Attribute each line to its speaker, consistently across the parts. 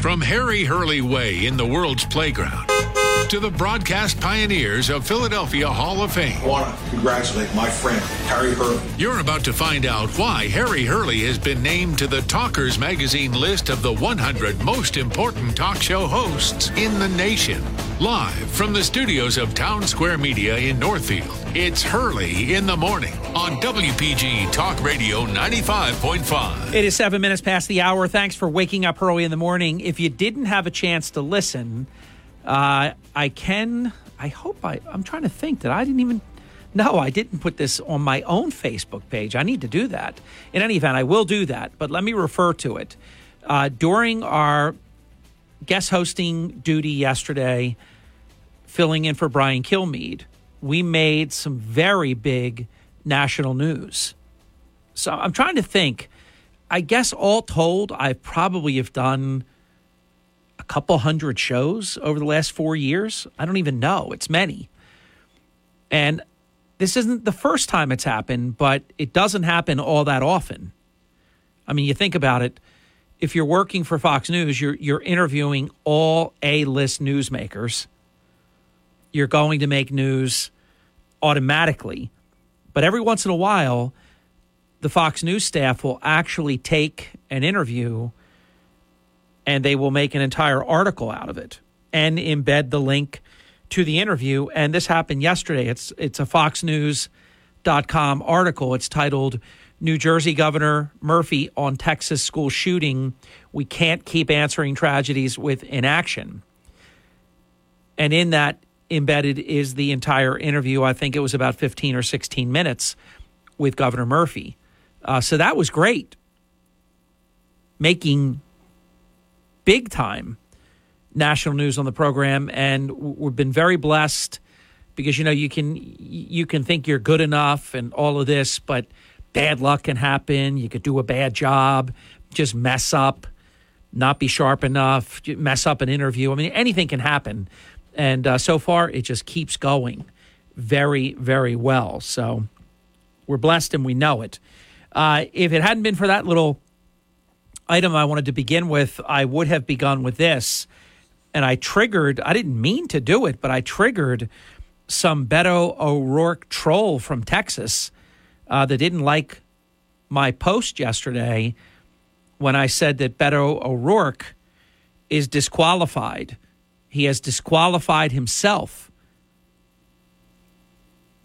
Speaker 1: From Harry Hurley Way in the world's playground to the broadcast pioneers of Philadelphia Hall of Fame.
Speaker 2: I want to congratulate my friend, Harry Hurley.
Speaker 1: You're about to find out why Harry Hurley has been named to the Talkers Magazine list of the 100 most important talk show hosts in the nation. Live from the studios of Town Square Media in Northfield, it's Hurley in the Morning on WPG Talk Radio 95.5.
Speaker 3: It is seven minutes past the hour. Thanks for waking up early in the morning. If you didn't have a chance to listen, uh, I can. I hope I. I'm trying to think that I didn't even. No, I didn't put this on my own Facebook page. I need to do that. In any event, I will do that. But let me refer to it. Uh, during our guest hosting duty yesterday, filling in for Brian Kilmeade, we made some very big national news. So I'm trying to think. I guess all told, I probably have done a couple hundred shows over the last four years. I don't even know. It's many. And this isn't the first time it's happened, but it doesn't happen all that often. I mean, you think about it. If you're working for Fox News, you're you're interviewing all A-list newsmakers. You're going to make news automatically. But every once in a while, the Fox News staff will actually take an interview and they will make an entire article out of it and embed the link to the interview. And this happened yesterday. It's it's a FoxNews.com article. It's titled New Jersey Governor Murphy on Texas school shooting. We can't keep answering tragedies with inaction. And in that embedded is the entire interview. I think it was about 15 or 16 minutes with Governor Murphy. Uh, so that was great. Making big time national news on the program, and we've been very blessed because you know you can you can think you're good enough and all of this, but bad luck can happen. You could do a bad job, just mess up, not be sharp enough, mess up an interview. I mean, anything can happen, and uh, so far it just keeps going very very well. So we're blessed and we know it. Uh, if it hadn't been for that little item I wanted to begin with, I would have begun with this. And I triggered, I didn't mean to do it, but I triggered some Beto O'Rourke troll from Texas uh, that didn't like my post yesterday when I said that Beto O'Rourke is disqualified. He has disqualified himself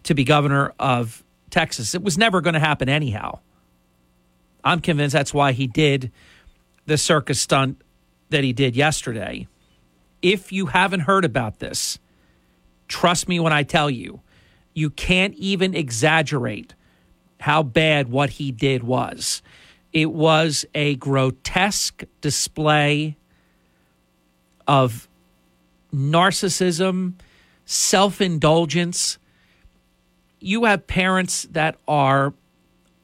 Speaker 3: to be governor of Texas. It was never going to happen anyhow. I'm convinced that's why he did the circus stunt that he did yesterday. If you haven't heard about this, trust me when I tell you, you can't even exaggerate how bad what he did was. It was a grotesque display of narcissism, self indulgence. You have parents that are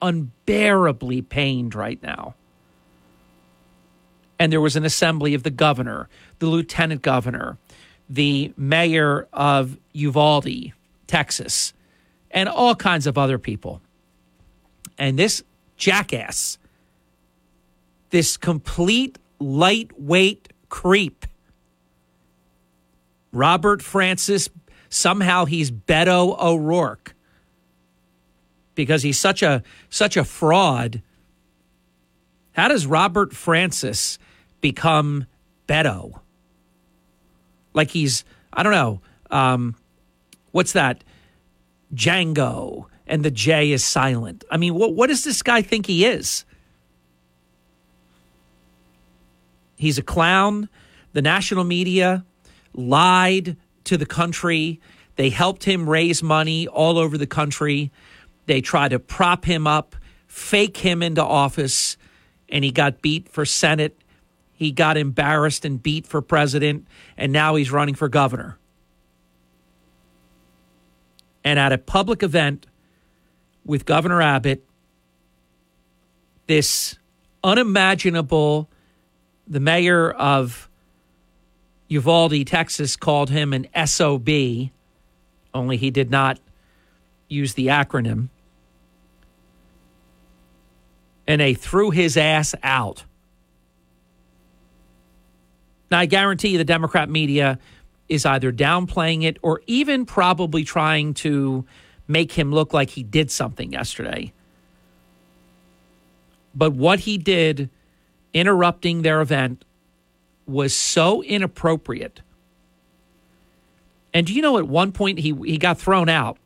Speaker 3: unbearably pained right now and there was an assembly of the governor, the lieutenant governor, the mayor of Uvalde, Texas, and all kinds of other people. And this jackass, this complete lightweight creep, Robert Francis, somehow he's Beto O'Rourke because he's such a such a fraud. How does Robert Francis become Beto. Like he's, I don't know, um, what's that? Django, and the J is silent. I mean, what, what does this guy think he is? He's a clown. The national media lied to the country. They helped him raise money all over the country. They tried to prop him up, fake him into office, and he got beat for Senate he got embarrassed and beat for president, and now he's running for governor. And at a public event with Governor Abbott, this unimaginable, the mayor of Uvalde, Texas, called him an SOB, only he did not use the acronym. And they threw his ass out Now, I guarantee you the Democrat media is either downplaying it or even probably trying to make him look like he did something yesterday. But what he did, interrupting their event, was so inappropriate. And do you know at one point he, he got thrown out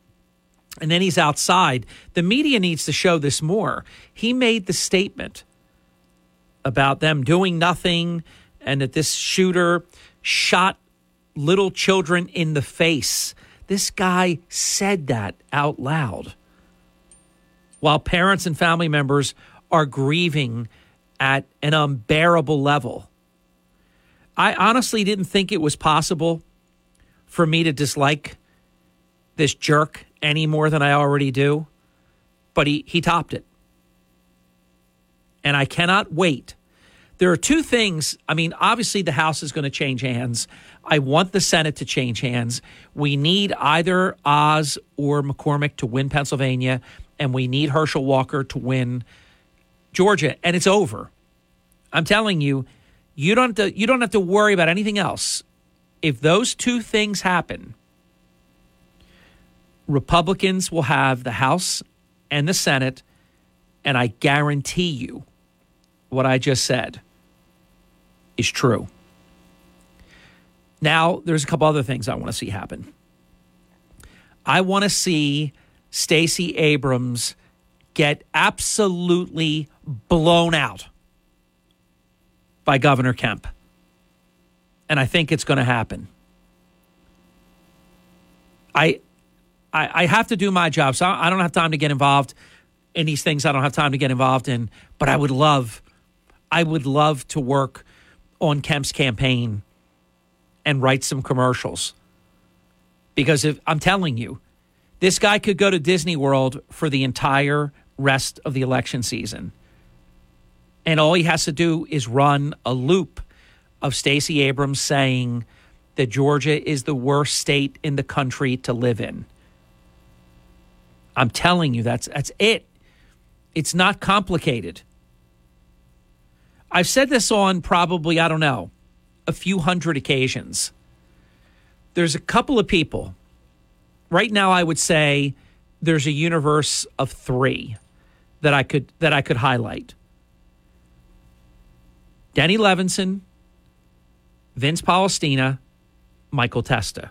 Speaker 3: and then he's outside? The media needs to show this more. He made the statement about them doing nothing and that this shooter shot little children in the face. This guy said that out loud while parents and family members are grieving at an unbearable level. I honestly didn't think it was possible for me to dislike this jerk any more than I already do, but he, he topped it. And I cannot wait. There are two things. I mean, obviously, the House is going to change hands. I want the Senate to change hands. We need either Oz or McCormick to win Pennsylvania, and we need Herschel Walker to win Georgia, and it's over. I'm telling you, you don't have to, you don't have to worry about anything else. If those two things happen, Republicans will have the House and the Senate, and I guarantee you what I just said is true. Now, there's a couple other things I want to see happen. I want to see Stacey Abrams get absolutely blown out by Governor Kemp. And I think it's going to happen. I, I, I have to do my job, so I don't have time to get involved in these things. I don't have time to get involved in, but I would love, I would love to work on Kemp's campaign and write some commercials. Because if I'm telling you, this guy could go to Disney World for the entire rest of the election season. And all he has to do is run a loop of Stacey Abrams saying that Georgia is the worst state in the country to live in. I'm telling you, that's that's it. It's not complicated. I've said this on probably, I don't know, a few hundred occasions. There's a couple of people. Right now, I would say there's a universe of three that I could that I could highlight. Denny Levinson, Vince Polistina, Michael Testa.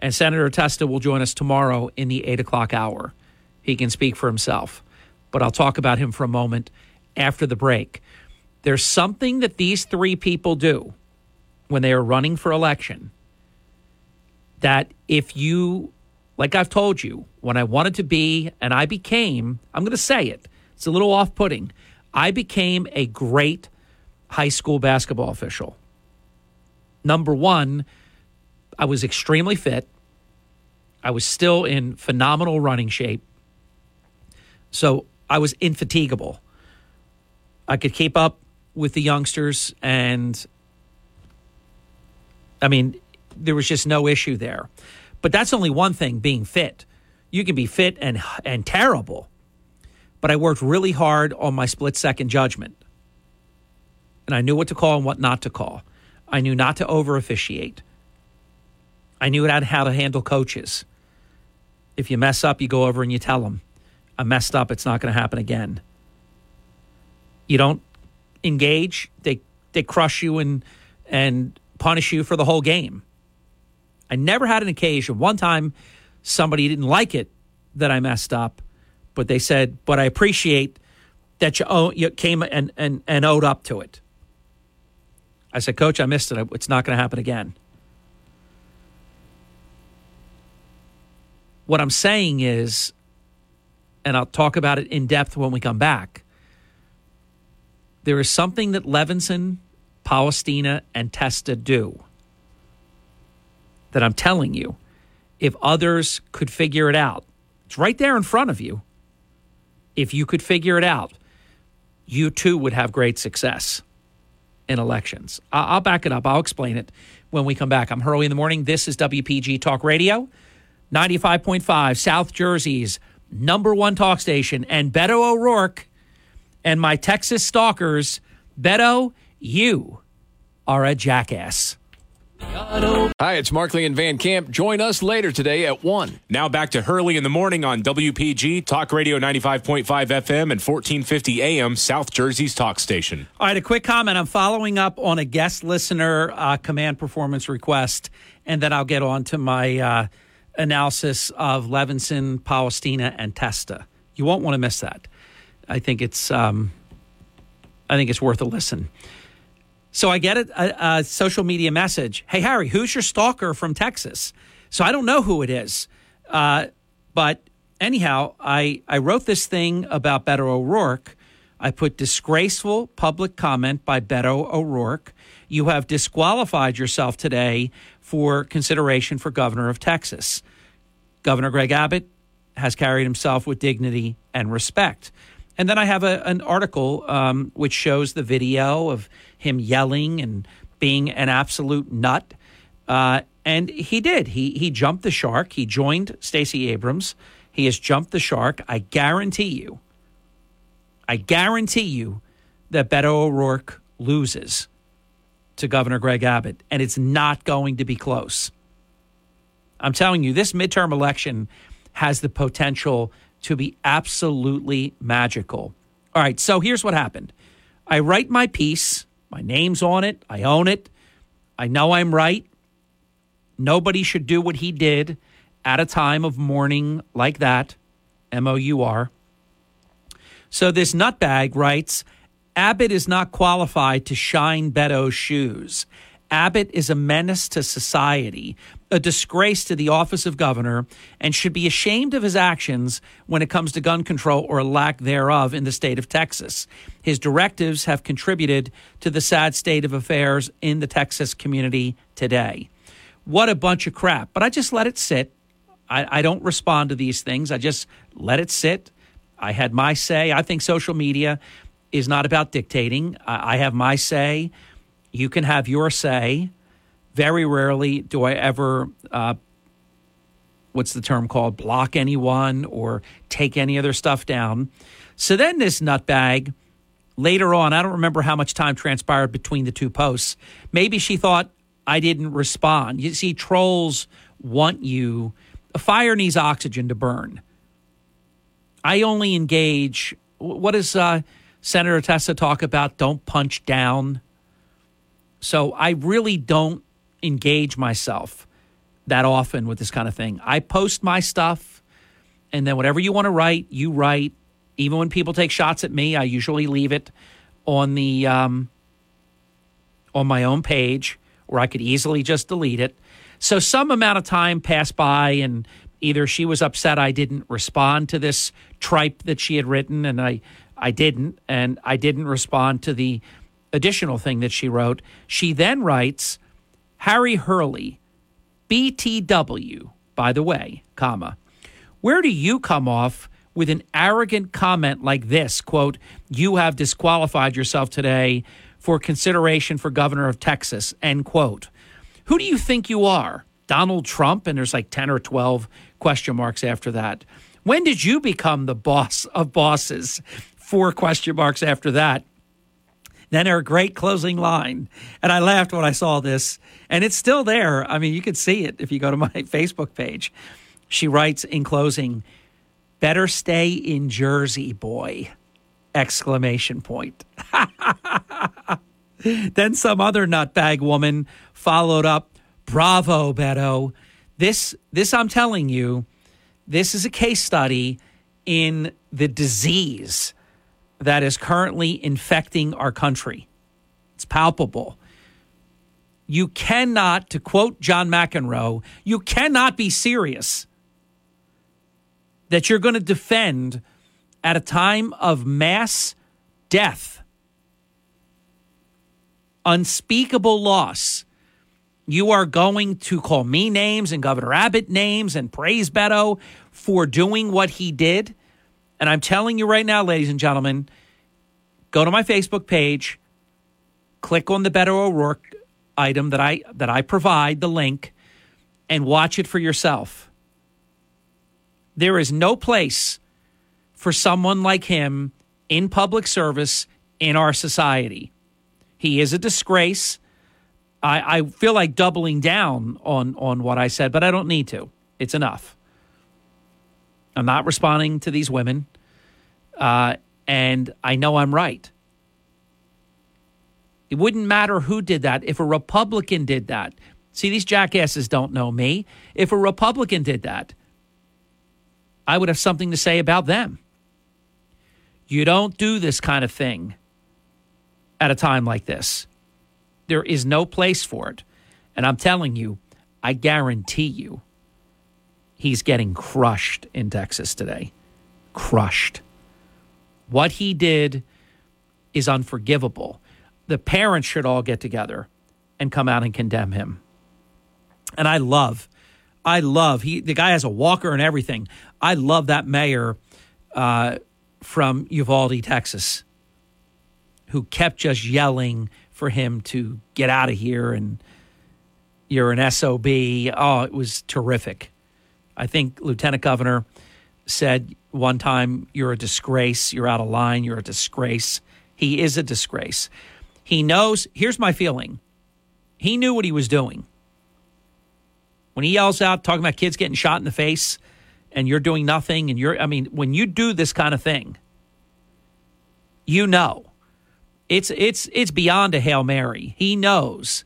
Speaker 3: And Senator Testa will join us tomorrow in the eight o'clock hour. He can speak for himself, but I'll talk about him for a moment after the break. There's something that these three people do when they are running for election that if you, like I've told you, when I wanted to be and I became, I'm going to say it, it's a little off putting, I became a great high school basketball official. Number one, I was extremely fit. I was still in phenomenal running shape. So I was infatigable. I could keep up with the youngsters, and I mean, there was just no issue there. But that's only one thing being fit. You can be fit and, and terrible. But I worked really hard on my split second judgment and I knew what to call and what not to call. I knew not to over officiate. I knew how to handle coaches. If you mess up, you go over and you tell them, I messed up. It's not going to happen again. You don't engage. They they crush you and and punish you for the whole game. I never had an occasion. One time, somebody didn't like it that I messed up, but they said, "But I appreciate that you, owe, you came and, and and owed up to it." I said, Coach, I missed it. It's not going to happen again. What I'm saying is, and I'll talk about it in depth when we come back, there is something that Levinson, Polistina, and Testa do that I'm telling you, if others could figure it out, it's right there in front of you. If you could figure it out, you too would have great success in elections. I'll back it up. I'll explain it when we come back. I'm Hurley in the morning. This is WPG Talk Radio, 95.5, South Jersey's number one talk station. And Beto O'Rourke and my Texas stalkers, Beto, you are a jackass.
Speaker 4: Hi, it's Markley and Van Camp. Join us later today at 1.
Speaker 5: Now back to Hurley in the morning on WPG, Talk Radio 95.5 FM and 1450 AM, South Jersey's talk station.
Speaker 3: All right, a quick comment. I'm following up on a guest listener uh, command performance request, and then I'll get on to my uh, analysis of Levinson, Polistina, and Testa. You won't want to miss that. I think it's um, I think it's worth a listen. So I get a, a, social media message. Hey, Harry, who's your stalker from Texas? So I don't know who it is. Uh, but anyhow, I, I wrote this thing about Beto O'Rourke. I put disgraceful public comment by Beto O'Rourke. You have disqualified yourself today for consideration for governor of Texas. Governor Greg Abbott has carried himself with dignity and respect. And then I have a, an article um, which shows the video of him yelling and being an absolute nut. Uh, and he did. He he jumped the shark. He joined Stacey Abrams. He has jumped the shark. I guarantee you. I guarantee you that Beto O'Rourke loses to Governor Greg Abbott, and it's not going to be close. I'm telling you, this midterm election has the potential to be absolutely magical. All right, so here's what happened I write my piece, my name's on it, I own it, I know I'm right. Nobody should do what he did at a time of mourning like that, M O U R. So this nutbag writes Abbott is not qualified to shine Beto's shoes. Abbott is a menace to society, a disgrace to the office of governor, and should be ashamed of his actions when it comes to gun control or lack thereof in the state of Texas. His directives have contributed to the sad state of affairs in the Texas community today. What a bunch of crap. But I just let it sit. I, I don't respond to these things, I just let it sit. I had my say. I think social media is not about dictating. I, I have my say. You can have your say. Very rarely do I ever, uh, what's the term called, block anyone or take any other stuff down. So then this nutbag, later on, I don't remember how much time transpired between the two posts. Maybe she thought I didn't respond. You see, trolls want you. A fire needs oxygen to burn. I only engage. What does uh, Senator Testa talk about? Don't punch down. So I really don't engage myself that often with this kind of thing. I post my stuff, and then whatever you want to write, you write. Even when people take shots at me, I usually leave it on the um, on my own page, where I could easily just delete it. So some amount of time passed by, and either she was upset I didn't respond to this tripe that she had written, and I I didn't, and I didn't respond to the additional thing that she wrote. She then writes, Harry Hurley, BTW, by the way, comma, where do you come off with an arrogant comment like this? Quote, you have disqualified yourself today for consideration for governor of Texas, end quote. Who do you think you are? Donald Trump? And there's like 10 or 12 question marks after that. When did you become the boss of bosses? Four question marks after that. Then her great closing line. And I laughed when I saw this, and it's still there. I mean, you can see it if you go to my Facebook page. She writes in closing, better stay in Jersey, boy. Exclamation point. then some other nutbag woman followed up, bravo, Beto. This this I'm telling you, this is a case study in the disease that is currently infecting our country. It's palpable. You cannot, to quote John McEnroe, you cannot be serious that you're going to defend at a time of mass death, unspeakable loss. You are going to call me names and Governor Abbott names and praise Beto for doing what he did and I'm telling you right now, ladies and gentlemen, go to my Facebook page, click on the Beto O'Rourke item that I that I provide, the link, and watch it for yourself. There is no place for someone like him in public service in our society. He is a disgrace I, I feel like doubling down on on what I said, but I don't need to. It's enough. I'm not responding to these women, uh, and I know I'm right. It wouldn't matter who did that. If a Republican did that, see, these jackasses don't know me. If a Republican did that, I would have something to say about them. You don't do this kind of thing at a time like this. There is no place for it. And I'm telling you, I guarantee you, he's getting crushed in Texas today. Crushed. What he did is unforgivable. The parents should all get together and come out and condemn him. And I love, I love, he, the guy has a walker and everything. I love that mayor uh, from Uvalde, Texas, who kept just yelling for him to get out of here and you're an SOB. Oh, it was terrific. I think Lieutenant Governor said one time, You're a disgrace. You're out of line. You're a disgrace. He is a disgrace. He knows. Here's my feeling he knew what he was doing. When he yells out, talking about kids getting shot in the face, and you're doing nothing, and you're, I mean, when you do this kind of thing, you know it's it's it's beyond a hail mary. He knows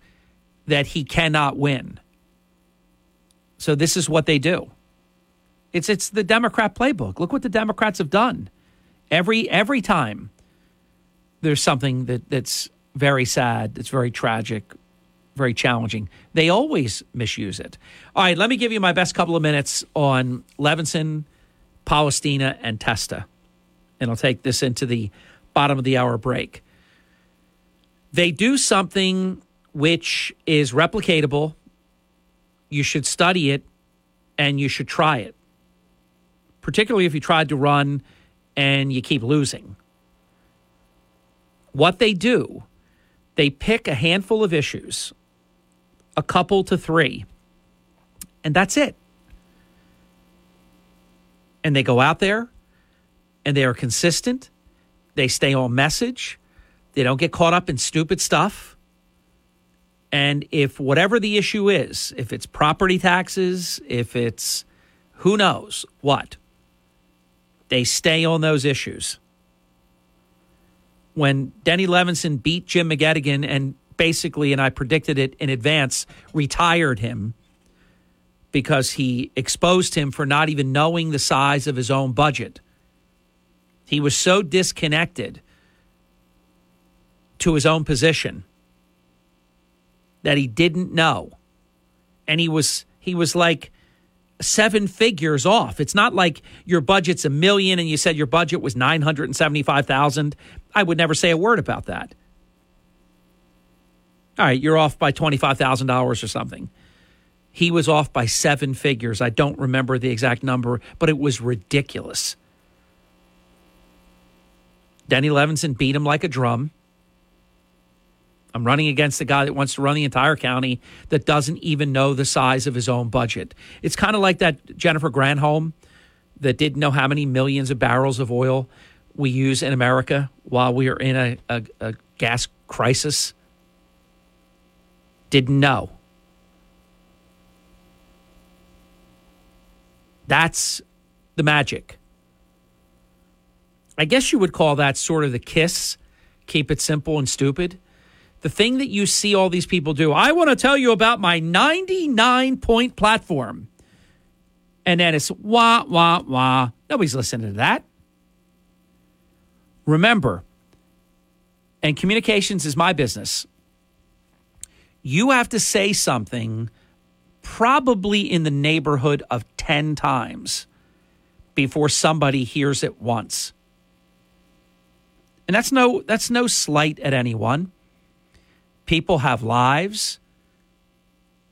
Speaker 3: that he cannot win. So this is what they do. It's it's the Democrat playbook. Look what the Democrats have done. Every every time there's something that that's very sad, It's very tragic, very challenging. They always misuse it. All right, let me give you my best couple of minutes on Levinson, Polistina, and Testa. And I'll take this into the bottom of the hour break. They do something which is replicatable. You should study it and you should try it, particularly if you tried to run and you keep losing. What they do, they pick a handful of issues, a couple to three, and that's it. And they go out there and they are consistent, they stay on message they don't get caught up in stupid stuff. And if whatever the issue is, if it's property taxes, if it's who knows what, they stay on those issues. When Denny Levinson beat Jim McGettigan and basically, and I predicted it in advance, retired him because he exposed him for not even knowing the size of his own budget. He was so disconnected to his own position that he didn't know. And he was he was like seven figures off. It's not like your budget's a million and you said your budget was 975,000. I would never say a word about that. All right, you're off by $25,000 or something. He was off by seven figures. I don't remember the exact number, but it was ridiculous. Denny Levinson beat him like a drum. I'm running against a guy that wants to run the entire county that doesn't even know the size of his own budget. It's kind of like that Jennifer Granholm that didn't know how many millions of barrels of oil we use in America while we are in a, a, a gas crisis. Didn't know. That's the magic. I guess you would call that sort of the kiss, keep it simple and stupid the thing that you see all these people do, I want to tell you about my 99 point platform. And then it's wah, wah, wah. Nobody's listening to that. Remember, and communications is my business. You have to say something probably in the neighborhood of 10 times before somebody hears it once. And that's no that's no slight at anyone people have lives.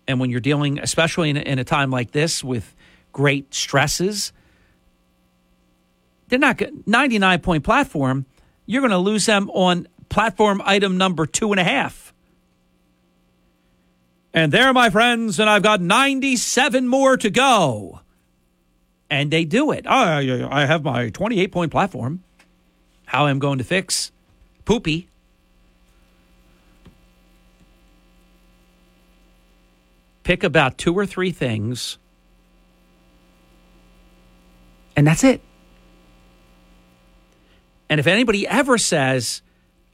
Speaker 3: And when you're dealing, especially in, in a time like this with great stresses, they're not 99 point platform. You're going to lose them on platform item number two and a half. And there, my friends, and I've got 97 more to go. And they do it. I, I have my 28 point platform. How I'm going to fix poopy pick about two or three things, and that's it. And if anybody ever says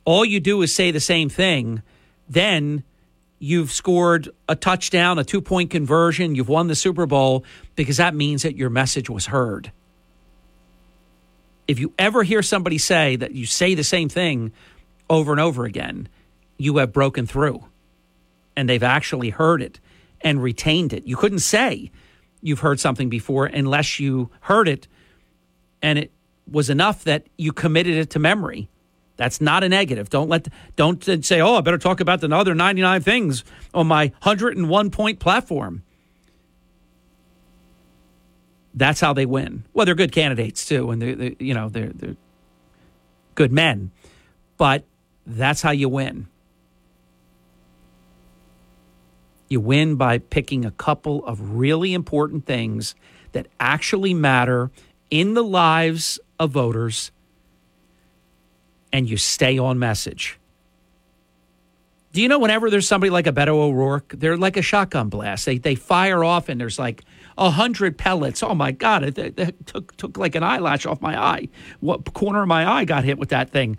Speaker 3: all you do is say the same thing, then you've scored a touchdown, a two point conversion, you've won the Super Bowl because that means that your message was heard. If you ever hear somebody say that you say the same thing over and over again, you have broken through and they've actually heard it and retained it. You couldn't say you've heard something before unless you heard it and it was enough that you committed it to memory. That's not a negative. Don't let don't say, "Oh, I better talk about the other 99 things on my 101 point platform." That's how they win. Well, they're good candidates too, and they're, you know they're they're good men, but that's how you win. You win by picking a couple of really important things that actually matter in the lives of voters and you stay on message. Do you know whenever there's somebody like a Beto O'Rourke, they're like a shotgun blast. They they fire off and there's like a hundred pellets. Oh my God! It, it, took took like an eyelash off my eye. What corner of my eye got hit with that thing?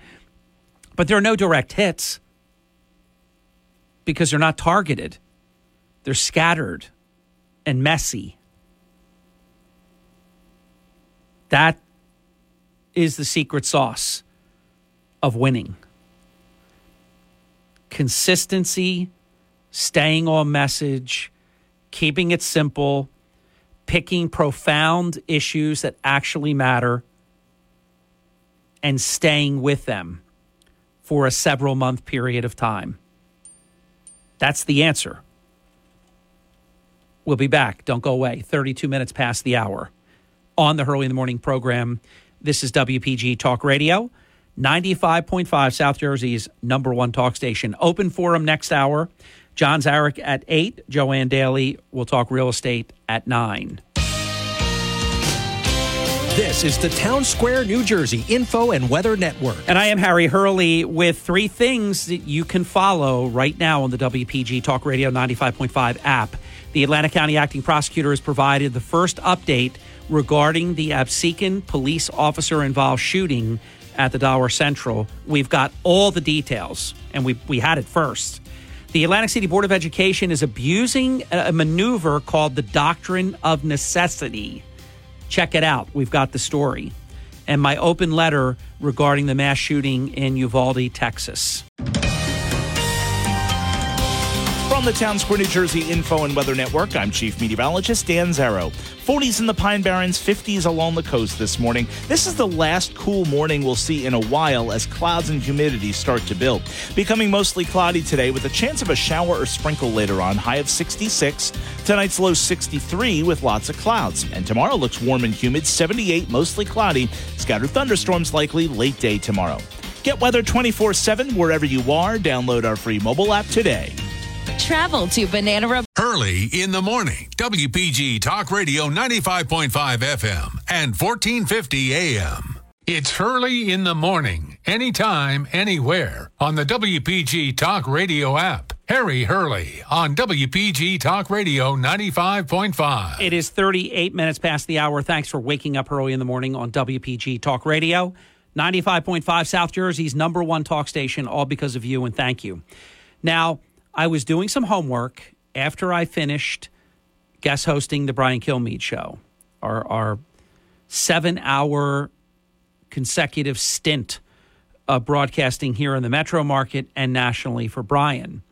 Speaker 3: But there are no direct hits because they're not targeted. They're scattered and messy. That is the secret sauce of winning. Consistency, staying on message, keeping it simple, picking profound issues that actually matter, and staying with them for a several month period of time. That's the answer. We'll be back. Don't go away. 32 minutes past the hour on the Hurley in the Morning program. This is WPG Talk Radio, 95.5 South Jersey's number one talk station. Open forum next hour. John Zarek at 8. Joanne Daly will talk real estate at 9.
Speaker 6: This is the Town Square, New Jersey Info and Weather Network.
Speaker 3: And I am Harry Hurley with three things that you can follow right now on the WPG Talk Radio 95.5 app. The Atlantic County Acting Prosecutor has provided the first update regarding the Absecon police officer involved shooting at the Dollar Central. We've got all the details, and we, we had it first. The Atlantic City Board of Education is abusing a maneuver called the Doctrine of Necessity. Check it out. We've got the story. And my open letter regarding the mass shooting in Uvalde, Texas.
Speaker 7: From the Town Square, New Jersey Info and Weather Network, I'm Chief Meteorologist Dan Zarrow. 40s in the Pine Barrens, 50s along the coast this morning. This is the last cool morning we'll see in a while as clouds and humidity start to build. Becoming mostly cloudy today with a chance of a shower or sprinkle later on, high of 66. Tonight's low 63 with lots of clouds. And tomorrow looks warm and humid, 78, mostly cloudy. Scattered thunderstorms likely late day tomorrow. Get weather 24 7 wherever you are. Download our free mobile app today.
Speaker 8: Travel to Banana Republic.
Speaker 1: Hurley in the morning. WPG Talk Radio 95.5 FM and 1450 AM. It's Hurley in the morning, anytime, anywhere on the WPG Talk Radio app. Harry Hurley on WPG Talk Radio 95.5.
Speaker 3: It is 38 minutes past the hour. Thanks for waking up early in the morning on WPG Talk Radio 95.5 South Jersey's number one talk station, all because of you, and thank you. Now, I was doing some homework after I finished guest hosting the Brian Kilmeade show, our, our seven hour consecutive stint of broadcasting here in the metro market and nationally for Brian.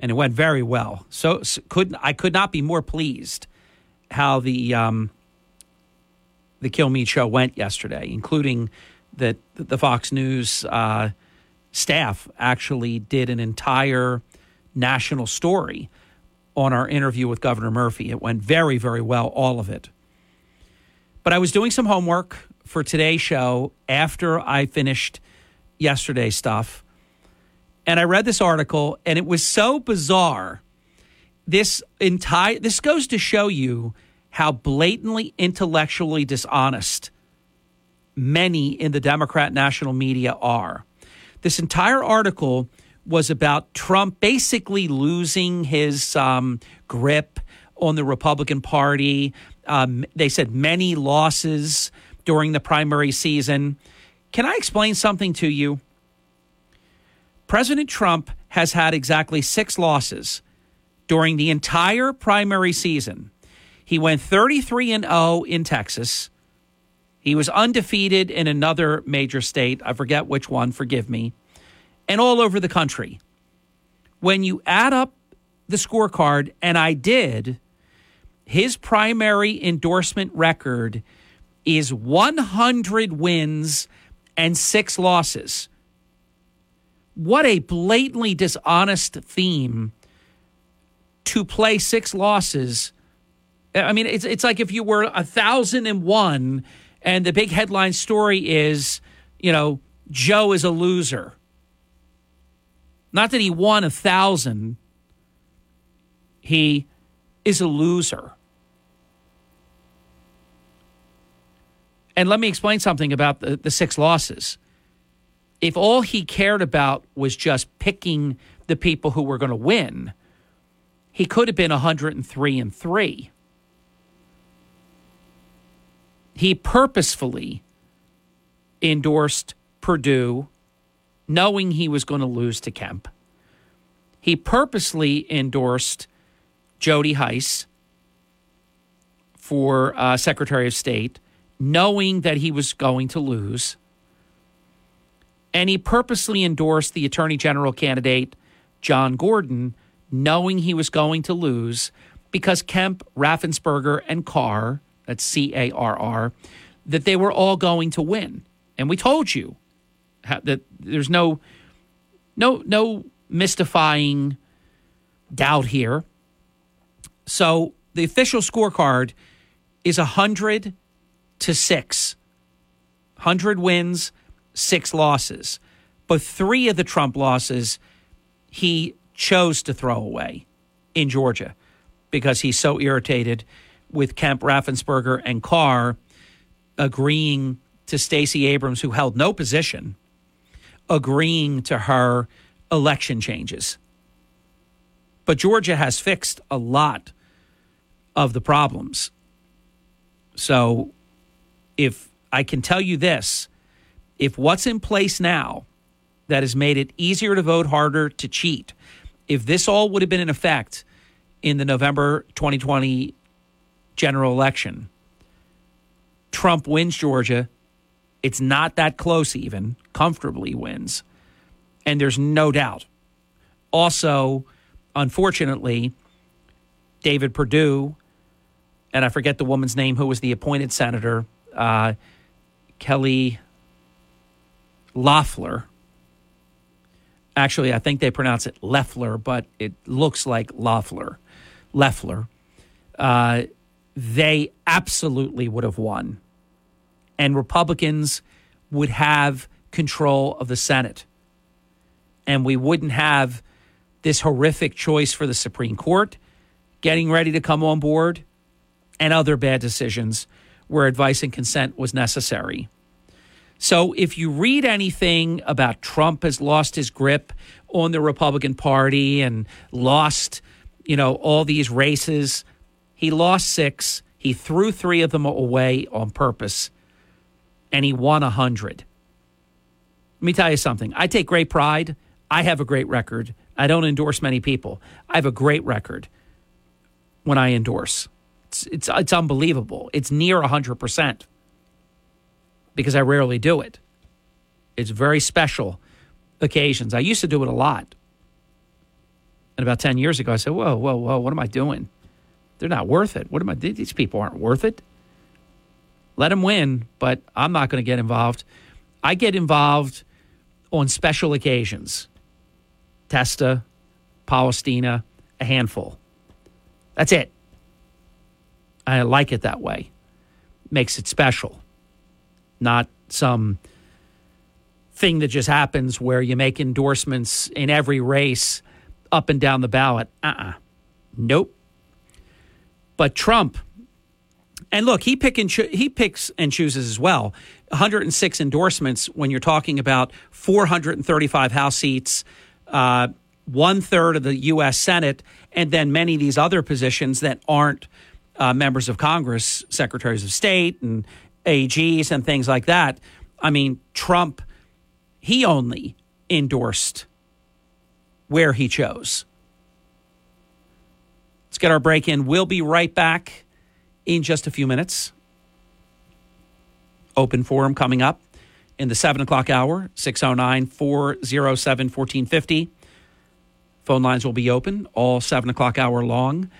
Speaker 3: And it went very well. So, so could I could not be more pleased how the um, the Kilmeade show went yesterday, including that the Fox News uh, staff actually did an entire national story on our interview with Governor Murphy. It went very, very well, all of it. But I was doing some homework for today's show after I finished yesterday's stuff. And I read this article, and it was so bizarre. This entire this goes to show you how blatantly intellectually dishonest many in the Democrat national media are. This entire article was about Trump basically losing his um, grip on the Republican Party. Um, they said many losses during the primary season. Can I explain something to you? President Trump has had exactly six losses during the entire primary season. He went 33 and 0 in Texas. He was undefeated in another major state. I forget which one, forgive me. And all over the country. When you add up the scorecard, and I did, his primary endorsement record is 100 wins and six losses. What a blatantly dishonest theme to play six losses. I mean, it's it's like if you were a thousand and one, and the big headline story is, you know, Joe is a loser. Not that he won a thousand, he is a loser. And let me explain something about the, the six losses. If all he cared about was just picking the people who were going to win, he could have been 103 and 3. He purposefully endorsed Perdue knowing he was going to lose to Kemp. He purposely endorsed Jody Hice for uh, Secretary of State knowing that he was going to lose. And he purposely endorsed the Attorney General candidate, John Gordon, knowing he was going to lose because Kemp, Raffensperger, and Carr, that's C A R R, that they were all going to win. And we told you that there's no no no mystifying doubt here. So the official scorecard is 100 to six. 100 wins, six losses. But three of the Trump losses he chose to throw away in Georgia because he's so irritated with Kemp, Raffensperger, and Carr agreeing to Stacey Abrams, who held no position, agreeing to her election changes. But Georgia has fixed a lot of the problems. So if I can tell you this, if what's in place now that has made it easier to vote, harder to cheat, if this all would have been in effect in the November 2020 general election, Trump wins Georgia. It's not that close, even comfortably wins. And there's no doubt. Also, unfortunately, David Perdue, and I forget the woman's name who was the appointed senator uh, Kelly Loeffler. Actually, I think they pronounce it Leffler, but it looks like Loeffler. Leffler. Uh, they absolutely would have won. And Republicans would have control of the Senate. And we wouldn't have this horrific choice for the Supreme Court getting ready to come on board and other bad decisions where advice and consent was necessary. So if you read anything about Trump has lost his grip on the Republican Party and lost, you know, all these races, he lost six. He threw three of them away on purpose, and he won a hundred. Let me tell you something. I take great pride. I have a great record. I don't endorse many people. I have a great record when I endorse. It's it's it's unbelievable. It's near hundred percent because I rarely do it. It's very special occasions. I used to do it a lot. And about 10 years ago, I said, Whoa, whoa, whoa, what am I doing? They're not worth it. What am I? These people aren't worth it. Let them win, but I'm not going to get involved. I get involved on special occasions. Testa, Polistina, a handful. That's it. I like it that way. Makes it special, not some thing that just happens where you make endorsements in every race up and down the ballot. Uh uh-uh. uh Nope. But Trump, and look, he pick and cho- he picks and chooses as well. 106 endorsements when you're talking about 435 House seats, uh, one third of the U.S. Senate, and then many of these other positions that aren't uh, members of Congress, secretaries of state and AGs and things like that. I mean, Trump, he only endorsed where he chose. Let's get our break in. We'll be right back in just a few minutes. Open forum coming up in the 7 o'clock hour, 609 407 1450. Phone lines will be open all 7 o'clock hour long.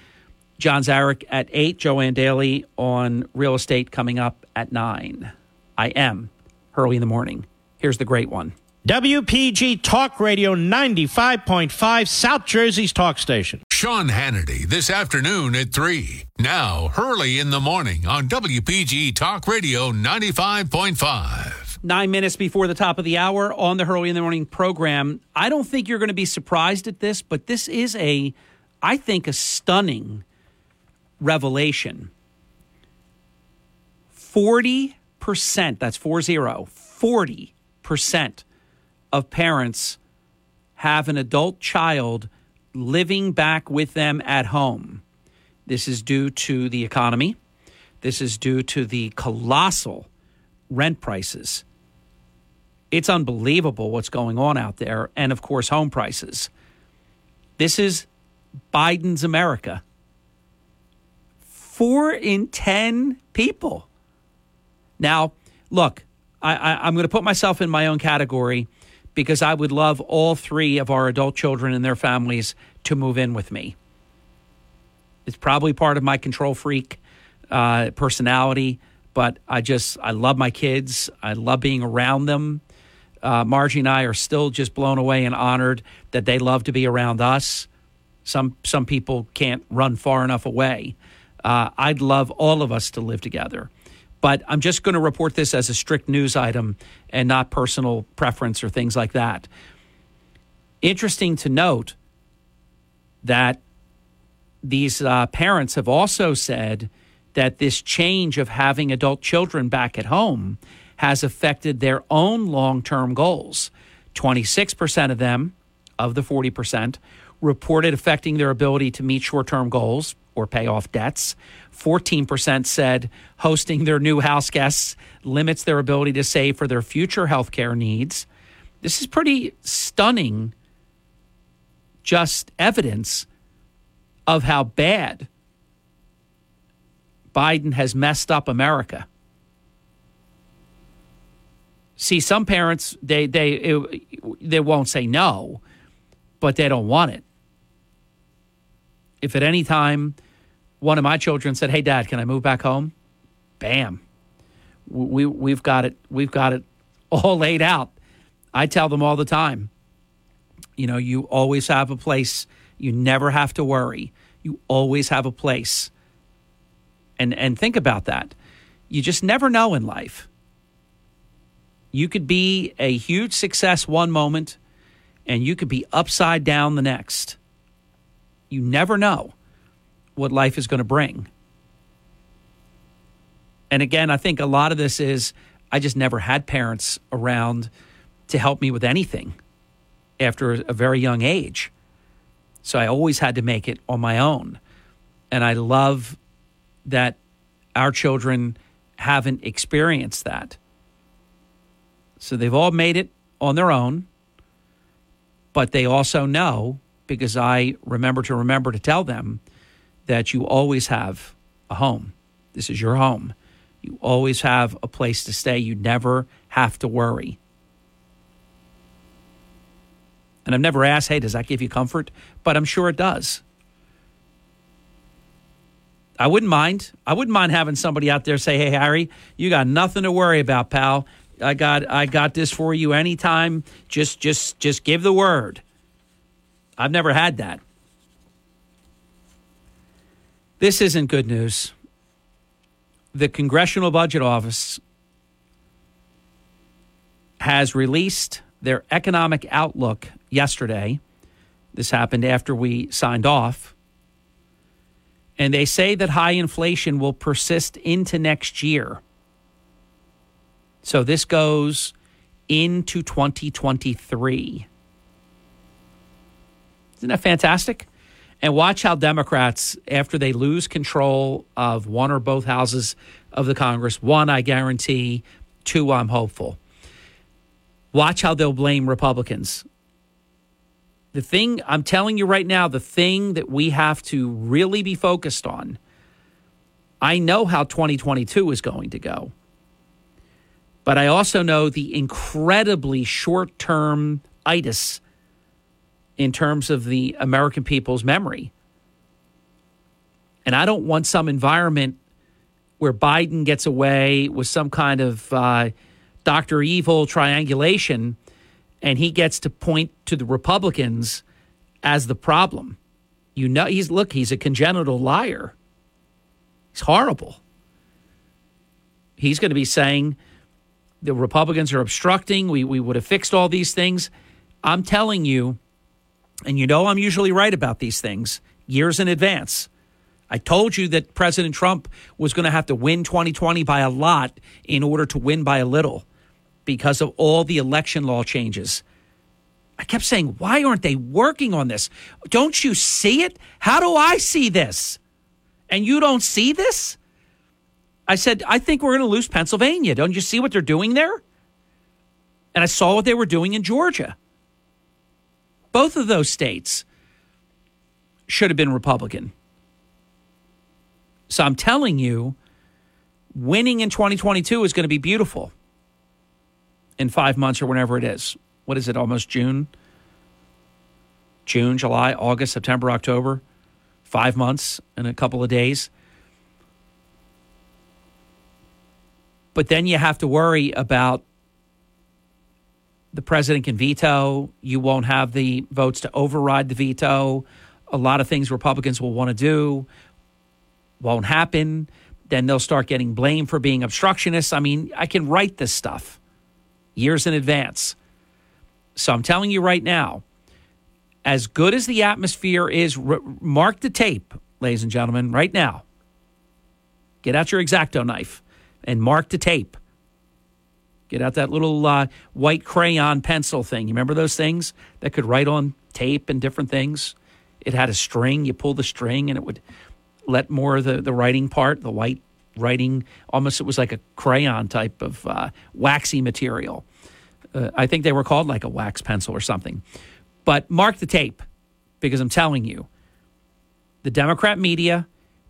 Speaker 3: John Zarek at 8, Joanne Daly on real estate coming up at 9. I am Hurley in the morning. Here's the great one.
Speaker 9: WPG Talk Radio 95.5, South Jersey's talk station.
Speaker 1: Sean Hannity this afternoon at 3. Now, Hurley in the morning on WPG Talk Radio 95.5.
Speaker 3: Nine minutes before the top of the hour on the Hurley in the Morning program. I don't think you're going to be surprised at this, but this is a, I think, a stunning revelation. 40%, that's 40, 40% of parents have an adult child living back with them at home. This is due to the economy. This is due to the colossal rent prices. It's unbelievable what's going on out there. And of course, home prices. This is Biden's America. Four in 10 people. Now, look, I, am going to put myself in my own category because I would love all three of our adult children and their families to move in with me. It's probably part of my control freak uh, personality, but I just, I love my kids. I love being around them. Uh, Margie and I are still just blown away and honored that they love to be around us. Some, some people can't run far enough away. Uh, I'd love all of us to live together. But I'm just going to report this as a strict news item and not personal preference or things like that. Interesting to note that these uh, parents have also said that this change of having adult children back at home has affected their own long term goals. 26% of them, of the 40%, reported affecting their ability to meet short term goals or pay off debts. 14% said hosting their new house guests limits their ability to save for their future health care needs. This is pretty stunning, just evidence of how bad Biden has messed up America. See, some parents they they it, they won't say no, but they don't want it. If at any time one of my children said, "Hey, Dad, can I move back home?" Bam, we we've got it. We've got it all laid out. I tell them all the time. You know, you always have a place. You never have to worry. You always have a place. And and think about that. You just never know in life. You could be a huge success one moment and you could be upside down the next. You never know what life is going to bring. And again, I think a lot of this is I just never had parents around to help me with anything after a very young age. So I always had to make it on my own. And I love that our children haven't experienced that. So they've all made it on their own, but they also know because I remember to remember to tell them that you always have a home. This is your home. You always have a place to stay. You never have to worry. And I've never asked, hey, does that give you comfort? But I'm sure it does. I wouldn't mind. I wouldn't mind having somebody out there say, hey, Harry, you got nothing to worry about, pal. I got I got this for you anytime. Just just just give the word. I've never had that. This isn't good news. The Congressional Budget Office has released their economic outlook yesterday. This happened after we signed off. And they say that high inflation will persist into next year. So this goes into 2023. Isn't that fantastic? And watch how Democrats, after they lose control of one or both houses of the Congress, one, I guarantee, two, I'm hopeful. Watch how they'll blame Republicans. The thing I'm telling you right now, the thing that we have to really be focused on, I know how 2022 is going to go. But I also know the incredibly short term itis in terms of the American people's memory. And I don't want some environment where Biden gets away with some kind of uh, Dr. Evil triangulation and he gets to point to the Republicans as the problem. You know, he's look, he's a congenital liar. He's horrible. He's going to be saying the Republicans are obstructing. We, we would have fixed all these things. I'm telling you, and you know I'm usually right about these things years in advance. I told you that President Trump was going to have to win 2020 by a lot in order to win by a little because of all the election law changes. I kept saying, why aren't they working on this? Don't you see it? How do I see this? And you don't see this? I said, I think we're going to lose Pennsylvania. Don't you see what they're doing there? And I saw what they were doing in Georgia. Both of those states should have been Republican. So I'm telling you, winning in 2022 is going to be beautiful in five months or whenever it is. What is it, almost June? June, July, August, September, October. Five months and a couple of days. But then you have to worry about the president can veto. You won't have the votes to override the veto. A lot of things Republicans will want to do won't happen. Then they'll start getting blamed for being obstructionists. I mean, I can write this stuff years in advance. So I'm telling you right now, as good as the atmosphere is, mark the tape, ladies and gentlemen, right now. Get out your exacto knife and mark the tape. Get out that little uh, white crayon pencil thing. You remember those things that could write on tape and different things? It had a string. You pull the string and it would let more of the, the writing part, the white writing, almost it was like a crayon type of uh, waxy material. Uh, I think they were called like a wax pencil or something. But mark the tape because I'm telling you, the Democrat media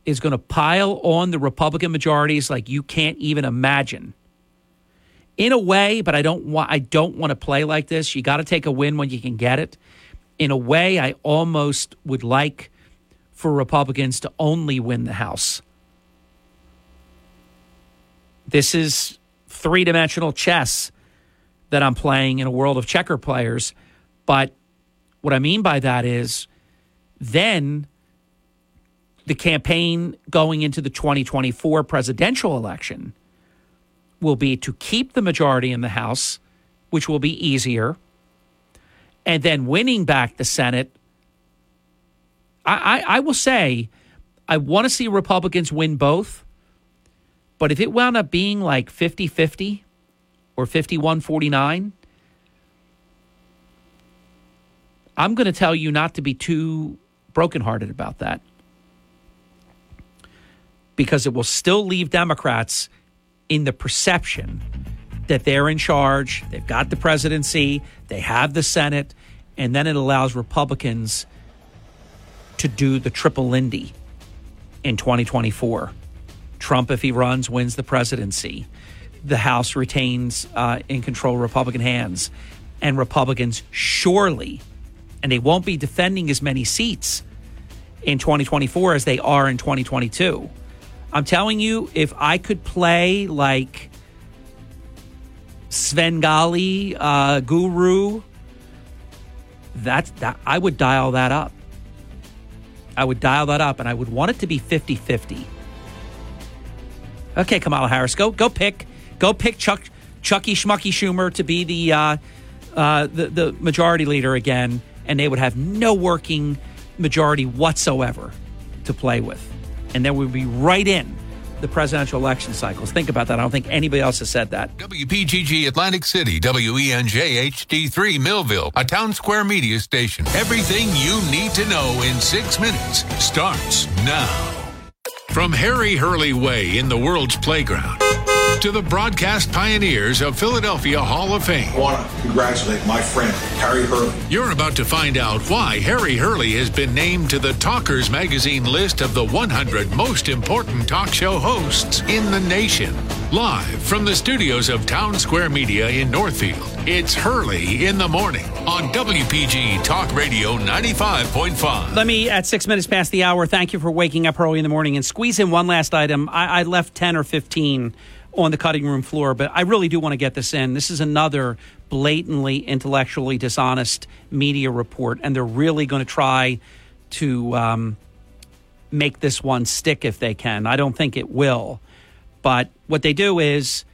Speaker 3: is going to pile on the Republican majorities like you can't even imagine. In a way, but I don't want I don't want to play like this. You got to take a win when you can get it. In a way, I almost would like for Republicans to only win the House. This is three dimensional chess that I'm playing in a world of checker players. But what I mean by that is then the campaign going into the 2024 presidential election will be to keep the majority in the House, which will be easier, and then winning back the Senate. I, I, I will say, I want to see Republicans win both, but if it wound up being like 50 50 or 51 49, I'm going to tell you not to be too brokenhearted about that because it will still leave Democrats in the perception that they're in charge, they've got the presidency, they have the Senate, and then it allows Republicans to do the triple Lindy in 2024. Trump, if he runs, wins the presidency. The House retains uh, in control Republican hands, and Republicans surely, and they won't be defending as many seats in 2024 as they are in 2022 I'm telling you, if I could play like Svengali uh, Guru, that's that I would dial that up. I would dial that up, and I would want it to be 50-50. Okay, Kamala Harris, go go pick go pick Chuck Chucky Schmucky Schumer to be the uh, uh, the the majority leader again, and they would have no working majority whatsoever to play with and then we'd be right in the presidential election cycles. Think about that. I don't think anybody else has said that.
Speaker 1: WPGG Atlantic City, WENJ HD3 Millville, a town square media station. Everything you need to know in six minutes starts now. From Harry Hurley Way in the world's playground to the broadcast pioneers of Philadelphia Hall of Fame.
Speaker 2: I want to congratulate my friend, Harry Hurley.
Speaker 1: You're about to find out why Harry Hurley has been named to the Talkers Magazine list of the 100 most important talk show hosts in the nation. Live from the studios of Town Square Media in Northfield, it's Hurley in the Morning on WPG Talk Radio 95.5.
Speaker 3: Let me, at six minutes past the hour, thank you for waking up early in the morning and squeeze in one last item. I, I left 10 or 15 on the cutting room floor, but I really do want to get this in. This is another blatantly intellectually dishonest media report, and they're really going to try to um, make this one stick if they can. I don't think it will. But what they do is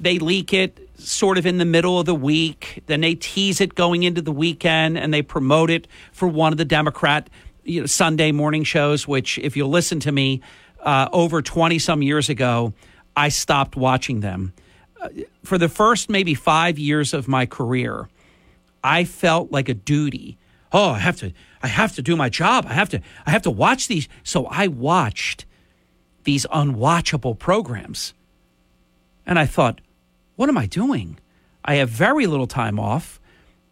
Speaker 3: they leak it sort of in the middle of the week, then they tease it going into the weekend, and they promote it for one of the Democrat you know, Sunday morning shows, which, if you'll listen to me, uh, over 20 some years ago, I stopped watching them. Uh, for the first maybe five years of my career, I felt like a duty. Oh, I have to, I have to do my job. I have to, I have to watch these. So I watched these unwatchable programs. And I thought, what am I doing? I have very little time off.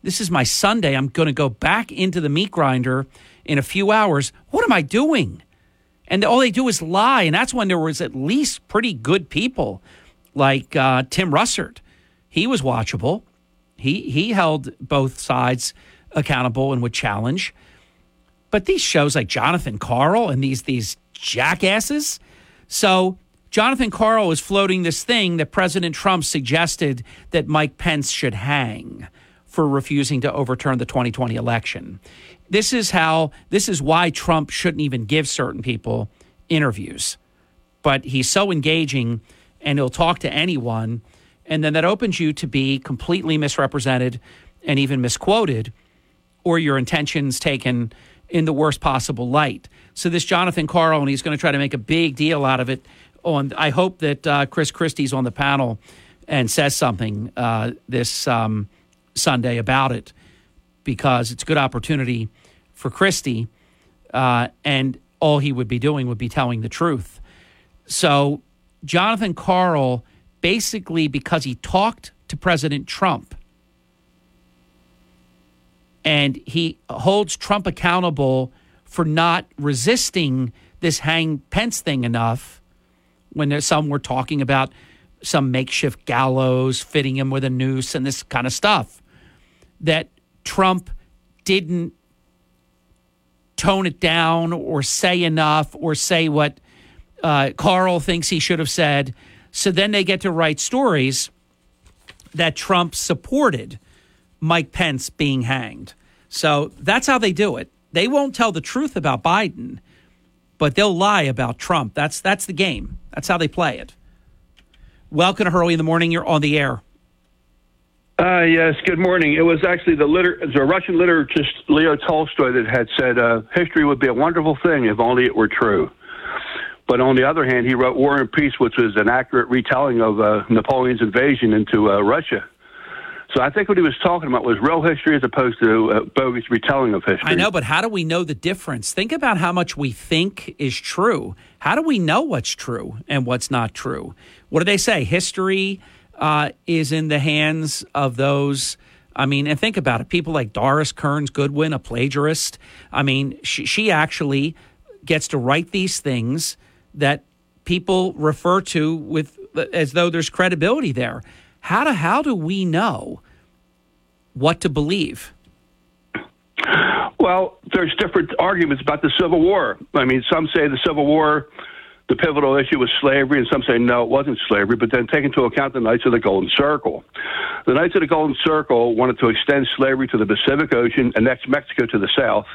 Speaker 3: This is my Sunday. I'm going to go back into the meat grinder in a few hours. What am I doing? And all they do is lie. And that's when there was at least pretty good people like uh, Tim Russert. He was watchable. He he held both sides accountable and would challenge. But these shows like Jonathan Karl and these these jackasses. So Jonathan Karl is floating this thing that President Trump suggested that Mike Pence should hang for refusing to overturn the 2020 election. This is how this is why Trump shouldn't even give certain people interviews. But he's so engaging and he'll talk to anyone and then that opens you to be completely misrepresented and even misquoted or your intentions taken in the worst possible light. So this Jonathan Karl and he's going to try to make a big deal out of it on I hope that uh, Chris Christie's on the panel and says something uh, this um, Sunday about it because it's a good opportunity for Christie, uh, and all he would be doing would be telling the truth. So Jonathan Karl basically because he talked to President Trump and he holds Trump accountable for not resisting this hang Pence thing enough when there's some were talking about some makeshift gallows fitting him with a noose and this kind of stuff that Trump didn't tone it down or say enough or say what uh, Karl thinks he should have said. So then they get to write stories that Trump supported Mike Pence being hanged. So that's how they do it. They won't tell the truth about Biden, but they'll lie about Trump. That's that's the game. That's how they play it. Welcome to Hurley in the morning. You're on the air.
Speaker 10: Uh, yes, good morning. It was actually the, liter- the Russian liturgist Leo Tolstoy that had said uh, history would be a wonderful thing if only it were true. But on the other hand, he wrote War and Peace, which was an accurate retelling of uh, Napoleon's invasion into uh, Russia. So I think what he was talking about was real history as opposed to a bogus retelling of history.
Speaker 3: I know, but how do we know the difference? Think about how much we think is true. How do we know what's true and what's not true? What do they say? History uh, is in the hands of those. I mean, and think about it. People like Doris Kearns Goodwin, a plagiarist. I mean, she, she actually gets to write these things that people refer to with as though there's credibility there. How do how do we know what to believe?
Speaker 10: Well, there's different arguments about the Civil War. I mean, some say the Civil War the pivotal issue was slavery, and some say no, it wasn't slavery, but then take into account the Knights of the Golden Circle. The Knights of the Golden Circle wanted to extend slavery to the Pacific Ocean and Mexico to the south,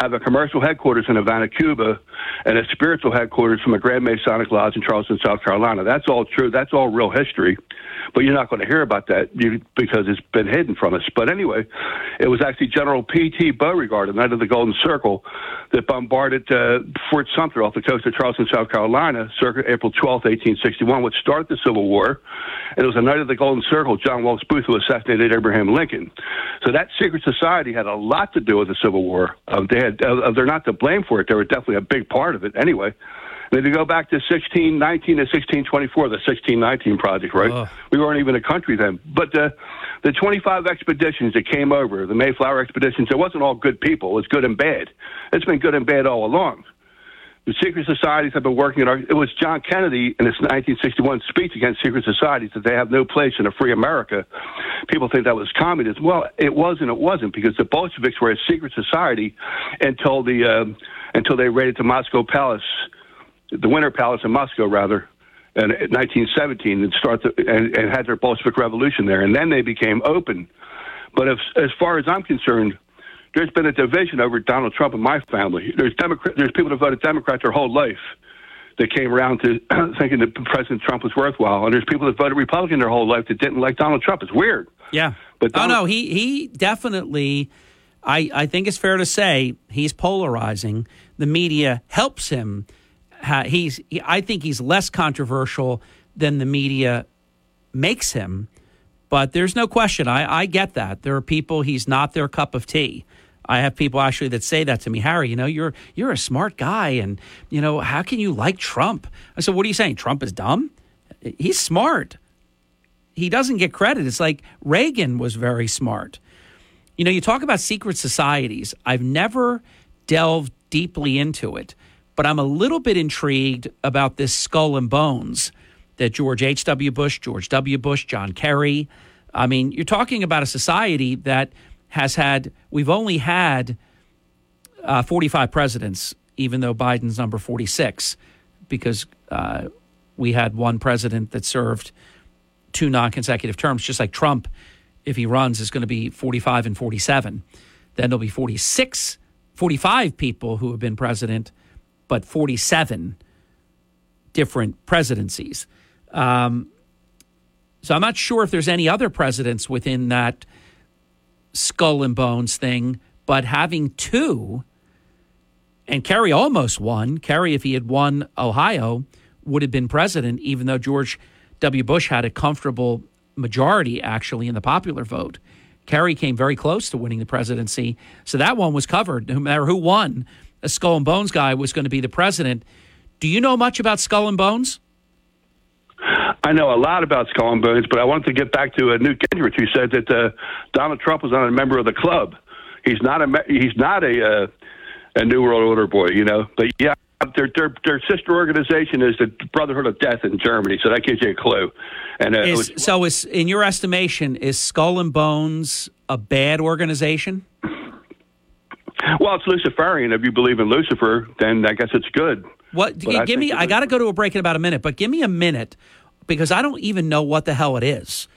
Speaker 10: have a commercial headquarters in Havana, Cuba, and a spiritual headquarters from a Grand Masonic Lodge in Charleston, South Carolina. That's all true. That's all real history. But you're not going to hear about that because it's been hidden from us. But anyway, it was actually General P.T. Beauregard, the Knight of the Golden Circle, that bombarded uh, Fort Sumter off the coast of Charleston, South Carolina, circa April 12, 1861, which started the Civil War. And it was a Knight of the Golden Circle, John Wilkes Booth, who assassinated Abraham Lincoln. So that secret society had a lot to do with the Civil War. Uh, they had, uh, they're not to blame for it. They were definitely a big part of it anyway. And if you go back to 1619 to 1624, the 1619 project, right? Oh. We weren't even a country then. But the, the 25 expeditions that came over, the Mayflower expeditions, it wasn't all good people. It was good and bad. It's been good and bad all along. The secret societies have been working at our, it was John Kennedy in his 1961 speech against secret societies that they have no place in a free America. People think that was communism. Well, it was and it wasn't because the Bolsheviks were a secret society until the, uh, until they raided the Moscow Palace the Winter Palace in Moscow, rather, in 1917, and start the, and, and had their Bolshevik Revolution there, and then they became open. But if, as far as I'm concerned, there's been a division over Donald Trump and my family. There's Democrat, there's people that voted Democrat their whole life that came around to thinking that President Trump was worthwhile, and there's people that voted Republican their whole life that didn't like Donald Trump. It's weird.
Speaker 3: Yeah. But Donald, oh no, he he definitely. I, I think it's fair to say he's polarizing. The media helps him he's he, I think he's less controversial than the media makes him. But there's no question. I, I get that. There are people he's not their cup of tea. I have people actually that say that to me, Harry. You know, you're you're a smart guy, and you know how can you like Trump? I said, what are you saying? Trump is dumb. He's smart. He doesn't get credit. It's like Reagan was very smart. You know, you talk about secret societies. I've never delved deeply into it. But I'm a little bit intrigued about this skull and bones that George H.W. Bush, George W. Bush, John Kerry. I mean, you're talking about a society that has had, we've only had uh, 45 presidents, even though Biden's number 46, because uh, we had one president that served two non consecutive terms, just like Trump, if he runs, is going to be 45 and 47. Then there'll be 46, 45 people who have been president but 47 different presidencies. Um, so I'm not sure if there's any other presidents within that skull and bones thing, but having two, and Kerry almost won. Kerry, if he had won Ohio, would have been president, even though George W. Bush had a comfortable majority actually in the popular vote. Kerry came very close to winning the presidency. So that one was covered, no matter who won a Skull and Bones guy was going to be the president. Do you know much about Skull and Bones?
Speaker 10: I know a lot about Skull and Bones, but I wanted to get back to uh, Newt Gingrich, who said that uh, Donald Trump was not a member of the club. He's not a he's not a uh, a New World Order boy, you know. But yeah, their their their sister organization is the Brotherhood of Death in Germany, so that gives you a clue.
Speaker 3: And uh, is, was, so, is in your estimation, is Skull and Bones a bad organization?
Speaker 10: Well, it's Luciferian. If you believe in Lucifer, then I guess it's good.
Speaker 3: What? G- give me. I got to go to a break in about a minute, but give me a minute because I don't even know what the hell it is.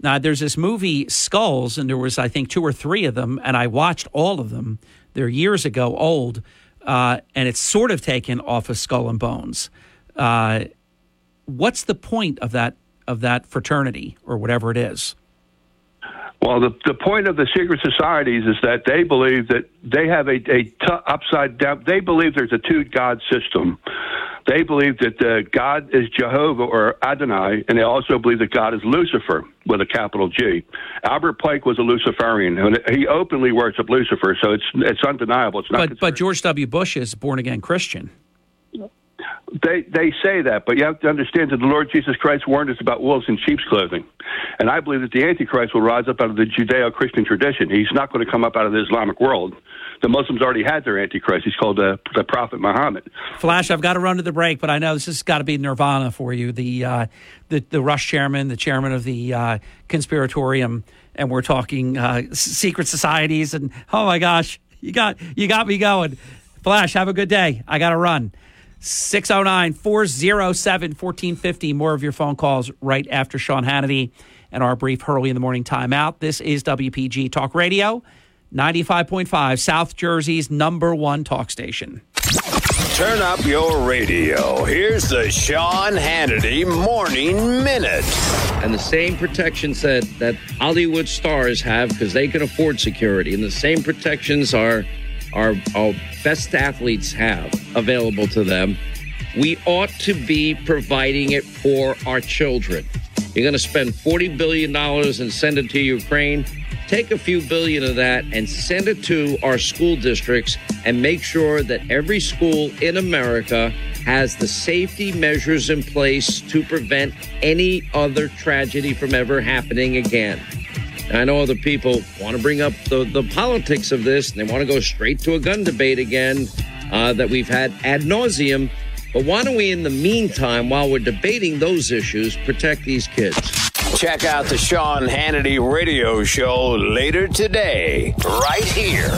Speaker 3: Now, there's this movie Skulls, and there was I think two or three of them, and I watched all of them. They're years ago old, uh, and it's sort of taken off of Skull and Bones. Uh, what's the point of that of that fraternity or whatever it is?
Speaker 10: Well, the, the point of the secret societies is that they believe that they have a, a t- upside down, they believe there's a two God system. They believe that uh, God is Jehovah or Adonai, and they also believe that God is Lucifer with a capital G. Albert Pike was a Luciferian, and he openly worshipped Lucifer, so it's it's undeniable. It's
Speaker 3: not. But, but George W. Bush is born again Christian.
Speaker 10: They they say that, but you have to understand that the Lord Jesus Christ warned us about wolves in sheep's clothing, and I believe that the Antichrist will rise up out of the Judeo-Christian tradition. He's not going to come up out of the Islamic world. The Muslims already had their Antichrist. He's called uh, the Prophet Muhammad.
Speaker 3: Flash, I've got to run to the break, but I know this has got to be Nirvana for you. The uh, the the Rush chairman, the chairman of the uh, conspiratorium, and we're talking uh, secret societies, and oh my gosh, you got you got me going. Flash, have a good day. I got to run. 609 407 1450. More of your phone calls right after Sean Hannity and our brief Hurley in the Morning timeout. This is WPG Talk Radio, 95.5, South Jersey's number one talk station.
Speaker 11: Turn up your radio. Here's the Sean Hannity Morning Minute.
Speaker 12: And the same protections that, that Hollywood stars have because they can afford security, and the same protections our, our, our best athletes have available to them, we ought to be providing it for our children. You're going to spend $40 billion and send it to Ukraine take a few billion of that and send it to our school districts and make sure that every school in America has the safety measures in place to prevent any other tragedy from ever happening again. I know other people want to bring up the, the politics of this and they want to go straight to a gun debate again uh, that we've had ad nauseum. But why don't we, in the meantime, while we're debating those issues, protect these kids?
Speaker 11: Check out the Sean Hannity radio show later today, right here.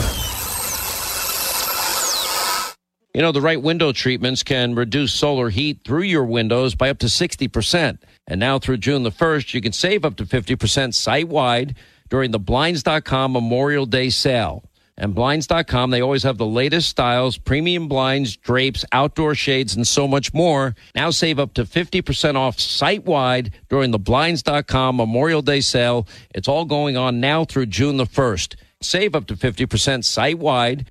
Speaker 12: You know, the right window treatments can reduce solar heat through your windows by up to 60%. And now through June the 1st, you can save up to 50% site wide during the Blinds.com Memorial Day sale. And Blinds.com, they always have the latest styles, premium blinds, drapes, outdoor shades, and so much more. Now save up to 50% off site wide during the Blinds.com Memorial Day sale. It's all going on now through June the 1st. Save up to 50% site wide.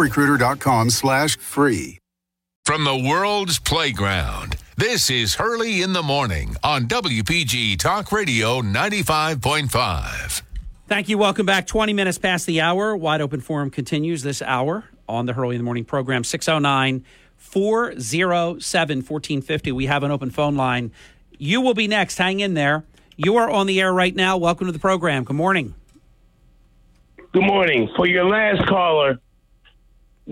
Speaker 13: ziprecruiter.com slash free.
Speaker 1: From the world's playground, this is Hurley in the Morning on WPG Talk Radio 95.5.
Speaker 3: Thank you. Welcome back. 20 minutes past the hour. Wide open forum continues this hour on the Hurley in the Morning program. 609 407 1450. We have an open phone line. You will be next. Hang in there. You are on the air right now. Welcome to the program. Good morning.
Speaker 14: Good morning. For your last caller,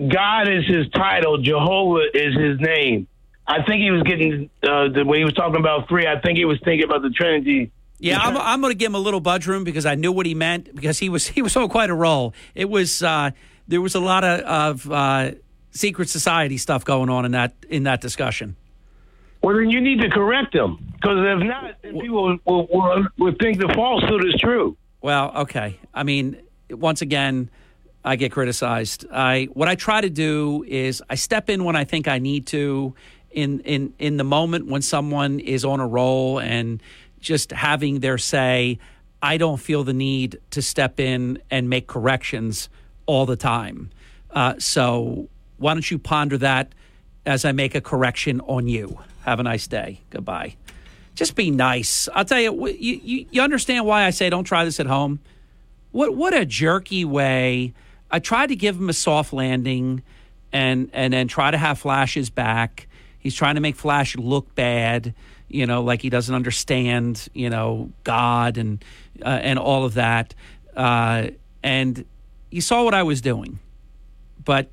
Speaker 14: God is his title, Jehovah is his name. I think he was getting, uh, the, when he was talking about three, I think he was thinking about the Trinity
Speaker 3: yeah, I'm, I'm going to give him a little budge room because I knew what he meant because he was he was on quite a roll. It was uh, there was a lot of, of uh, secret society stuff going on in that in that discussion.
Speaker 14: Well, then you need to correct him because if not, then people will, will, will think the falsehood is true.
Speaker 3: Well, okay. I mean, once again, I get criticized. I what I try to do is I step in when I think I need to in in in the moment when someone is on a roll and just having their say, I don't feel the need to step in and make corrections all the time. Uh, so why don't you ponder that as I make a correction on you? Have a nice day. Goodbye. Just be nice. I'll tell you, you, you, you understand why I say don't try this at home? What, what a jerky way. I tried to give him a soft landing and, and then try to have Flashes back. He's trying to make Flash look bad you know, like he doesn't understand, you know, God and uh, and all of that. Uh, and you saw what I was doing, but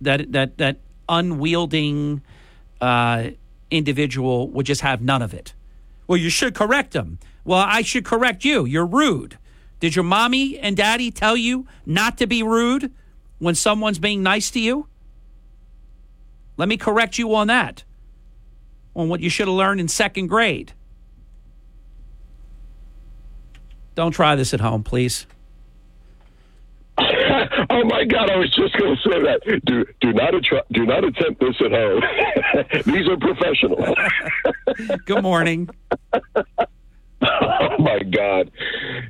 Speaker 3: that that that unwielding uh, individual would just have none of it. Well, you should correct him. Well, I should correct you. You're rude. Did your mommy and daddy tell you not to be rude when someone's being nice to you? Let me correct you on that on what you should have learned in second grade. Don't try this at home, please.
Speaker 15: oh my God! I was just going to say that. Do do not attra- do not attempt this at home. These are professionals.
Speaker 3: Good morning.
Speaker 15: oh my God,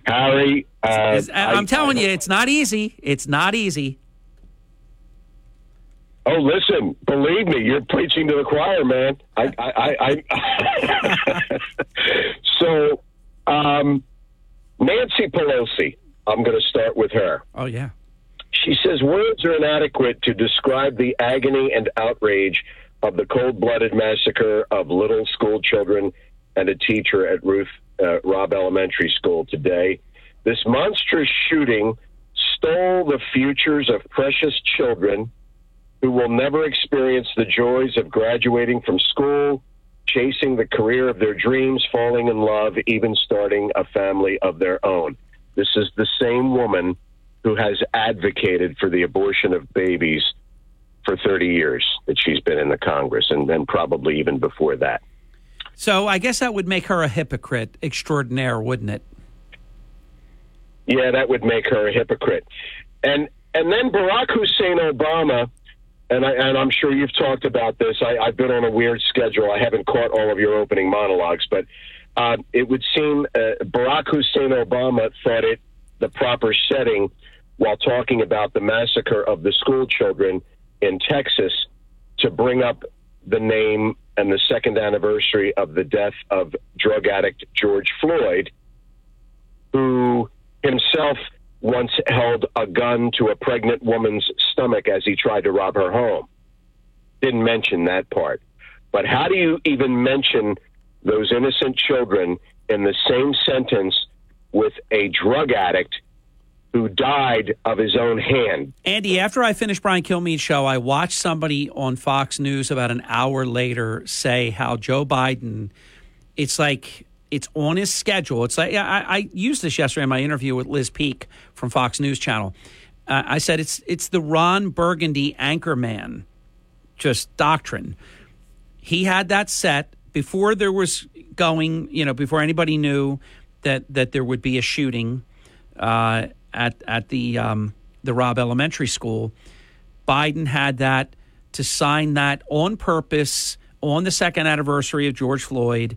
Speaker 15: Harry! Uh,
Speaker 3: I'm I, telling I, you, it's not easy. It's not easy.
Speaker 15: Oh, listen, believe me, you're preaching to the choir, man. I, I, I, I so, um, Nancy Pelosi, I'm going to start with her.
Speaker 3: Oh, yeah.
Speaker 15: She says words are inadequate to describe the agony and outrage of the cold blooded massacre of little school children and a teacher at Ruth uh, Robb Elementary School today. This monstrous shooting stole the futures of precious children who will never experience the joys of graduating from school, chasing the career of their dreams, falling in love, even starting a family of their own. This is the same woman who has advocated for the abortion of babies for 30 years that she's been in the Congress, and then probably even before that.
Speaker 3: So I guess that would make her a hypocrite extraordinaire, wouldn't it?
Speaker 15: Yeah, that would make her a hypocrite. And and then Barack Hussein Obama, and I and I'm sure you've talked about this. I, I've been on a weird schedule. I haven't caught all of your opening monologues, but uh, it would seem uh, Barack Hussein Obama thought it the proper setting while talking about the massacre of the school children in Texas to bring up the name and the second anniversary of the death of drug addict George Floyd, who himself once held a gun to a pregnant woman's stomach as he tried to rob her home. Didn't mention that part. But how do you even mention those innocent children in the same sentence with a drug addict who died of his own hand?
Speaker 3: Andy, after I finished Brian Kilmeade's show, I watched somebody on Fox News about an hour later say how Joe Biden, it's like it's on his schedule. It's like I, I used this yesterday in my interview with Liz Peek from Fox News Channel. Uh, I said it's it's the Ron Burgundy anchorman, just doctrine. He had that set before there was going, you know, before anybody knew that that there would be a shooting uh, at at the um, the Robb Elementary School. Biden had that to sign that on purpose on the second anniversary of George Floyd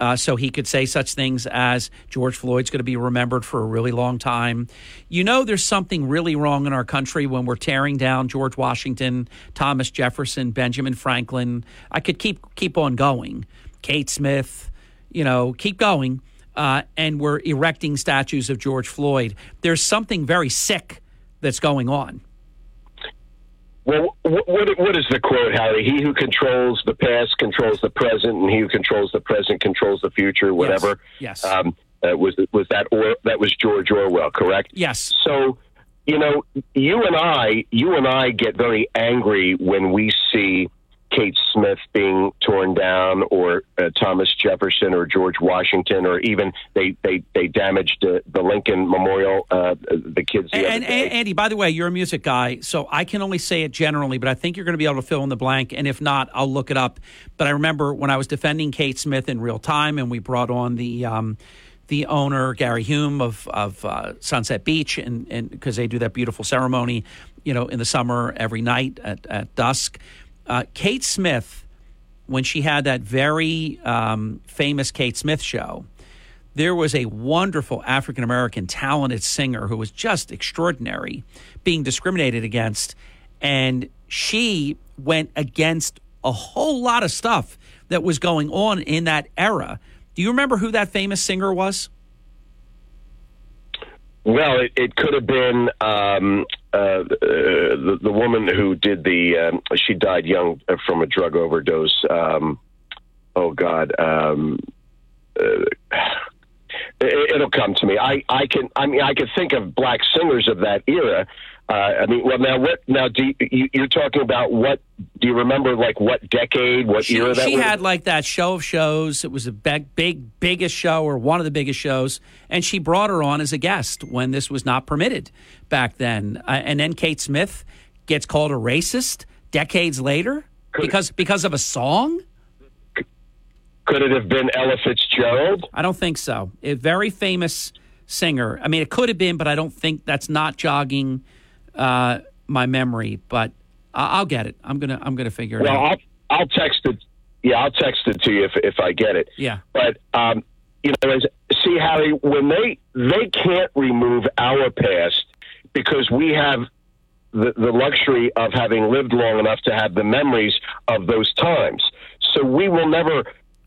Speaker 3: uh, so he could say such things as George Floyd's going to be remembered for a really long time. You know, there's something really wrong in our country when we're tearing down George Washington, Thomas Jefferson, Benjamin Franklin. I could keep keep on going. Kate Smith, you know, keep going. Uh, and we're erecting statues of George Floyd. There's something very sick that's going on.
Speaker 15: Well, what, what is the quote, Harry? He who controls the past controls the present, and he who controls the present controls the future. Whatever.
Speaker 3: Yes. yes.
Speaker 15: Um, uh, was was that or that was George Orwell? Correct.
Speaker 3: Yes.
Speaker 15: So, you know, you and I, you and I get very angry when we see Kate Smith being torn down, or uh, Thomas Jefferson, or George Washington, or even they they they damaged uh, the Lincoln Memorial. Uh, the kids. The
Speaker 3: and, and, Andy, by the way, you're a music guy, so I can only say it generally, but I think you're going to be able to fill in the blank. And if not, I'll look it up. But I remember when I was defending Kate Smith in real time, and we brought on the. Um, the owner Gary Hume of of uh, Sunset Beach, and because they do that beautiful ceremony, you know, in the summer every night at, at dusk. Uh, Kate Smith, when she had that very um, famous Kate Smith show, there was a wonderful African American talented singer who was just extraordinary being discriminated against. And she went against a whole lot of stuff that was going on in that era. Do you remember who that famous singer was?
Speaker 15: Well, it, it could have been um, uh, the, the woman who did the. Um, she died young from a drug overdose. Um, oh God. Um, uh, it, will come to me. I, I can. I mean, I can think of black singers of that era. Uh, I mean, well, now what? Now, do you, you're talking about what? Do you remember like what decade, what
Speaker 3: she,
Speaker 15: era that
Speaker 3: she
Speaker 15: was?
Speaker 3: had like that show of shows. It was a big, big, biggest show or one of the biggest shows, and she brought her on as a guest when this was not permitted back then. Uh, and then Kate Smith gets called a racist decades later because because of a song.
Speaker 15: Could it have been Ella Fitzgerald?
Speaker 3: I don't think so. A very famous singer. I mean, it could have been, but I don't think that's not jogging uh, my memory. But I'll get it. I'm gonna I'm gonna figure it
Speaker 15: well,
Speaker 3: out.
Speaker 15: I'll, I'll text it. Yeah, I'll text it to you if if I get it.
Speaker 3: Yeah.
Speaker 15: But um, you know, as, see, Harry, when they they can't remove our past because we have the, the luxury of having lived long enough to have the memories of those times. So we will never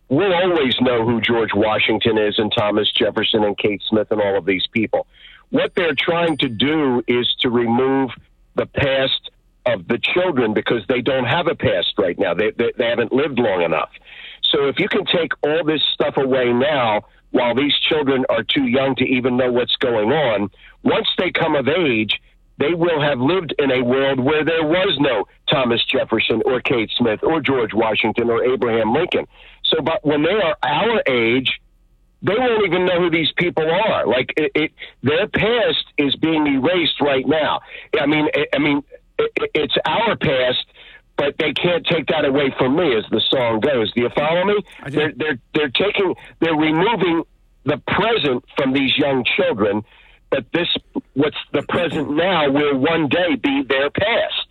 Speaker 15: we'll always know who George Washington is and Thomas Jefferson and Kate Smith and all of these people. What they're trying to do is to remove the past of the children because they don't have a past right now. They, they, they haven't lived long enough. So if you can take all this stuff away now, while these children are too young to even know what's going on. Once they come of age, they will have lived in a world where there was no Thomas Jefferson or Kate Smith or George Washington or Abraham Lincoln. So, but when they are our age, they won't even know who these people are. Like it, it their past is being erased right now. I mean, I, I mean, it, it's our past, but they can't take that away from me, as the song goes. Do you follow me? They're they're they're taking they're removing the present from these young children, but this what's the present now will one day be their past.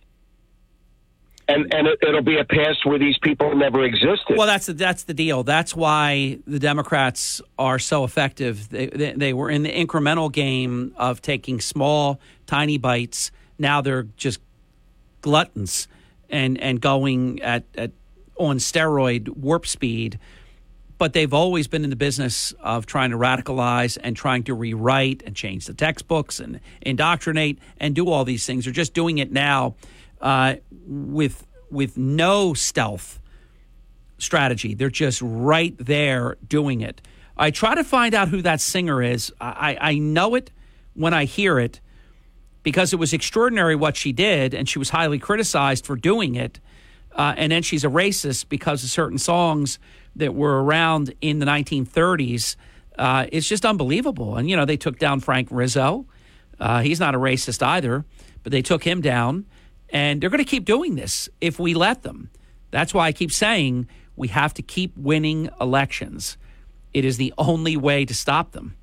Speaker 15: And, and it, it'll be a past where these people never existed.
Speaker 3: Well, that's the, that's the deal. That's why the Democrats are so effective. They, they, they were in the incremental game of taking small, tiny bites. Now they're just gluttons and and going at, at on steroid warp speed. But they've always been in the business of trying to radicalize and trying to rewrite and change the textbooks and indoctrinate and do all these things. They're just doing it now uh, with with no stealth strategy. They're just right there doing it. I try to find out who that singer is. I, I know it when I hear it because it was extraordinary what she did, and she was highly criticized for doing it. Uh, and then she's a racist because of certain songs that were around in the 1930s. Uh, it's just unbelievable. And, you know, they took down Frank Rizzo. Uh, he's not a racist either, but they took him down. And they're going to keep doing this if we let them. That's why I keep saying we have to keep winning elections. It is the only way to stop them.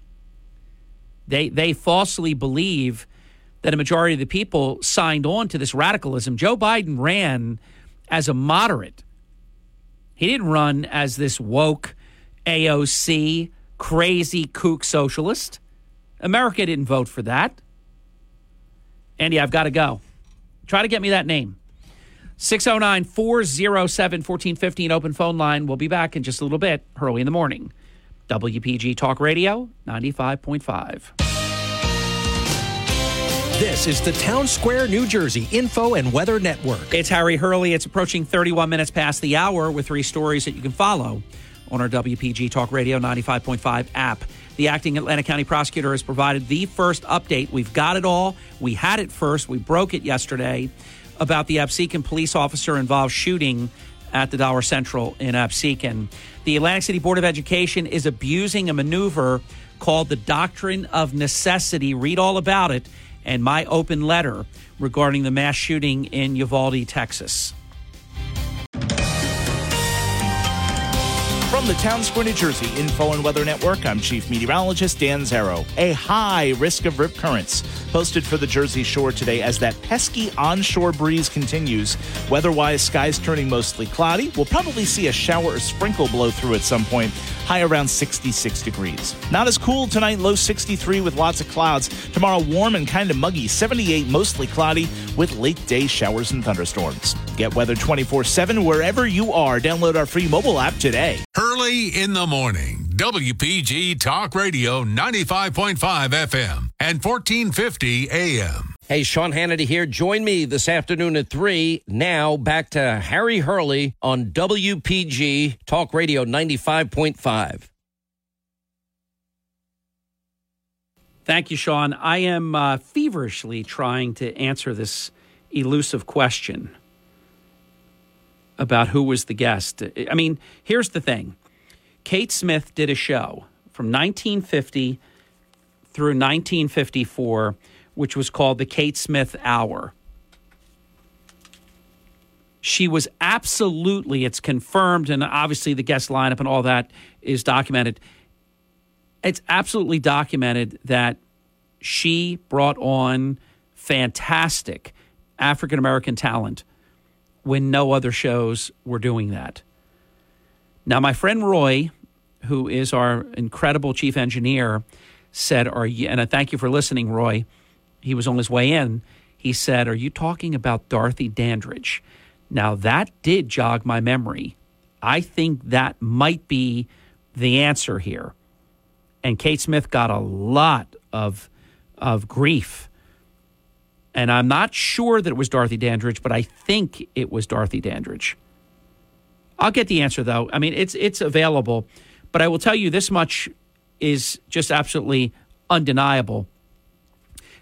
Speaker 3: They, they falsely believe that a majority of the people signed on to this radicalism. Joe Biden ran as a moderate. He didn't run as this woke AOC crazy kook socialist. America didn't vote for that. Andy, I've got to go. Try to get me that name. 609 407 1415 open phone line. We'll be back in just a little bit, early in the morning. WPG Talk Radio 95.5.
Speaker 6: This is the Town Square, New Jersey Info and Weather Network.
Speaker 3: It's Harry Hurley. It's approaching 31 minutes past the hour with three stories that you can follow on our WPG Talk Radio 95.5 app. The acting Atlantic County prosecutor has provided the first update. We've got it all. We had it first. We broke it yesterday about the Absecon police officer involved shooting at the Dollar General in Absecon. The Atlantic City Board of Education is abusing a maneuver called the Doctrine of Necessity. Read all about it and my open letter regarding the mass shooting in Uvalde, Texas.
Speaker 7: From the Town Square, New Jersey Info and Weather Network, I'm Chief Meteorologist Dan Zarrow. A high risk of rip currents posted for the Jersey Shore today as that pesky onshore breeze continues. Weather-wise, skies turning mostly cloudy. We'll probably see a shower or sprinkle blow through at some point. High around 66 degrees. Not as cool tonight, low 63 with lots of clouds. Tomorrow, warm and kind of muggy, 78 mostly cloudy with late day showers and thunderstorms. Get weather 24 7 wherever you are. Download our free mobile app today.
Speaker 1: Early in the morning, WPG Talk Radio 95.5 FM and 1450 AM.
Speaker 12: Hey, Sean Hannity here. Join me this afternoon at 3. Now back to Harry Hurley on WPG Talk Radio 95.5.
Speaker 3: Thank you, Sean. I am uh, feverishly trying to answer this elusive question about who was the guest. I mean, here's the thing Kate Smith did a show from 1950 through 1954, which was called the Kate Smith Hour. She was absolutely, it's confirmed, and obviously the guest lineup and all that is documented. It's absolutely documented that she brought on fantastic African American talent when no other shows were doing that. Now, my friend Roy, who is our incredible chief engineer, said, "Are you?" And I thank you for listening, Roy. He was on his way in. He said, "Are you talking about Dorothy Dandridge?" Now that did jog my memory. I think that might be the answer here. And Kate Smith got a lot of of grief. And I'm not sure that it was Dorothy Dandridge, but I think it was Dorothy Dandridge. I'll get the answer though. I mean, it's it's available, but I will tell you this much is just absolutely undeniable.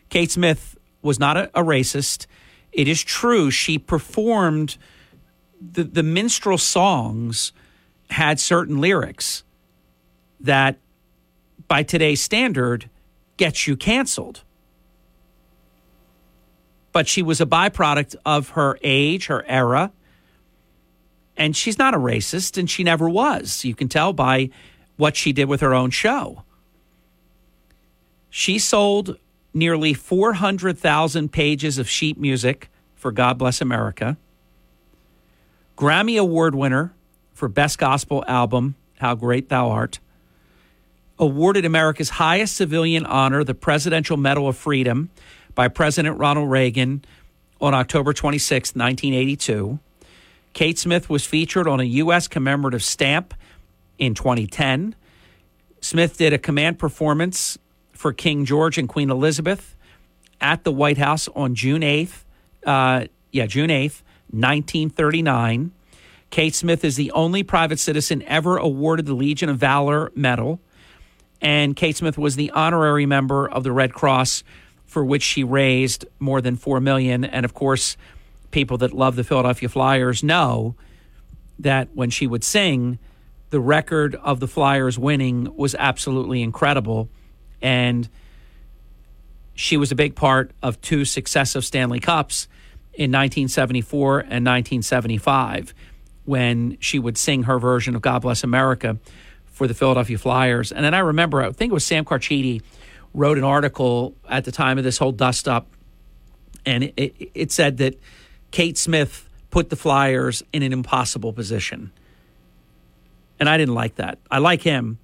Speaker 3: Kate Smith was not a, a racist. It is true she performed the the minstrel songs had certain lyrics that by today's standard gets you canceled. But she was a byproduct of her age, her era, and she's not a racist and she never was. You can tell by what she did with her own show. She sold nearly 400,000 pages of sheet music for God Bless America. Grammy Award winner for Best Gospel Album, How Great Thou Art. Awarded America's highest civilian honor, the Presidential Medal of Freedom, by President Ronald Reagan on October 26, 1982. Kate Smith was featured on a U.S. commemorative stamp in 2010. Smith did a command performance for King George and Queen Elizabeth at the White House on June 8th. Uh, yeah, June 8th, 1939. Kate Smith is the only private citizen ever awarded the Legion of Valor Medal. And Kate Smith was the honorary member of the Red Cross, for which she raised more than four million. And of course, people that love the Philadelphia Flyers know that when she would sing, the record of the Flyers winning was absolutely incredible. And she was a big part of two successive Stanley Cups in 1974 and 1975 when she would sing her version of God Bless America for the Philadelphia Flyers. And then I remember, I think it was Sam Carchidi wrote an article at the time of this whole dust up, and it, it, it said that Kate Smith put the Flyers in an impossible position. And I didn't like that. I like him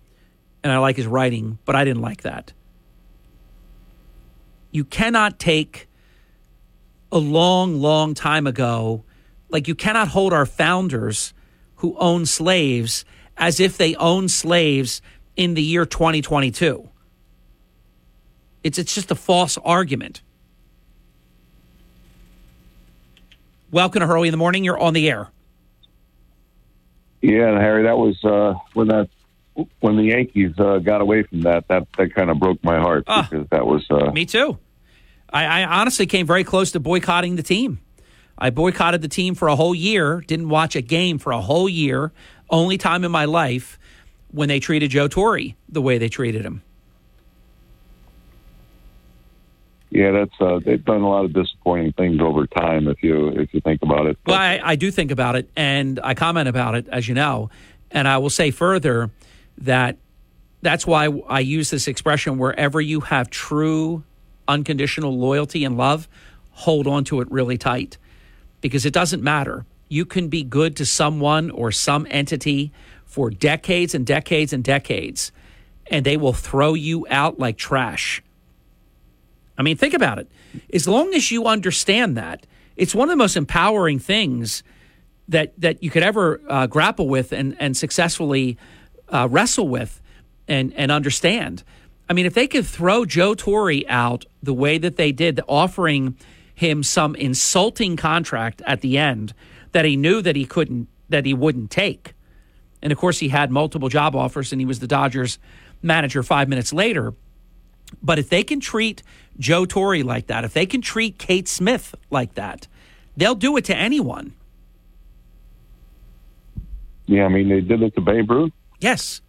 Speaker 3: and I like his writing, but I didn't like that. You cannot take a long, long time ago, like you cannot hold our founders who own slaves as if they own slaves in the year 2022. It's, it's just a false argument. Welcome to Hurley in the Morning. You're on the air.
Speaker 16: Yeah, Harry, that was uh, when that when the Yankees uh, got away from that. That that kind of broke my heart
Speaker 3: Ah.
Speaker 16: because that was uh,
Speaker 3: Me too. I, I honestly came very close to boycotting the team. I boycotted the team for a whole year, didn't watch a game for a whole year. Only time in my life when they treated Joe Torre the way they treated him.
Speaker 16: yeah. That's uh, they've done a lot of disappointing things over time. If you if you think about it,
Speaker 3: Well, I, I do think about it and I comment about it, as you know. And I will say further that that's why I use this expression wherever you have true unconditional loyalty and love, hold on to it really tight because it doesn't matter. You can be good to someone or some entity for decades and decades and decades, and they will throw you out like trash. I mean, think about it. As long as you understand that, it's one of the most empowering things that that you could ever uh, grapple with and and successfully uh, wrestle with and and understand. I mean, if they could throw Joe Torre out the way that they did, offering him some insulting contract at the end that he knew that he couldn't that he wouldn't take, and of course he had multiple job offers and he was the Dodgers manager five minutes later. But if they can treat Joe Torre like that, if they can treat Kate Smith like that, they'll do it to anyone.
Speaker 16: yeah. I mean, they did it to Babe Ruth.
Speaker 3: Yes.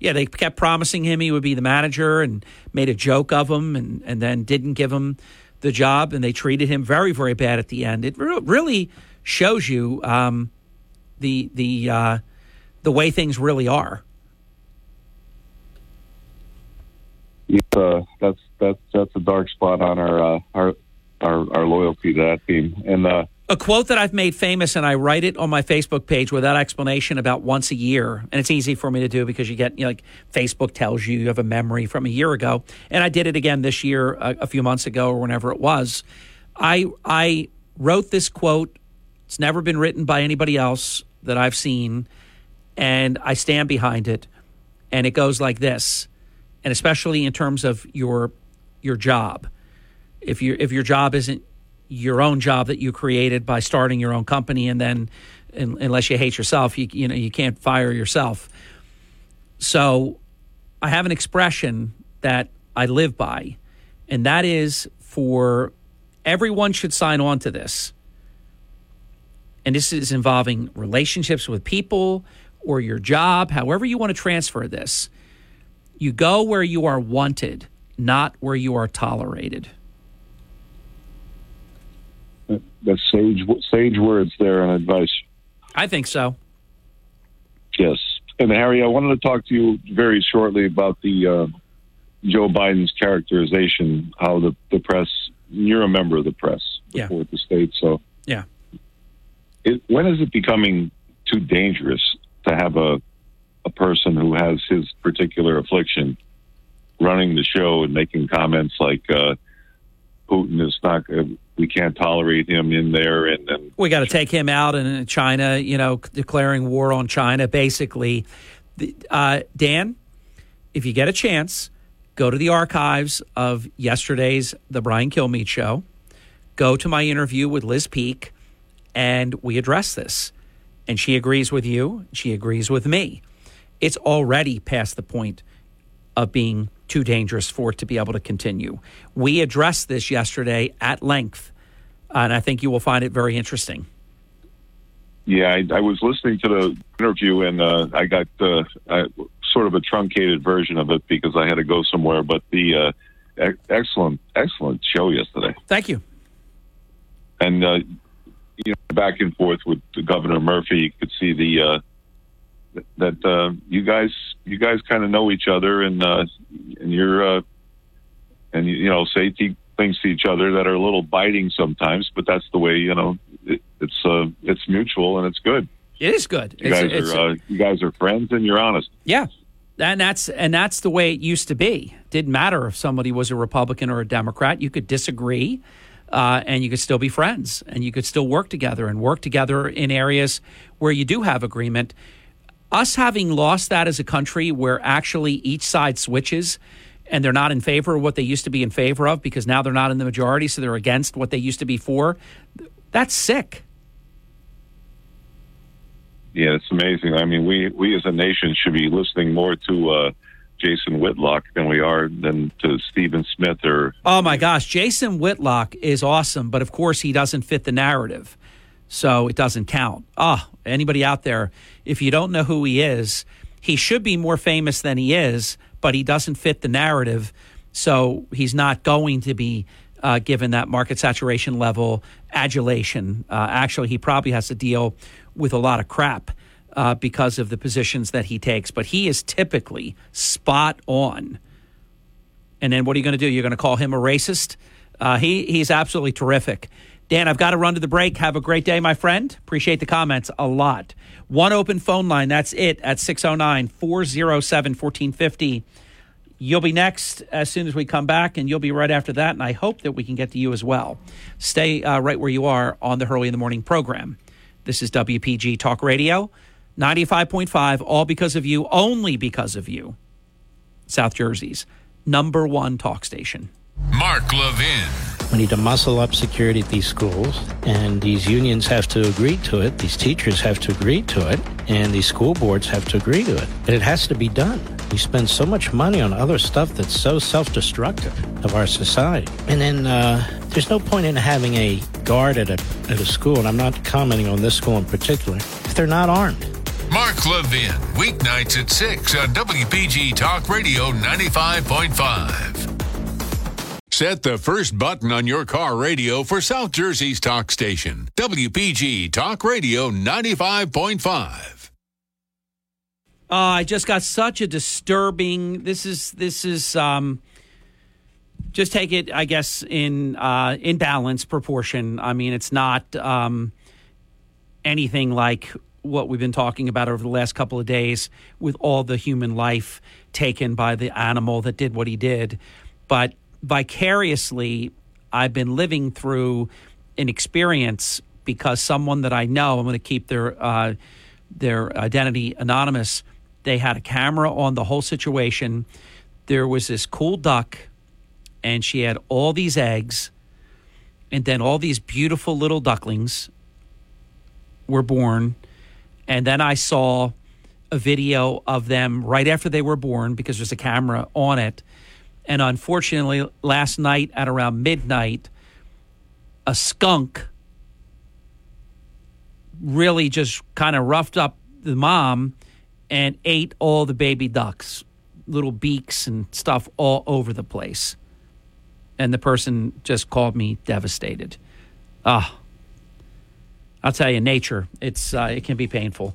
Speaker 3: Yeah, they kept promising him he would be the manager and made a joke of him and, and then didn't give him the job and they treated him very, very bad at the end. It re- really shows you um, the the uh, the way things really are.
Speaker 16: Yeah, uh, that's that's that's a dark spot on our uh, our, our our loyalty to that team. And uh,
Speaker 3: A quote that I've made famous, and I write it on my Facebook page without explanation about once a year, and it's easy for me to do because you get you know, like Facebook tells you you have a memory from a year ago, and I did it again this year, a, a few months ago, or whenever it was. I I wrote this quote. It's never been written by anybody else that I've seen, and I stand behind it. And it goes like this, and especially in terms of your your job if your if your job isn't your own job that you created by starting your own company and then un- unless you hate yourself you you know you can't fire yourself so I have an expression that I live by, and that is for everyone should sign on to this. And this is involving relationships with people or your job, however you want to transfer this. You go where you are wanted, not where you are tolerated.
Speaker 16: That's sage sage words there and advice.
Speaker 3: I think so.
Speaker 16: Yes. And Harry, I wanted to talk to you very shortly about the uh, Joe Biden's characterization, how the, the press, you're a member of the press
Speaker 3: Yeah.
Speaker 16: before the state, so
Speaker 3: Yeah.
Speaker 16: it, when is it becoming too dangerous to have a, a person who has his particular affliction running the show and making comments like uh, Putin is not, uh, we can't tolerate him in there, and, and
Speaker 3: We got to take him out, and China, you know, declaring war on China. Basically, uh, Dan, if you get a chance, go to the archives of yesterday's The Brian Kilmeade Show. Go to my interview with Liz Peek, and we address this. And she agrees with you. She agrees with me. It's already past the point of being too dangerous for it to be able to continue. We addressed this yesterday at length, and I think you will find it very interesting.
Speaker 16: Yeah, I, I was listening to the interview and uh, I got uh, I, sort of a truncated version of it because I had to go somewhere. But the uh, e- excellent, excellent show yesterday,
Speaker 3: Thank you.
Speaker 16: and uh, you know, back and forth with Governor Murphy, you could see the uh, that uh, you guys, you guys kind of know each other, and uh, and you're uh, and you know say th- things to each other that are a little biting sometimes, but that's the way you know it, it's uh, it's mutual and it's good.
Speaker 3: It is good.
Speaker 16: You
Speaker 3: It's-
Speaker 16: guys
Speaker 3: it's-
Speaker 16: are uh, you guys are friends and you're honest.
Speaker 3: Yeah. And that's and that's the way it used to be. Didn't matter if somebody was a Republican or a Democrat. You could disagree, uh, and you could still be friends, and you could still work together and work together in areas where you do have agreement. Us having lost that as a country, where actually each side switches, and they're not in favor of what they used to be in favor of because now they're not in the majority, so they're against what they used to be for. That's sick.
Speaker 16: Yeah, it's amazing. I mean, we we as a nation should be listening more to uh, Jason Whitlock than we are than to Stephen Smith or
Speaker 3: Oh my gosh, Jason Whitlock is awesome, but of course he doesn't fit the narrative. So it doesn't count. Ah, anybody out there, if you don't know who he is, he should be more famous than he is, but he doesn't fit the narrative. So he's not going to be uh, given that market saturation level adulation. Uh, actually, he probably has to deal with a lot of crap uh, because of the positions that he takes. But he is typically spot on. And then what are you going to do? You're going to call him a racist? Uh, he he's absolutely terrific. Dan, I've got to run to the break. Have a great day, my friend. Appreciate the comments a lot. One open phone line. That's it at 609 407 1450. You'll be next as soon as we come back, and you'll be right after that. And I hope that we can get to you as well. Stay uh, right where you are on the Hurley in the Morning program. This is WPG Talk Radio, 95.5, all because of you, only because of you. South Jersey's number one talk station.
Speaker 1: Mark Levin.
Speaker 9: We need to muscle up security at these schools, and these unions have to agree to it. These teachers have to agree to it, and these school boards have to agree to it. And it has to be done. We spend so much money on other stuff that's so self-destructive of our society. And then uh, there's no point in having a guard at a, at a school, and I'm not commenting on this school in particular, if they're not armed.
Speaker 1: Mark Levin, weeknights at 6 on WPG Talk Radio 95.5. Set the first button on your car radio for South Jersey's talk station, WPG Talk Radio 95.5.
Speaker 3: Uh, I just got such a disturbing. This is this is um, just take it, I guess, in uh, in balance proportion. I mean, it's not um, anything like what we've been talking about over the last couple of days with all the human life taken by the animal that did what he did, but vicariously, I've been living through an experience because someone that I know, I'm going to keep their uh, their identity anonymous. They had a camera on the whole situation. There was this cool duck, and she had all these eggs, and then all these beautiful little ducklings were born. And then I saw a video of them right after they were born because there's a camera on it. And unfortunately, last night at around midnight, a skunk really just kind of roughed up the mom and ate all the baby ducks, little beaks and stuff all over the place. And the person just called me devastated. Ah, I'll tell you, nature, it's uh, it can be painful.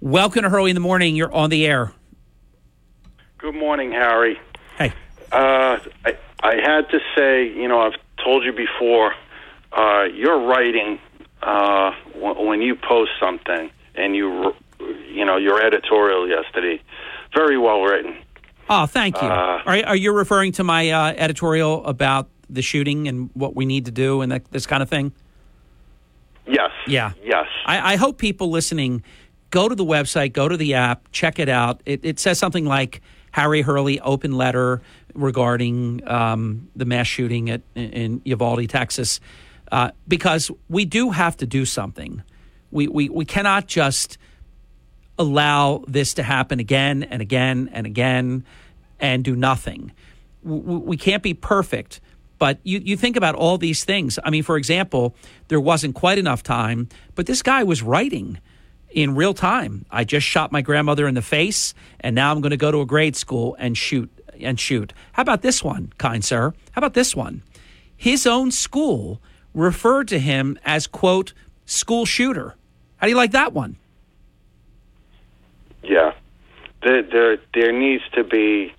Speaker 3: Welcome to Hurley in the Morning. You're on the air.
Speaker 17: Good morning, Harry. Uh, I, I had to say, you know, I've told you before, uh, your writing, uh, w- when you post something and you, you know, your editorial yesterday, very well written.
Speaker 3: Oh, thank you.
Speaker 17: Uh,
Speaker 3: are, are you referring to my uh, editorial about the shooting and what we need to do and that, this kind of thing?
Speaker 17: Yes.
Speaker 3: Yeah.
Speaker 17: Yes.
Speaker 3: I, I hope people listening go to the website, go to the app, check it out. It, it says something like Harry Hurley open letter regarding um, the mass shooting at in Uvalde, Texas, uh, because we do have to do something. We, we we cannot just allow this to happen again and again and again and do nothing. We, we can't be perfect, but you, you think about all these things. I mean, for example, there wasn't quite enough time, but this guy was writing in real time. I just shot my grandmother in the face, and now I'm going to go to a grade school and shoot and shoot. How about this one, kind sir? How about this one? His own school referred to him as quote school shooter. How do you like that one?
Speaker 17: Yeah, there there there needs to be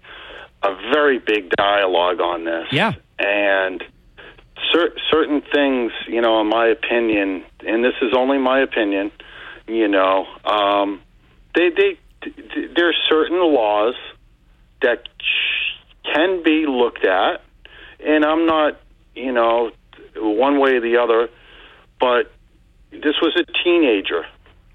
Speaker 17: a very big dialogue on this.
Speaker 3: Yeah,
Speaker 17: and cer- certain things, you know, in my opinion, and this is only my opinion, you know, um, they they there are certain laws that can be looked at, and I'm not, you know, one way or the other, but this was a teenager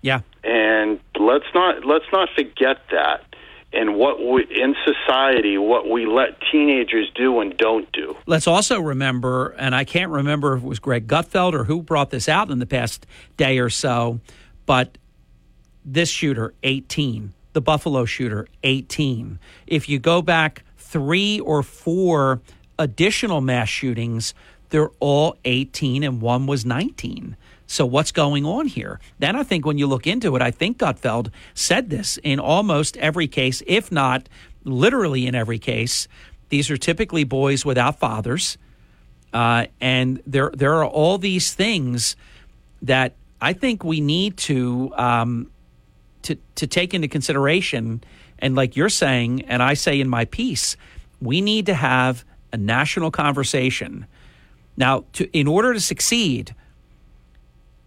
Speaker 3: Yeah.
Speaker 17: and let's not let's not forget that and what we in society what we let teenagers do and don't do
Speaker 3: Let's also remember, and I can't remember if it was Greg Gutfeld or who brought this out in the past day or so, but this shooter, 18, the Buffalo shooter, 18. If you go back three or four additional mass shootings, they're all 18 and one was 19. So what's going on here? Then I think when you look into it, I think Gutfeld said this in almost every case, if not literally in every case. These are typically boys without fathers, uh, and there there are all these things that I think we need to um, to to take into consideration. And like you're saying, and I say in my piece, we need to have a national conversation. Now, to, in order to succeed,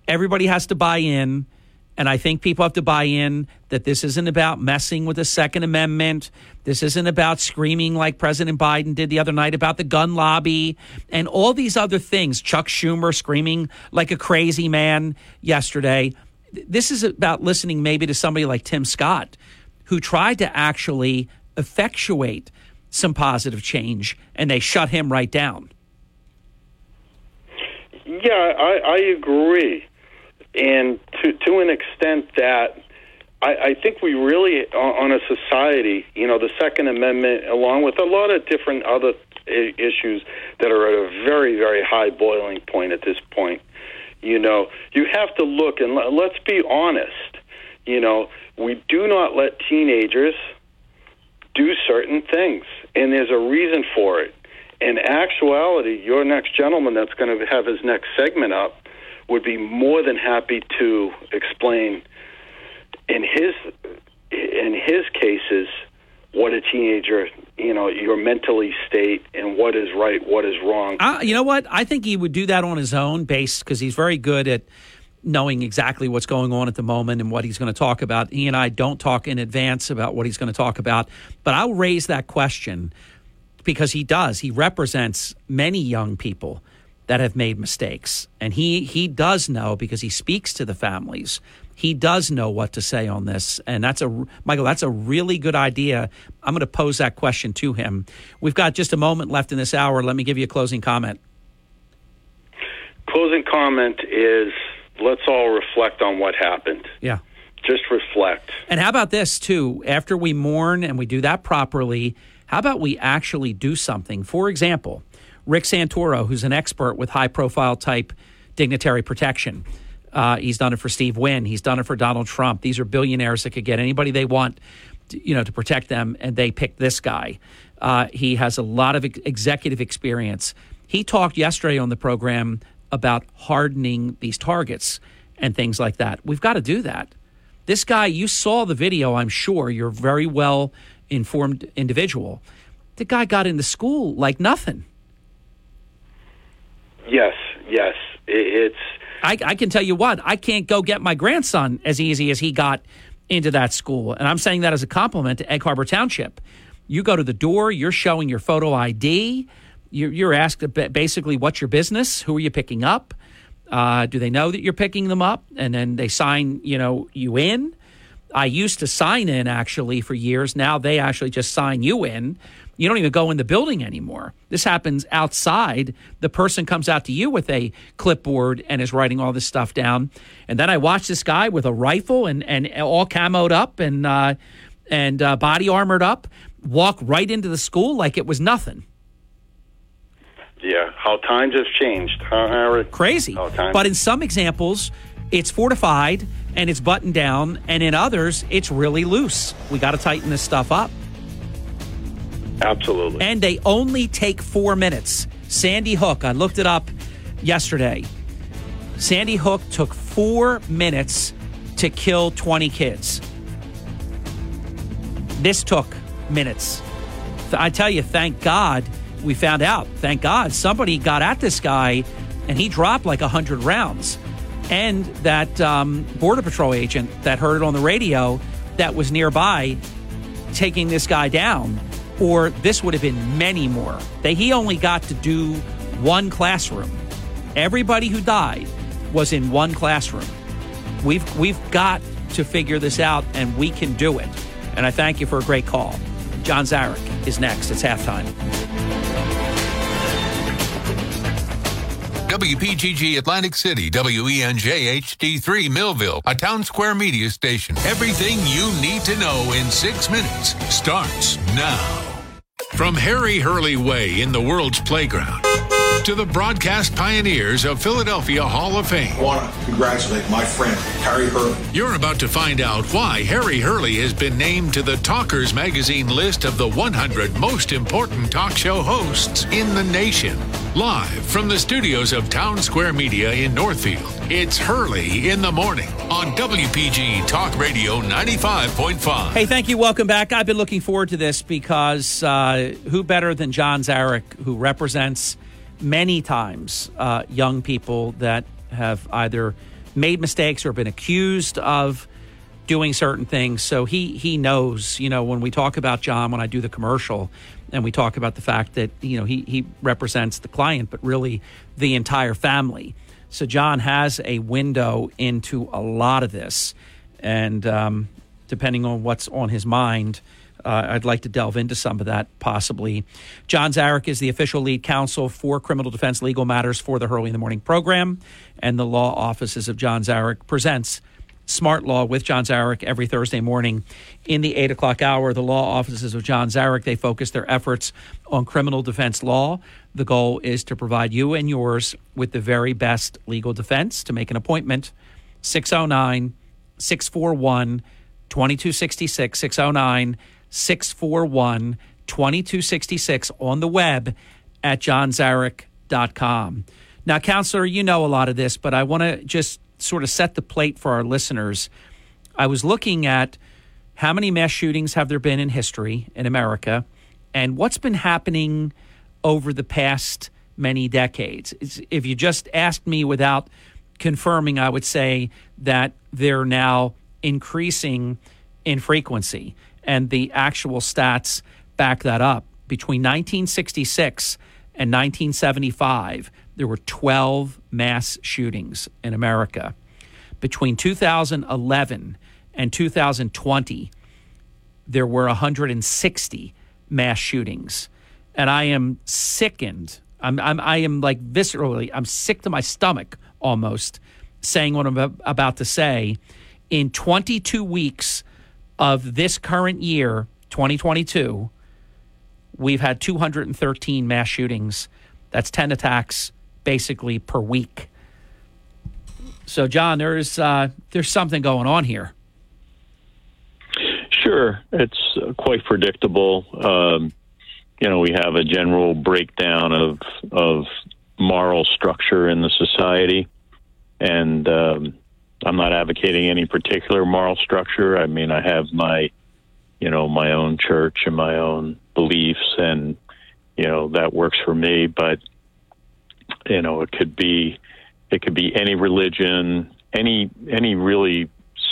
Speaker 3: everybody has to buy in. And I think people have to buy in that this isn't about messing with the Second Amendment. This isn't about screaming like President Biden did the other night about the gun lobby and all these other things. Chuck Schumer screaming like a crazy man yesterday. This is about listening maybe to somebody like Tim Scott, who tried to actually effectuate some positive change, and they shut him right down.
Speaker 17: yeah i i agree and to to an extent that I, I think we really, on a society, you know, the Second Amendment, along with a lot of different other issues that are at a very, very high boiling point at this point, you know, you have to look and let, let's be honest. You know, we do not let teenagers do certain things, and there's a reason for it. In actuality, your next gentleman that's going to have his next segment up would be more than happy to explain in his in his cases what a teenager you know your mentally state and what is right what is wrong
Speaker 3: Uh, you know what? I think he would do that on his own base because he's very good at knowing exactly what's going on at the moment and what he's going to talk about. He and I don't talk in advance about what he's going to talk about, but I'll raise that question because he does. He represents many young people that have made mistakes, and he he does know because he speaks to the families. He does know what to say on this, and that's a Michael. That's a really good idea. I'm going to pose that question to him. We've got just a moment left in this hour. Let me give you a closing comment.
Speaker 17: closing comment is let's all reflect on what happened
Speaker 3: Yeah.
Speaker 17: just reflect.
Speaker 3: And how about this, too? After we mourn and we do that properly, how about we actually do something? For example, Rick Santoro, who's an expert with high profile type dignitary protection. Uh, he's done it for Steve Wynn. He's done it for Donald Trump. These are billionaires that could get anybody they want, to, you know, to protect them, and they pick this guy. Uh, he has a lot of ex- executive experience. He talked yesterday on the program about hardening these targets and things like that. We've got to do that. This guy, you saw the video, I'm sure. You're a very well informed individual. The guy got into school like nothing.
Speaker 17: Yes, yes. It's.
Speaker 3: I, I can tell you what, I can't go get my grandson as easy as he got into that school. And I'm saying that as a compliment to Egg Harbor Township. You go to the door, you're showing your photo ID, you're, you're asked basically what's your business, who are you picking up, uh, do they know that you're picking them up, and then they sign you know you in. I used to sign in actually for years. Now they actually just sign you in. You don't even go in the building anymore. This happens outside. The person comes out to you with a clipboard and is writing all this stuff down. And then I watch this guy with a rifle and, and all camoed up and uh, and uh, body armored up walk right into the school like it was nothing.
Speaker 17: Yeah, how times have changed, huh, Eric?
Speaker 3: Crazy. But in some examples, it's fortified and it's buttoned down, and in others, it's really loose. We got to tighten this stuff up.
Speaker 17: Absolutely.
Speaker 3: And they only take four minutes. Sandy Hook, I looked it up yesterday. Sandy Hook took four minutes to kill 20 kids. This took minutes. I tell you, thank God we found out. Thank God somebody got at this guy and he dropped like 100 rounds. And that um, Border Patrol agent that heard it on the radio that was nearby taking this guy down or this would have been many more. That he only got to do one classroom. Everybody who died was in one classroom. We've we've got to figure this out, and we can do it. And I thank you for a great call. John Zarych is next. It's halftime.
Speaker 1: WPGG Atlantic City, WENJ HD3 Millville, a town square media station. Everything you need to know in six minutes starts now. From Harry Hurley Way in the world's playground to the broadcast pioneers of Philadelphia Hall of Fame.
Speaker 2: I want to congratulate my friend, Harry Hurley.
Speaker 1: You're about to find out why Harry Hurley has been named to the Talkers Magazine list of the 100 most important talk show hosts in the nation. Live from the studios of Town Square Media in Northfield, it's Hurley in the Morning on WPG Talk Radio 95.5.
Speaker 3: Hey, thank you. Welcome back. I've been looking forward to this because uh, who better than John Zarych, who represents many times uh, young people that have either made mistakes or been accused of doing certain things. So he he knows, you know, when we talk about John, when I do the commercial, and we talk about the fact that you know he he represents the client, but really the entire family. So John has a window into a lot of this, and um, depending on what's on his mind. Uh, I'd like to delve into some of that possibly. John Zarych is the official lead counsel for criminal defense legal matters for the Hurley in the Morning program, and the law offices of John Zarych presents Smart Law with John Zarych every Thursday morning in the 8 o'clock hour. The law offices of John Zarych, they focus their efforts on criminal defense law. The goal is to provide you and yours with the very best legal defense. To make an appointment, 609 641 2266 609 641 2266 on the web at johnzarych.com. Now, counselor, you know a lot of this, but I want to just sort of set the plate for our listeners. I was looking at how many mass shootings have there been in history in America and what's been happening over the past many decades. If you just asked me without confirming, I would say that they're now increasing in frequency and the actual stats back that up. Between 1966 and 1975, there were 12 mass shootings in America. Between 2011 and 2020, there were 160 mass shootings. And I am sickened. I'm, I'm, I am like viscerally, I'm sick to my stomach almost saying what I'm about to say In 22 weeks of this current year, 2022, we've had 213 mass shootings. That's 10 attacks basically per week. So, John, there's uh, there's something going on here.
Speaker 18: Sure, it's uh, quite predictable. Um, you know, we have a general breakdown of of moral structure in the society, and um, I'm not advocating any particular moral structure. I mean, I have my, you know, my own church and my own beliefs, and you know that works for me. But you know, it could be it could be any religion, any any really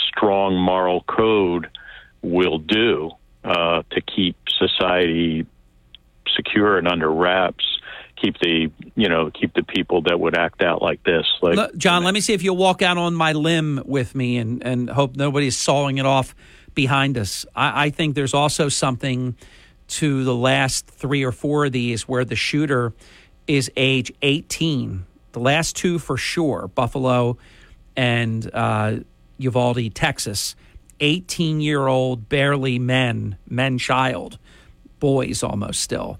Speaker 18: strong moral code will do uh, to keep society secure and under wraps. Keep the you know keep the people that would act out like this. Like
Speaker 3: Look, John, let me see if you'll walk out on my limb with me and and hope nobody's sawing it off behind us. I, I think there's also something to the last three or four of these where the shooter is age 18. The last two for sure, Buffalo and uh, Uvalde, Texas. 18 year old, barely men, men child, boys almost still.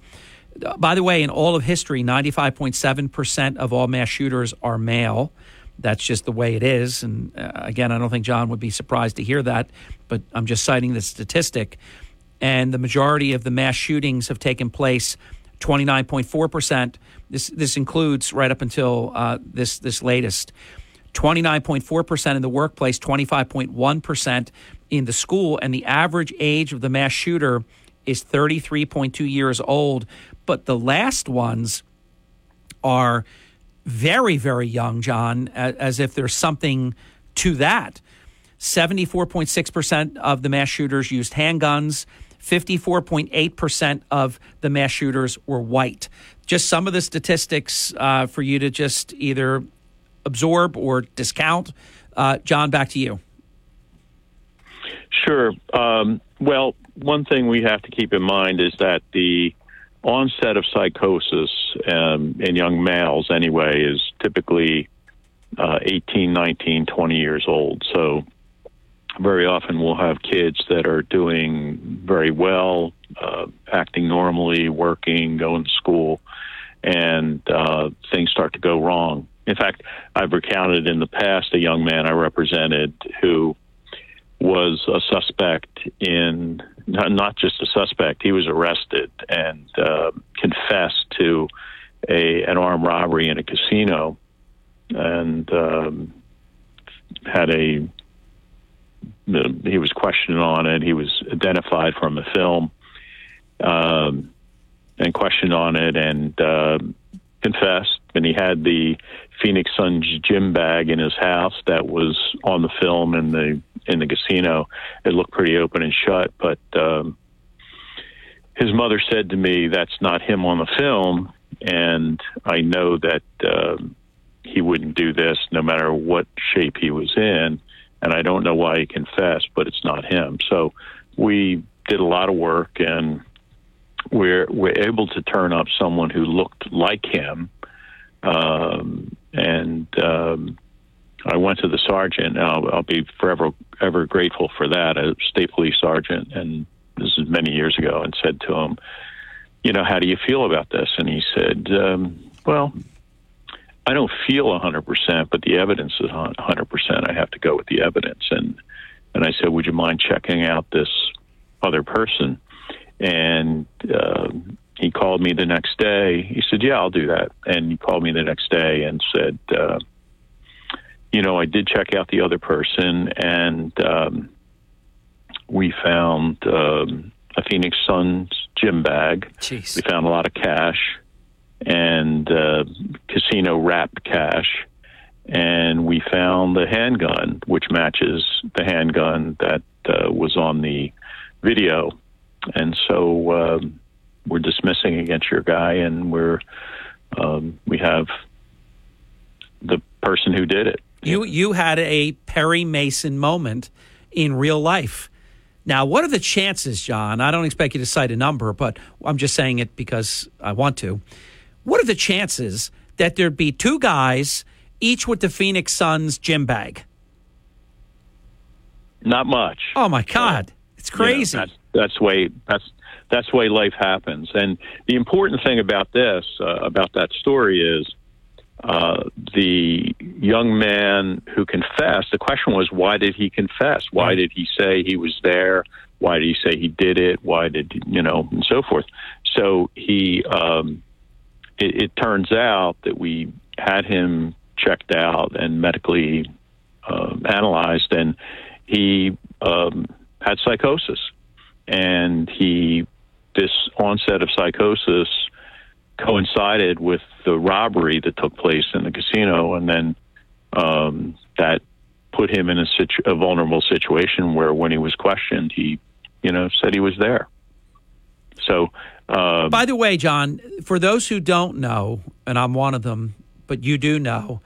Speaker 3: By the way, in all of history, 95.7% of all mass shooters are male. That's just the way it is. And uh, again, I don't think John would be surprised to hear that, but I'm just citing the statistic. And the majority of the mass shootings have taken place 29.4%. This, this includes right up until uh, this, this latest. 29.4% in the workplace, 25.1% in the school, and the average age of the mass shooter is 33.2 years old. But the last ones are very, very young, John, as if there's something to that. 74.6% of the mass shooters used handguns. 54.8% of the mass shooters were white. Just some of the statistics uh, for you to just either absorb or discount. Uh, John, back to you.
Speaker 18: Sure. Um, well, one thing we have to keep in mind is that the onset of psychosis um, in young males, anyway, is typically uh, 18, 19, 20 years old. So, very often we'll have kids that are doing very well, uh, acting normally, working, going to school, and uh, things start to go wrong. In fact, I've recounted in the past a young man I represented who was a suspect in not just a suspect. He was arrested and uh, confessed to a an armed robbery in a casino, and um, had a he was questioned on it. He was identified from a film um, and questioned on it and uh, confessed. And he had the Phoenix Suns gym bag in his house that was on the film and the in the casino. It looked pretty open and shut, but um, his mother said to me, "That's not him on the film," and I know that um, he wouldn't do this no matter what shape he was in. And I don't know why he confessed, but it's not him. So we did a lot of work, and we're we're able to turn up someone who looked like him. Um, and um, I went to the sergeant. And I'll, I'll be forever ever grateful for that, a state police sergeant, and this is many years ago, and said to him, "You know, how do you feel about this?" And he said, um, "Well." I don't feel a 100%, but the evidence is a 100%. I have to go with the evidence. And and I said, "Would you mind checking out this other person?" And uh, he called me the next day. He said, "Yeah, I'll do that." And he called me the next day and said, uh, "You know, I did check out the other person, and um, we found um, a Phoenix Suns gym bag.
Speaker 3: Jeez.
Speaker 18: We found a lot of cash." and uh, casino wrapped cash. And we found the handgun, which matches the handgun that uh, was on the video. And so um, we're dismissing against your guy, and we're um, we have the person who did it.
Speaker 3: You you had a Perry Mason moment in real life. Now, what are the chances, John? I don't expect you to cite a number, but I'm just saying it because I want to. What are the chances that there'd be two guys, each with the Phoenix Suns gym bag?
Speaker 18: not much.
Speaker 3: Oh my God, it's crazy.
Speaker 18: You know, that's that's way that's that's way life happens. And the important thing about this, uh, about that story, is uh, the young man who confessed. The question was, why did he confess? Why did he say he was there? Why did he say he did it? Why did you know, and so forth. So he, um, it, it turns out that we had him checked out and medically um, analyzed, and he um, had psychosis, and he this onset of psychosis coincided with the robbery that took place in the casino, and then um, that put him in a, situ- a vulnerable situation where, when he was questioned, he, you know, said he was there. So, uh,
Speaker 3: by the way, John, for those who don't know, and I'm one of them, but you do know,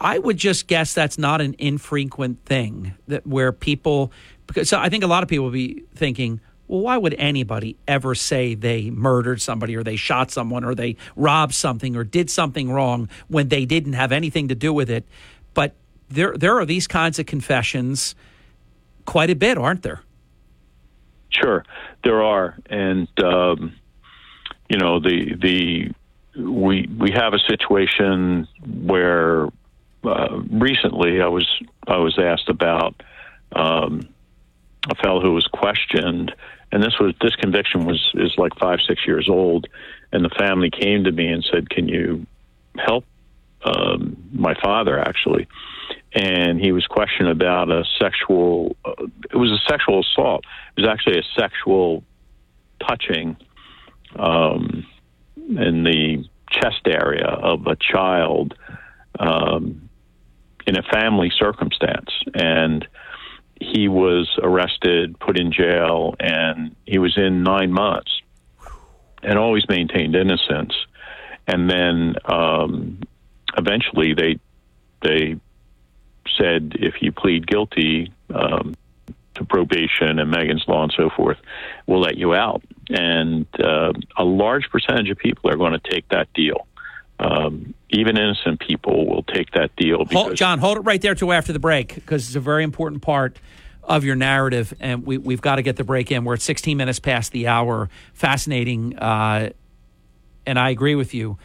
Speaker 3: I would just guess that's not an infrequent thing that where people because so I think a lot of people will be thinking, well, why would anybody ever say they murdered somebody or they shot someone or they robbed something or did something wrong when they didn't have anything to do with it? But there there are these kinds of confessions quite a bit, aren't there?
Speaker 18: Sure, there are, and um, you know the the we we have a situation where uh, recently I was I was asked about um, a fellow who was questioned, and this was this conviction was is like five six years old, and the family came to me and said, "Can you help um, my father?" Actually, and he was questioned about a sexual. Uh, it was a sexual assault. It was actually a sexual touching um, in the chest area of a child um, in a family circumstance, and he was arrested, put in jail, and he was in nine months, and always maintained innocence. And then um, eventually, they they said if you plead guilty um, to probation and Megan's law and so forth, we'll let you out. And uh, a large percentage of people are going to take that deal. Um, even innocent people will take that deal.
Speaker 3: Hold, John, hold it right there till after the break because it's a very important part of your narrative, and we, we've got to get the break in. We're at 16 minutes past the hour. Fascinating, uh, and I agree with you.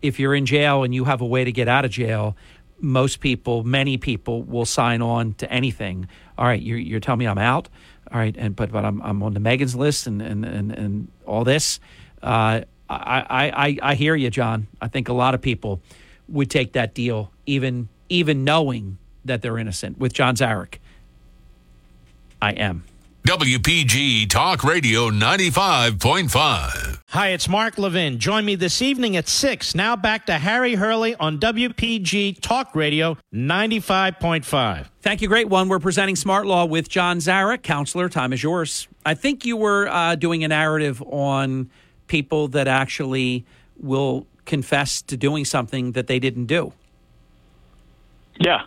Speaker 3: If you're in jail and you have a way to get out of jail, most people, many people, will sign on to anything. All right, you're, you're telling me I'm out. All right, and but but I'm, I'm on the Megan's list and and and, and all this. Uh, I, I, I hear you, John. I think a lot of people would take that deal, even even knowing that they're innocent. With John Zarych, I am.
Speaker 1: WPG Talk Radio 95.5.
Speaker 9: Hi, it's Mark Levin. Join me this evening at 6. Now back to Harry Hurley on WPG Talk Radio 95.5.
Speaker 3: Thank you, great one. We're presenting Smart Law with John Zarych. Counselor, time is yours. I think you were uh, doing a narrative on people that actually will confess to doing something that they didn't do.
Speaker 18: Yeah.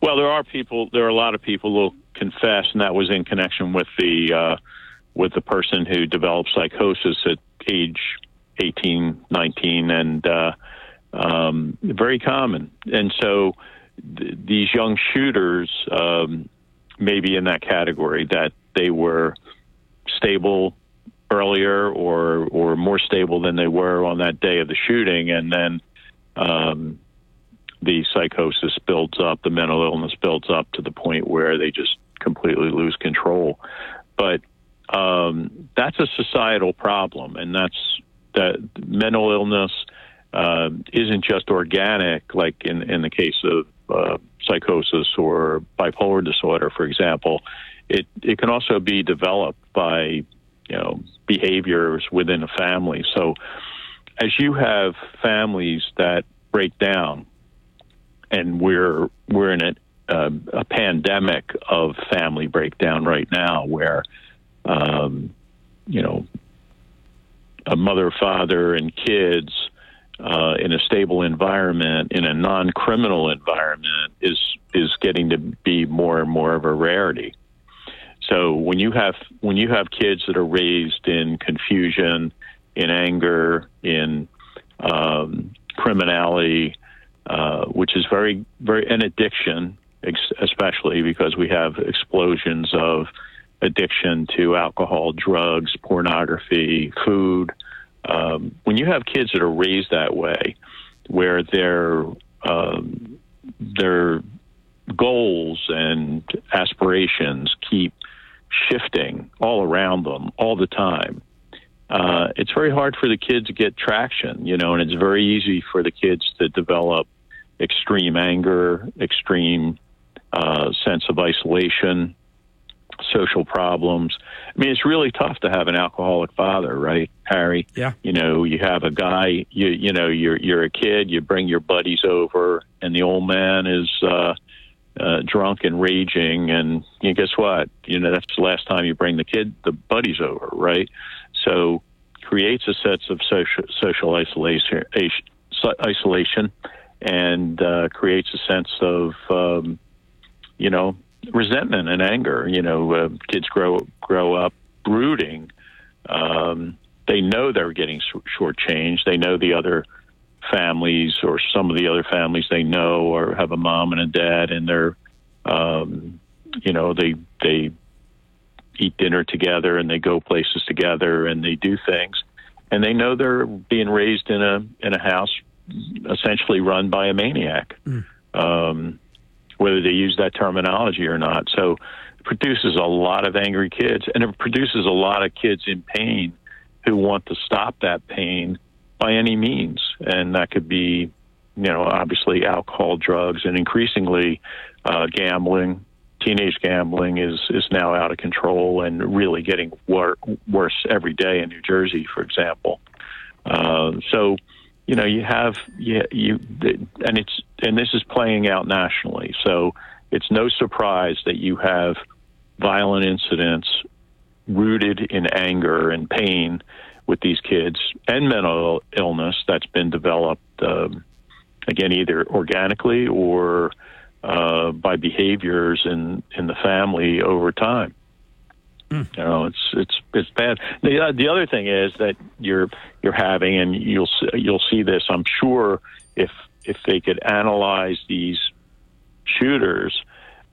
Speaker 18: Well, there are people, there are a lot of people who will confess, and that was in connection with the, uh, with the person who developed psychosis at age 18, 19, and uh, um, very common. And so th- these young shooters um, may be in that category that they were stable earlier or or more stable than they were on that day of the shooting, and then um, the psychosis builds up, the mental illness builds up to the point where they just completely lose control. But um, that's a societal problem, and that's that mental illness uh, isn't just organic, like in in the case of uh, psychosis or bipolar disorder, for example. It it can also be developed by you know behaviors within a family. So as you have families that break down, and we're we're in a, a pandemic of family breakdown right now, where um, you know a mother, father, and kids uh, in a stable environment, in a non-criminal environment, is is getting to be more and more of a rarity. So when you have when you have kids that are raised in confusion, in anger, in um, criminality, uh, which is very very an addiction, ex- especially because we have explosions of addiction to alcohol, drugs, pornography, food. Um, when you have kids that are raised that way, where their um, their goals and aspirations keep shifting all around them all the time, uh, it's very hard for the kids to get traction, you know, and it's very easy for the kids to develop extreme anger, extreme uh, sense of isolation, social problems. I mean, it's really tough to have an alcoholic father, right, Harry?
Speaker 3: Yeah.
Speaker 18: You know, you have a guy. You you know, you're you're a kid. You bring your buddies over, and the old man is. Uh, uh, drunk and raging, and you know, guess what? You know that's the last time you bring the kid, the buddies over, right? So creates a sense of social social isolation, isolation, and uh, creates a sense of um, you know resentment and anger. You know, uh, kids grow grow up brooding. Um, they know they're getting sh- shortchanged. They know the other families or some of the other families they know or have a mom and a dad and they're um you know they they eat dinner together and they go places together and they do things. And they know they're being raised in a in a house essentially run by a maniac um whether they use that terminology or not. So it produces a lot of angry kids and it produces a lot of kids in pain who want to stop that pain by any means, and that could be, you know, obviously alcohol, drugs, and increasingly uh, gambling. Teenage gambling is is now out of control and really getting wor- worse every day in New Jersey, for example. Uh, so, you know, you have you, you and it's and this is playing out nationally. So it's no surprise that you have violent incidents rooted in anger and pain with these kids and mental illness that's been developed um, again either organically or uh, by behaviors in in the family over time. You know, it's it's it's bad. The uh, the other thing is that you're you're having, and you'll see, you'll see this. I'm sure if if they could analyze these shooters,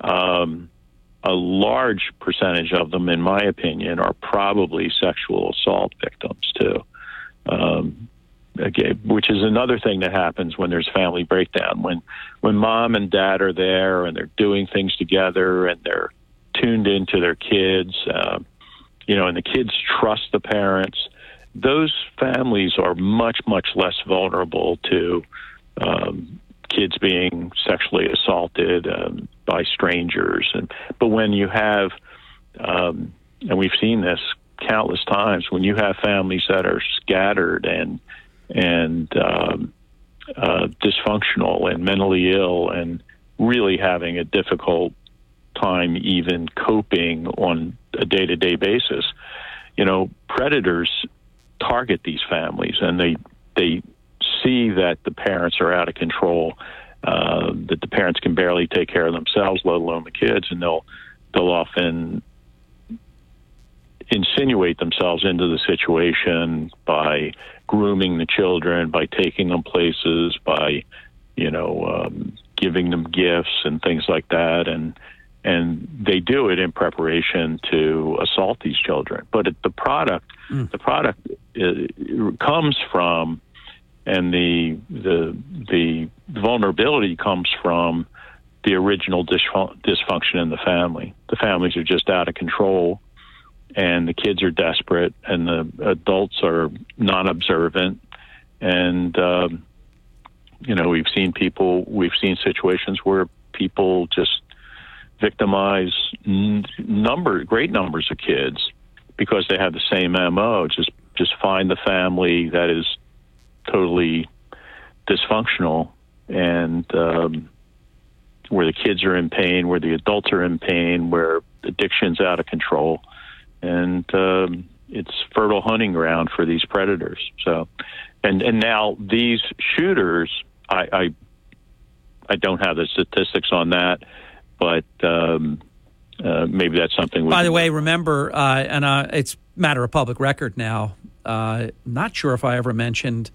Speaker 18: um, a large percentage of them, in my opinion, are probably sexual assault victims too. Um, again, which is another thing that happens when there's family breakdown. When when mom and dad are there and they're doing things together and they're tuned into their kids, uh, you know, and the kids trust the parents. Those families are much much less vulnerable to um, kids being sexually assaulted um, by strangers. And but when you have, um, and we've seen this countless times, when you have families that are scattered and and um, uh, dysfunctional and mentally ill and really having a difficult time even coping on a day to day basis, you know, predators target these families and they they see that the parents are out of control, uh, that the parents can barely take care of themselves, let alone the kids, and they'll they'll often insinuate themselves into the situation by grooming the children, by taking them places, by you know um, giving them gifts and things like that, and and they do it in preparation to assault these children. But it, the product,
Speaker 3: Mm.
Speaker 18: the product uh, comes from and the the the vulnerability comes from the original dysfun- dysfunction in the family. The families are just out of control, and the kids are desperate, and the adults are non-observant, and um, you know we've seen people, we've seen situations where people just victimize n- number great numbers of kids because they have the same mo. Just just find the family that is totally dysfunctional and um, where the kids are in pain, where the adults are in pain, where addiction's out of control, and um, it's fertile hunting ground for these predators. So, and and now these shooters, I I, I don't have the statistics on that, but um, uh, maybe that's something. We
Speaker 3: By the way, remember, uh, and uh, it's matter of public record now. Uh, not sure if I ever mentioned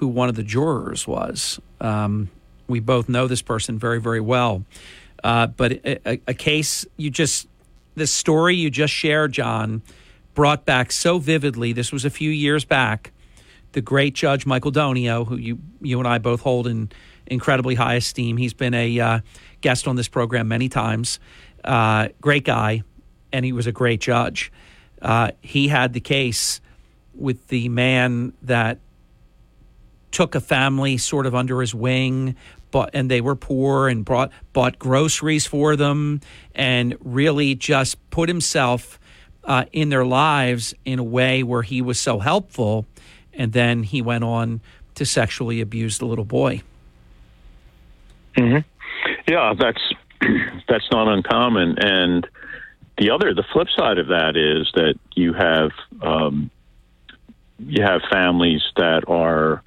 Speaker 3: who one of the jurors was. Um, we both know this person very, very well. Uh, but a, a, a case you just, the story you just shared, John, brought back so vividly. This was a few years back. The great Judge Michael Donio, who you you and I both hold in incredibly high esteem. He's been a uh, guest on this program many times. Uh, great guy, and he was a great judge. Uh, he had the case with the man that took a family sort of under his wing, but and they were poor and brought bought groceries for them and really just put himself uh, in their lives in a way where he was so helpful, and then he went on to sexually abuse the little boy.
Speaker 18: hmm Yeah, that's that's not uncommon. And the other, the flip side of that is that you have um, you have families that are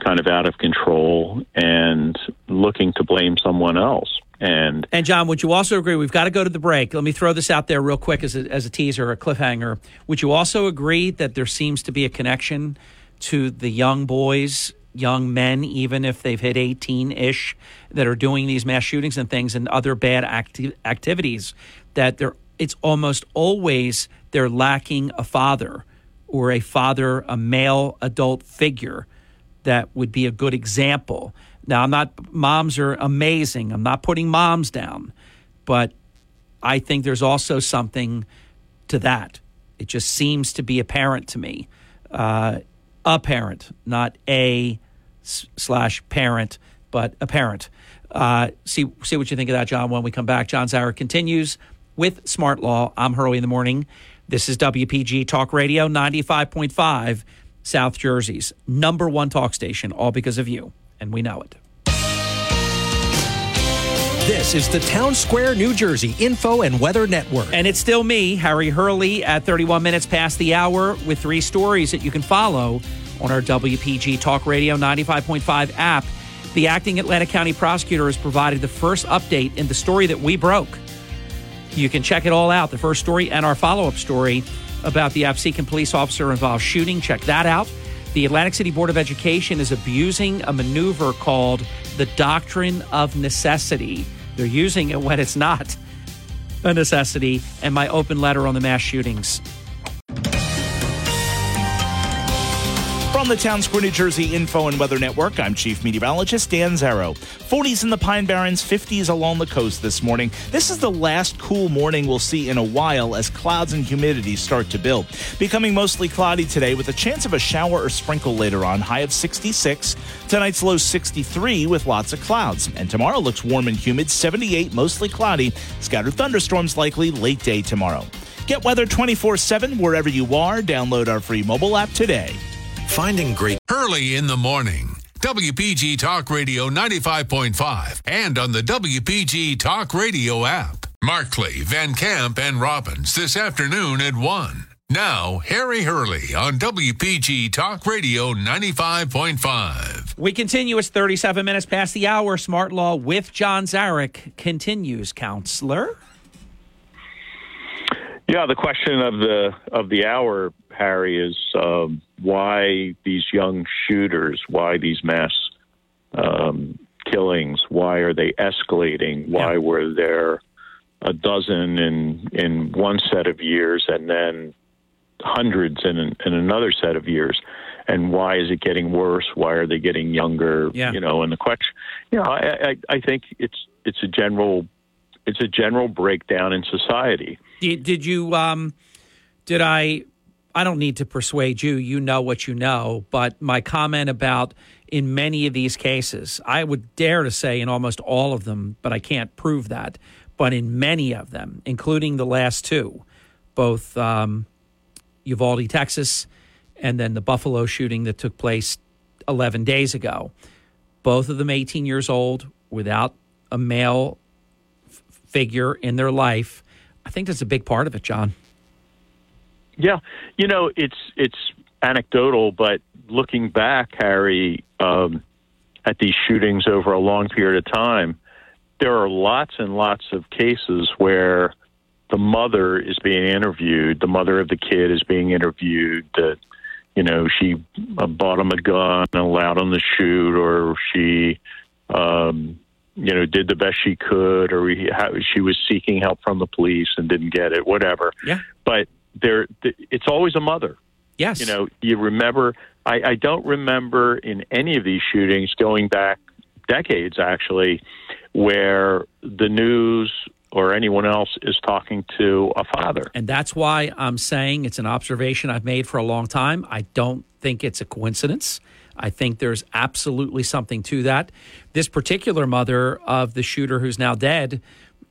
Speaker 18: kind of out of control and looking to blame someone else. And
Speaker 3: And John, would you also agree? We've got to go to the break. Let me throw this out there real quick as a, as a teaser, a cliffhanger. Would you also agree that there seems to be a connection to the young boys, young men, even if they've hit 18 ish, that are doing these mass shootings and things and other bad acti- activities? That they're, it's almost always they're lacking a father or a father, a male adult figure that would be a good example. Now, I'm not, moms are amazing. I'm not putting moms down, but I think there's also something to that. It just seems to be apparent to me. Uh, a parent, not a slash parent, but a parent. Uh, see, see what you think of that, John, when we come back. John Zarych continues with Smart Law. I'm Hurley in the morning. This is WPG Talk Radio 95.5, South Jersey's number one talk station, all because of you. And we know it.
Speaker 6: This is the Town Square, New Jersey Info and Weather Network.
Speaker 3: And it's still me, Harry Hurley, at 31 minutes past the hour with three stories that you can follow on our WPG Talk Radio 95.5 app. The acting Atlantic County prosecutor has provided the first update in the story that we broke. You can check it all out the first story and our follow up story about the Absecon police officer involved shooting. Check that out. The Atlantic City Board of Education is abusing a maneuver called the doctrine of necessity. They're using it when it's not a necessity, and my open letter on the mass shootings.
Speaker 7: From the Town Square, New Jersey Info and Weather Network, I'm Chief Meteorologist Dan Zarrow. 40s in the Pine Barrens, 50s along the coast this morning. This is the last cool morning we'll see in a while as clouds and humidity start to build. Becoming mostly cloudy today with a chance of a shower or sprinkle later on, high of 66. Tonight's low 63 with lots of clouds. And tomorrow looks warm and humid, 78, mostly cloudy. Scattered thunderstorms likely late day tomorrow. Get weather 24 7 wherever you are. Download our free mobile app today.
Speaker 19: Finding great
Speaker 1: Hurley in the morning. WPG Talk Radio 95.5 and on the WPG Talk Radio app. Markley, Van Camp, and Robbins this afternoon at 1. Now, Harry Hurley on WPG Talk Radio 95.5.
Speaker 3: We continue. It's 37 minutes past the hour. Smart Law with John Zarych continues, counselor.
Speaker 18: Yeah, the question of the of the hour, Harry, is um, why these young shooters, why these mass um, killings, why are they escalating? Why were there a dozen in in one set of years and then hundreds in in another set of years? And why is it getting worse? Why are they getting younger?
Speaker 3: Yeah.
Speaker 18: You know, and the question, you know, I, I I think it's it's a general it's a general breakdown in society.
Speaker 3: Did, did you, um, did I, I don't need to persuade you. You know what you know. But my comment about in many of these cases, I would dare to say in almost all of them, but I can't prove that. But in many of them, including the last two, both um, Uvalde, Texas, and then the Buffalo shooting that took place 11 days ago, both of them 18 years old without a male f- figure in their life. I think that's a big part of it, John.
Speaker 18: Yeah, you know, it's it's anecdotal, but looking back, Harry, um, at these shootings over a long period of time, there are lots and lots of cases where the mother is being interviewed, the mother of the kid is being interviewed that you know she uh, bought him a gun and allowed him to shoot, or she um, you know, did the best she could, or he, how, she was seeking help from the police and didn't get it, whatever.
Speaker 3: Yeah.
Speaker 18: But there, it's always a mother.
Speaker 3: Yes.
Speaker 18: You know, you remember. I, I don't remember in any of these shootings going back decades, actually, where the news or anyone else is talking to a father.
Speaker 3: And that's why I'm saying it's an observation I've made for a long time. I don't think it's a coincidence. I think there's absolutely something to that. This particular mother of the shooter who's now dead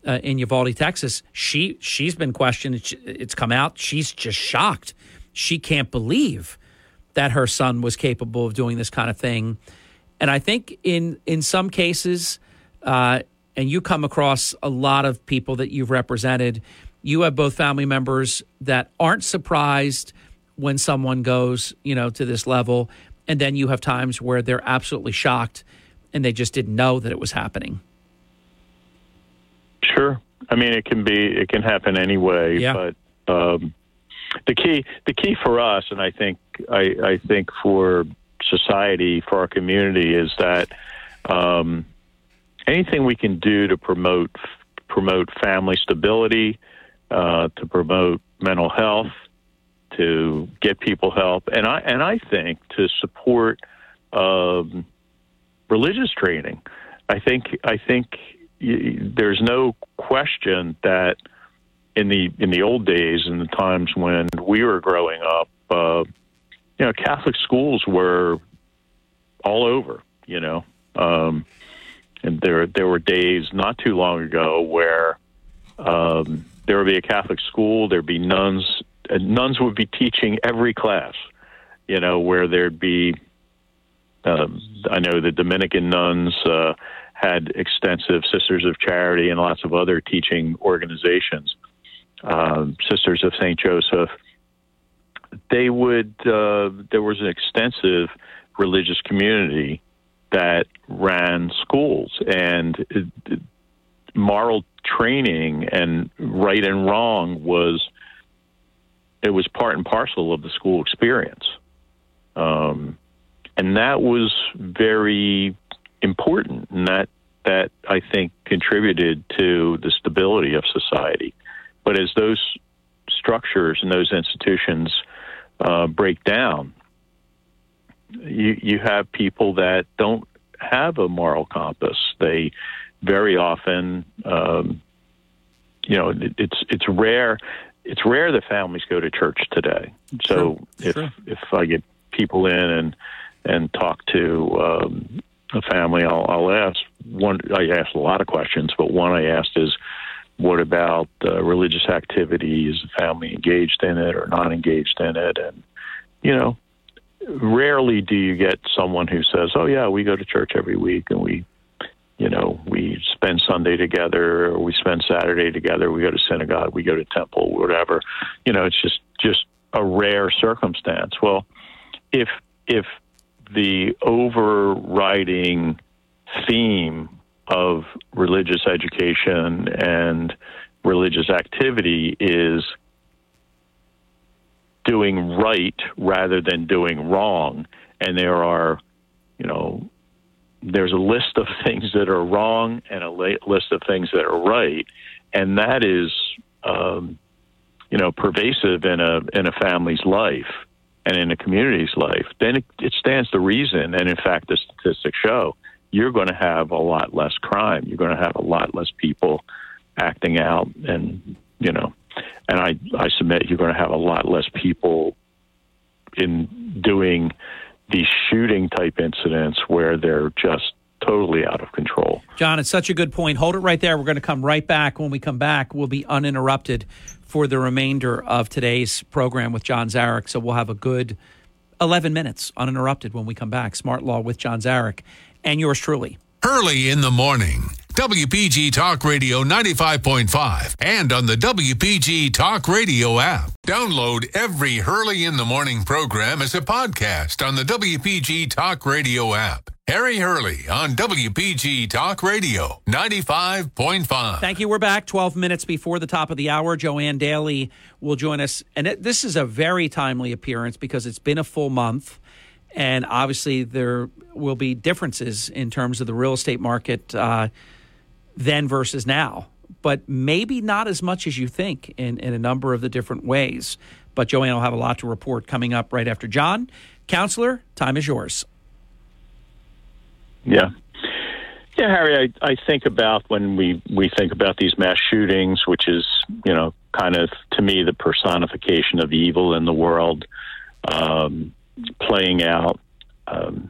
Speaker 3: uh, in Uvalde, Texas, she she's been questioned. It's, come out. She's just shocked. She can't believe that her son was capable of doing this kind of thing. And I think in in some cases, uh, and you come across a lot of people that you've represented. You have both family members that aren't surprised when someone goes, you know, to this level, and then you have times where they're absolutely shocked and they just didn't know that it was happening.
Speaker 18: Sure. I mean, it can be, it can happen anyway.
Speaker 3: Yeah.
Speaker 18: But um, the key, the key for us, and I think, I, I think for society, for our community, is that um, anything we can do to promote promote family stability, uh, to promote mental health, to get people help, and I and I think to support um, religious training. I think I think there's no question that in the in the old days, in the times when we were growing up, uh, you know, Catholic schools were all over. You know, um, and there there were days not too long ago where um, there would be a Catholic school, there'd be nuns, nuns would be teaching every class. You know, where there'd be, um, I know the Dominican nuns uh, had extensive Sisters of Charity and lots of other teaching organizations. Um, Sisters of Saint Joseph. They would. Uh, there was an extensive religious community that ran schools and it, moral training and right and wrong was it was part and parcel of the school experience um, and that was very important and that that I think contributed to the stability of society but as those structures and those institutions uh, break down you you have people that don't have a moral compass. They very often, um, you know, it, it's it's rare. It's rare that families go to church today. So if if I get people in and and talk to um, a family, I'll, I'll ask one. I ask a lot of questions, but one I asked is, "What about uh, religious activity? Is the family engaged in it or not engaged in it?" And you know, rarely do you get someone who says, "Oh yeah, we go to church every week and we, you know, we spend Sunday together, we spend Saturday together. We go to synagogue, we go to temple, whatever." You know, it's just just a rare circumstance. Well, if if the overriding theme of religious education and religious activity is doing right rather than doing wrong. And there are, you know, there's a list of things that are wrong and a list of things that are right, and that is, um, you know, pervasive in a in a family's life and in a community's life. Then it, it stands to reason, and in fact, the statistics show you're going to have a lot less crime. You're going to have a lot less people acting out and you know and I, I submit you're going to have a lot less people in doing these shooting type incidents where they're just totally out of control.
Speaker 3: John, it's such a good point. Hold it right there. We're going to come right back. When we come back, we'll be uninterrupted for the remainder of today's program with John Zarych. So we'll have a good 11 minutes uninterrupted when we come back. Smart Law with John Zarych and yours truly.
Speaker 1: Hurley in the morning. WPG Talk Radio 95.5 and on the WPG Talk Radio app. Download every Hurley in the Morning program as a podcast on the WPG Talk Radio app. Harry Hurley on WPG Talk Radio 95.5.
Speaker 3: Thank you. We're back 12 minutes before the top of the hour. Joanne Daly will join us. And it, this is a very timely appearance because it's been a full month. And obviously, there will be differences in terms of the real estate market. Uh, then versus now, but maybe not as much as you think in, in a number of the different ways. But Joanne will have a lot to report coming up right after John. Counselor, time is yours.
Speaker 18: Yeah. Yeah, Harry, I, I think about when we, we think about these mass shootings, which is, you know, kind of to me the personification of evil in the world um, playing out. Um,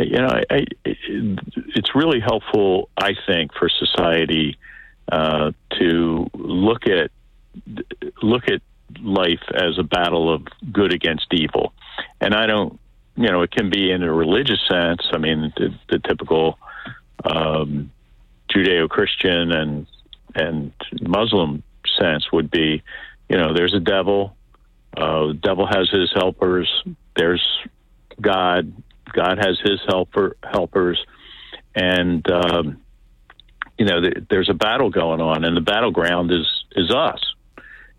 Speaker 18: you know, I, I, it's really helpful, I think, for society uh, to look at look at life as a battle of good against evil, and I don't, you know, it can be in a religious sense. I mean, the, the typical um, Judeo-Christian and and Muslim sense would be, you know, there's a devil. Uh, the devil has his helpers. There's God. God has his helper helpers, and um, you know, th- there's a battle going on, and the battleground is is us.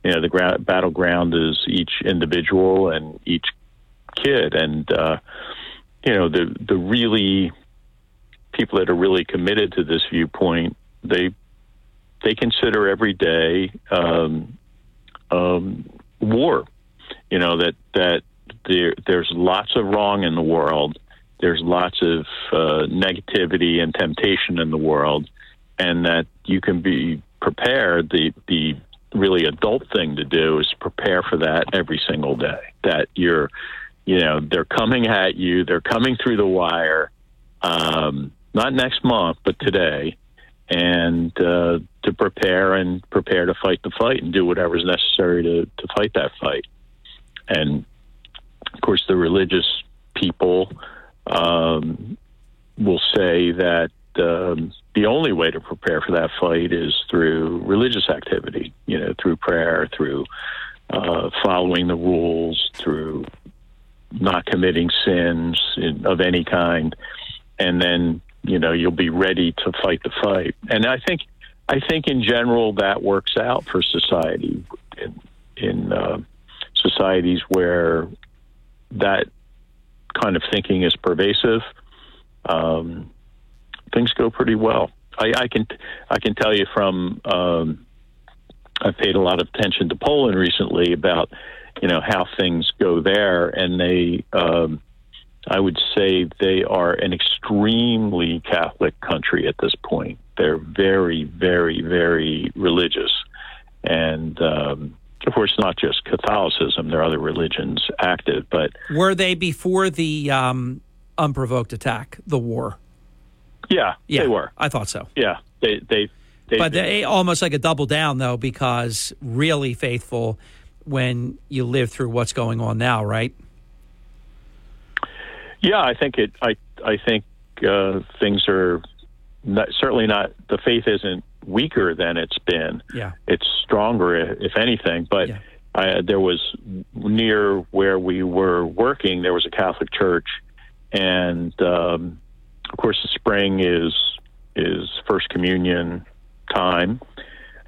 Speaker 18: You know, the battleground is each individual and each kid, and uh, you know, the the really people that are really committed to this viewpoint, they they consider every day um, um, war. You know that that there there's lots of wrong in the world. There's lots of uh, negativity and temptation in the world, and that you can be prepared. The the really adult thing to do is prepare for that every single day. That you're, you know, they're coming at you. They're coming through the wire. Um, not next month, but today, and uh, to prepare and prepare to fight the fight and do whatever's necessary to to fight that fight. And of course, the religious people um, will say that um, the only way to prepare for that fight is through religious activity, you know, through prayer, through uh, following the rules, through not committing sins in, of any kind, and then you know you'll be ready to fight the fight. And I think, I think in general that works out for society in, in uh, societies where that kind of thinking is pervasive. Um, things go pretty well. I, I can I can tell you from um, I've paid a lot of attention to Poland recently about you know how things go there, and they um, I would say they are an extremely Catholic country at this point. They're very very very religious, and um, of course not just Catholicism. There are other religions active, but
Speaker 3: were they before the um, unprovoked attack, the war?
Speaker 18: Yeah,
Speaker 3: yeah,
Speaker 18: they were.
Speaker 3: I thought so.
Speaker 18: Yeah, they they. they
Speaker 3: but they almost like a double down though, because really faithful when you live through what's going on now, right?
Speaker 18: Yeah, I think it. I I think uh, things are not, certainly not. The faith isn't weaker than it's been.
Speaker 3: Yeah,
Speaker 18: it's stronger, if anything. But
Speaker 3: yeah.
Speaker 18: I, there was near where we were working, there was a Catholic church, and um, of course, the spring is is First Communion time,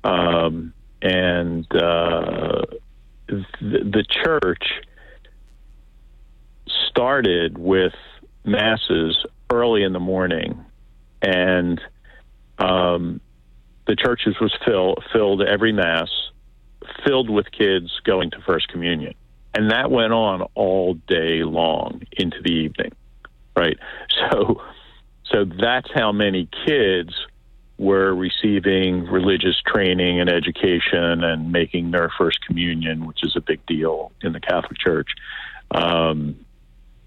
Speaker 18: um, and uh, the, the church started with masses early in the morning, and um, the churches was fill, filled every mass, filled with kids going to First Communion, and that went on all day long into the evening, right? So so that's how many kids were receiving religious training and education and making their first communion, which is a big deal in the Catholic Church. Um,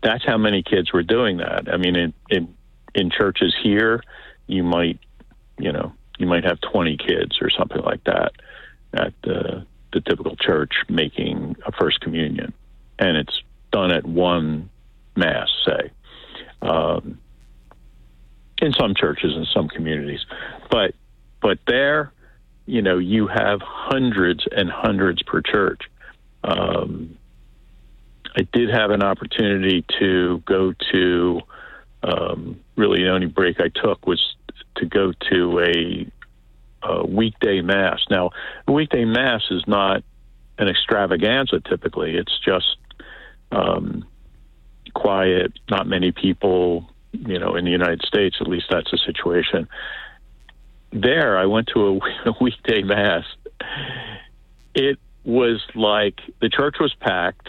Speaker 18: that's how many kids were doing that. I mean, in, in in churches here, you might, you know, you might have 20 kids or something like that at the the typical church making a first communion, and it's done at one mass, say. Um, in some churches in some communities, but but there, you know, you have hundreds and hundreds per church. Um, I did have an opportunity to go to. Um, really, the only break I took was to go to a, a weekday mass. Now, a weekday mass is not an extravaganza. Typically, it's just um, quiet, not many people, you know, in the United States, at least that's the situation. there, I went to a, a weekday mass. It was like the church was packed.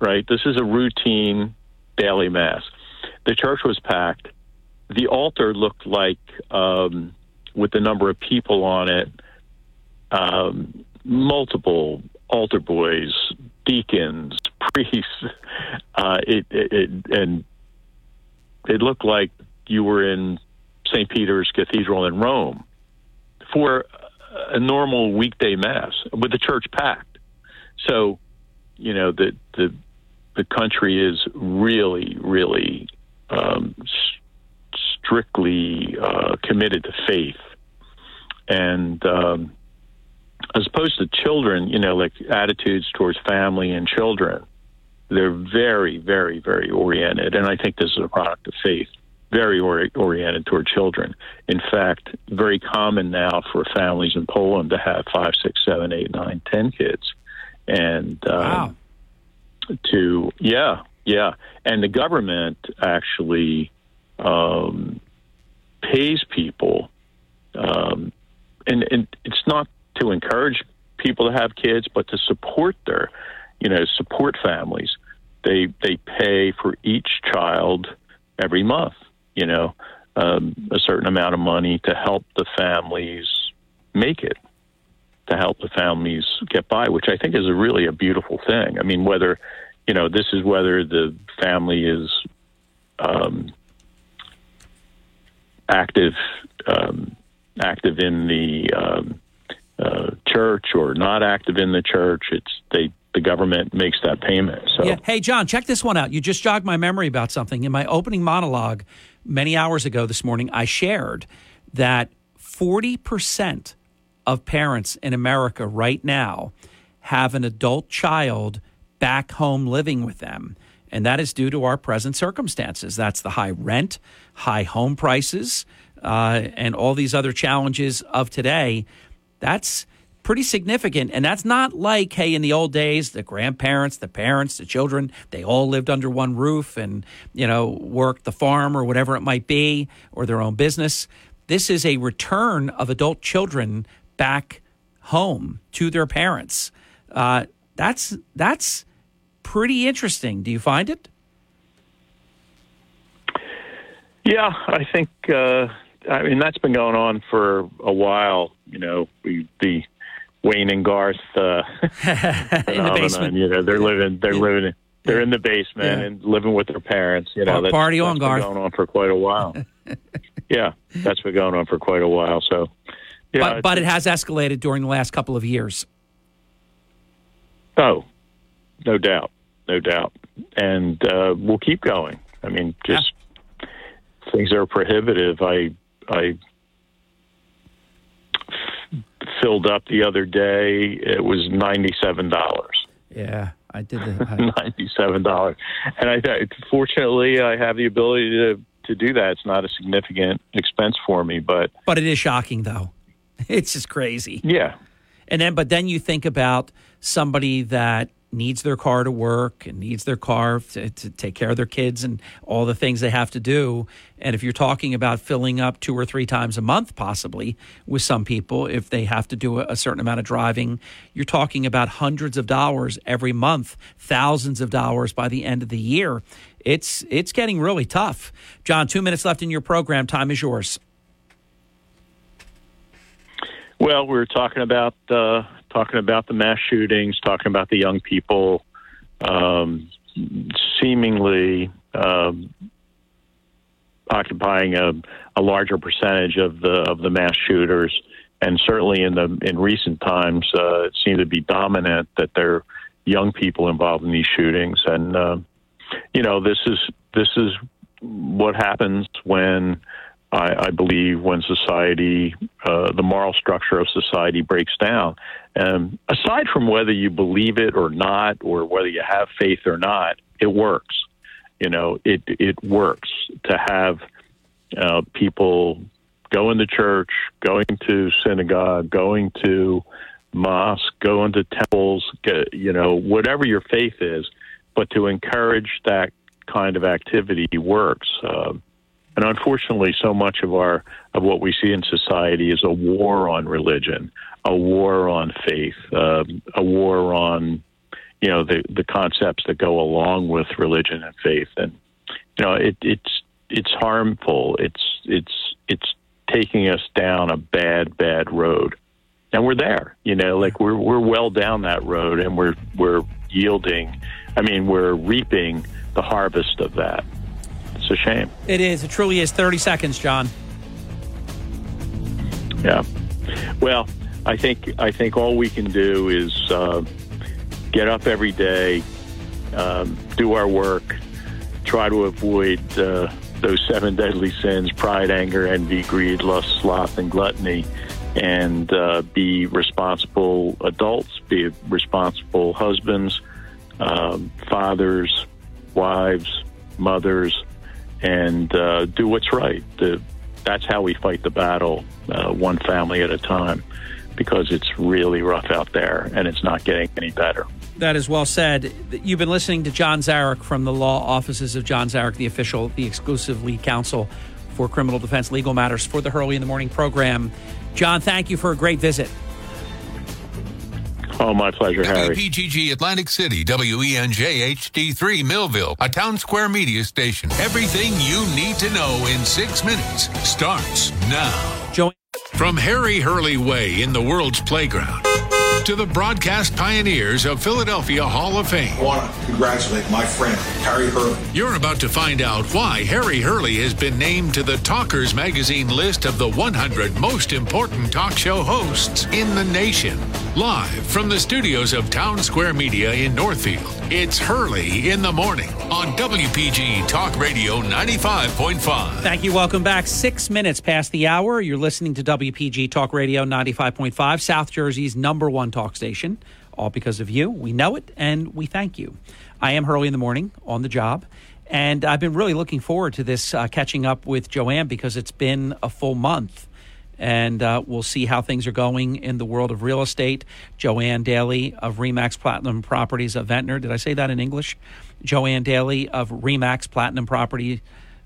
Speaker 18: Right, this is a routine daily mass. The church was packed. The altar looked like, um, with the number of people on it, um, multiple altar boys, deacons, priests. Uh, it, it, it and it looked like you were in St. Peter's Cathedral in Rome for a normal weekday mass with the church packed. So, you know, the the the country is really, really um, strictly uh, committed to faith, and um, as opposed to children, you know, like attitudes towards family and children, they're very, very, very oriented, and I think this is a product of faith. Very ori- oriented toward children. In fact, very common now for families in Poland to have five, six, seven, eight, nine, ten kids, and um,
Speaker 3: wow.
Speaker 18: to yeah, yeah, and the government actually um, pays people, um, and, and it's not to encourage people to have kids, but to support their, you know, support families. They they pay for each child every month. You know, um, a certain amount of money to help the families make it, to help the families get by, which I think is a really a beautiful thing. I mean, whether you know, this is whether the family is um, active um, active in the um, uh, church or not active in the church. It's they the government makes that payment. So
Speaker 3: Yeah. Hey, John, check this one out. You just jogged my memory about something. In my opening monologue many hours ago this morning, I shared that 40% of parents in America right now have an adult child back home living with them. And that is due to our present circumstances. That's the high rent, high home prices, uh, and all these other challenges of today. That's pretty significant. And that's not like, hey, in the old days, the grandparents, the parents, the children, they all lived under one roof and, you know, worked the farm or whatever it might be or their own business. This is a return of adult children back home to their parents. Uh, that's that's pretty interesting. Do you find it?
Speaker 18: Yeah, I think. Uh, I mean, that's been going on for a while. You know, we, the Wayne and Garth uh, phenomenon.
Speaker 3: basement.
Speaker 18: You know, they're living. They're living. They're in the basement
Speaker 3: Yeah.
Speaker 18: and living with their parents. You know, that's,
Speaker 3: party on,
Speaker 18: that's been
Speaker 3: Garth.
Speaker 18: going on for quite a while. yeah, that's been going on for quite a while. So, yeah,
Speaker 3: but but it has escalated during the last couple of years.
Speaker 18: Oh, no doubt, no doubt, and uh, we'll keep going. I mean, just things are prohibitive. I I f- filled up the other day. It was ninety seven dollars.
Speaker 3: Yeah, I did the.
Speaker 18: ninety seven dollars, and I th- fortunately I have the ability to to do that. It's not a significant expense for me, but
Speaker 3: But it is shocking, though. It's just crazy.
Speaker 18: yeah,
Speaker 3: And then, but then you think about somebody that needs their car to work and needs their car to, to take care of their kids and all the things they have to do. And if you're talking about filling up two or three times a month, possibly with some people, if they have to do a, certain amount of driving, you're talking about hundreds of dollars every month, thousands of dollars by the end of the year. It's it's getting really tough. John, two minutes left in your program. Time is yours.
Speaker 18: Well, we were talking about uh, talking about the mass shootings, talking about the young people, um, seemingly um, occupying a, a larger percentage of the of the mass shooters, and certainly in the in recent times, uh, it seemed to be dominant that they're young people involved in these shootings, and uh, you know this is this is what happens when I, I believe when society, uh, the moral structure of society breaks down. Um, aside from whether you believe it or not, or whether you have faith or not, it works. You know, it it works to have uh, people going to church, going to synagogue, going to mosque, going to temples. Get, you know, whatever your faith is, but to encourage that kind of activity works. Uh, and unfortunately, so much of our of what we see in society is a war on religion, a war on faith, um, a war on you know the the concepts that go along with religion and faith, and you know it, it's it's harmful. It's it's it's taking us down a bad bad road, and we're there. You know, like we're we're well down that road, and we're we're yielding. I mean, we're reaping the harvest of that. It's a shame.
Speaker 3: It is. It truly is. 30 seconds, John.
Speaker 18: Yeah. Well, I think I think all we can do is uh, get up every day, um, do our work, try to avoid uh, those seven deadly sins: pride, anger, envy, greed, lust, sloth, and gluttony, and uh, be responsible adults, be responsible husbands, um, fathers, wives, mothers, and uh, do what's right. The, that's how we fight the battle, uh, one family at a time, because it's really rough out there and it's not getting any better.
Speaker 3: That is well said. You've been listening to John Zarych from the law offices of John Zarych, the official, the exclusive lead counsel for criminal defense legal matters for the Hurley in the Morning program. John, thank you for a great visit.
Speaker 18: Oh, my pleasure, Harry.
Speaker 1: WPGG Atlantic City, WENJ HD3 Millville, a town square media station. Everything you need to know in six minutes starts now.
Speaker 3: Joe-
Speaker 1: From Harry Hurley Way in the world's playground to the broadcast pioneers of Philadelphia Hall of Fame.
Speaker 2: I want to congratulate my friend, Harry Hurley.
Speaker 1: You're about to find out why Harry Hurley has been named to the Talkers Magazine list of the 100 most important talk show hosts in the nation. Live from the studios of Town Square Media in Northfield, it's Hurley in the Morning on WPG Talk Radio 95.5.
Speaker 3: Thank you. Welcome back. Six minutes past the hour. You're listening to WPG Talk Radio 95.5, South Jersey's number one talk station. All because of you. We know it and we thank you. I am Hurley in the Morning on the job. And I've been really looking forward to this uh, catching up with Joanne because it's been a full month. And uh, we'll see how things are going in the world of real estate. Joanne Daly of Remax Platinum Properties of Ventnor. Did I say that in English? Joanne Daly of Remax Platinum Property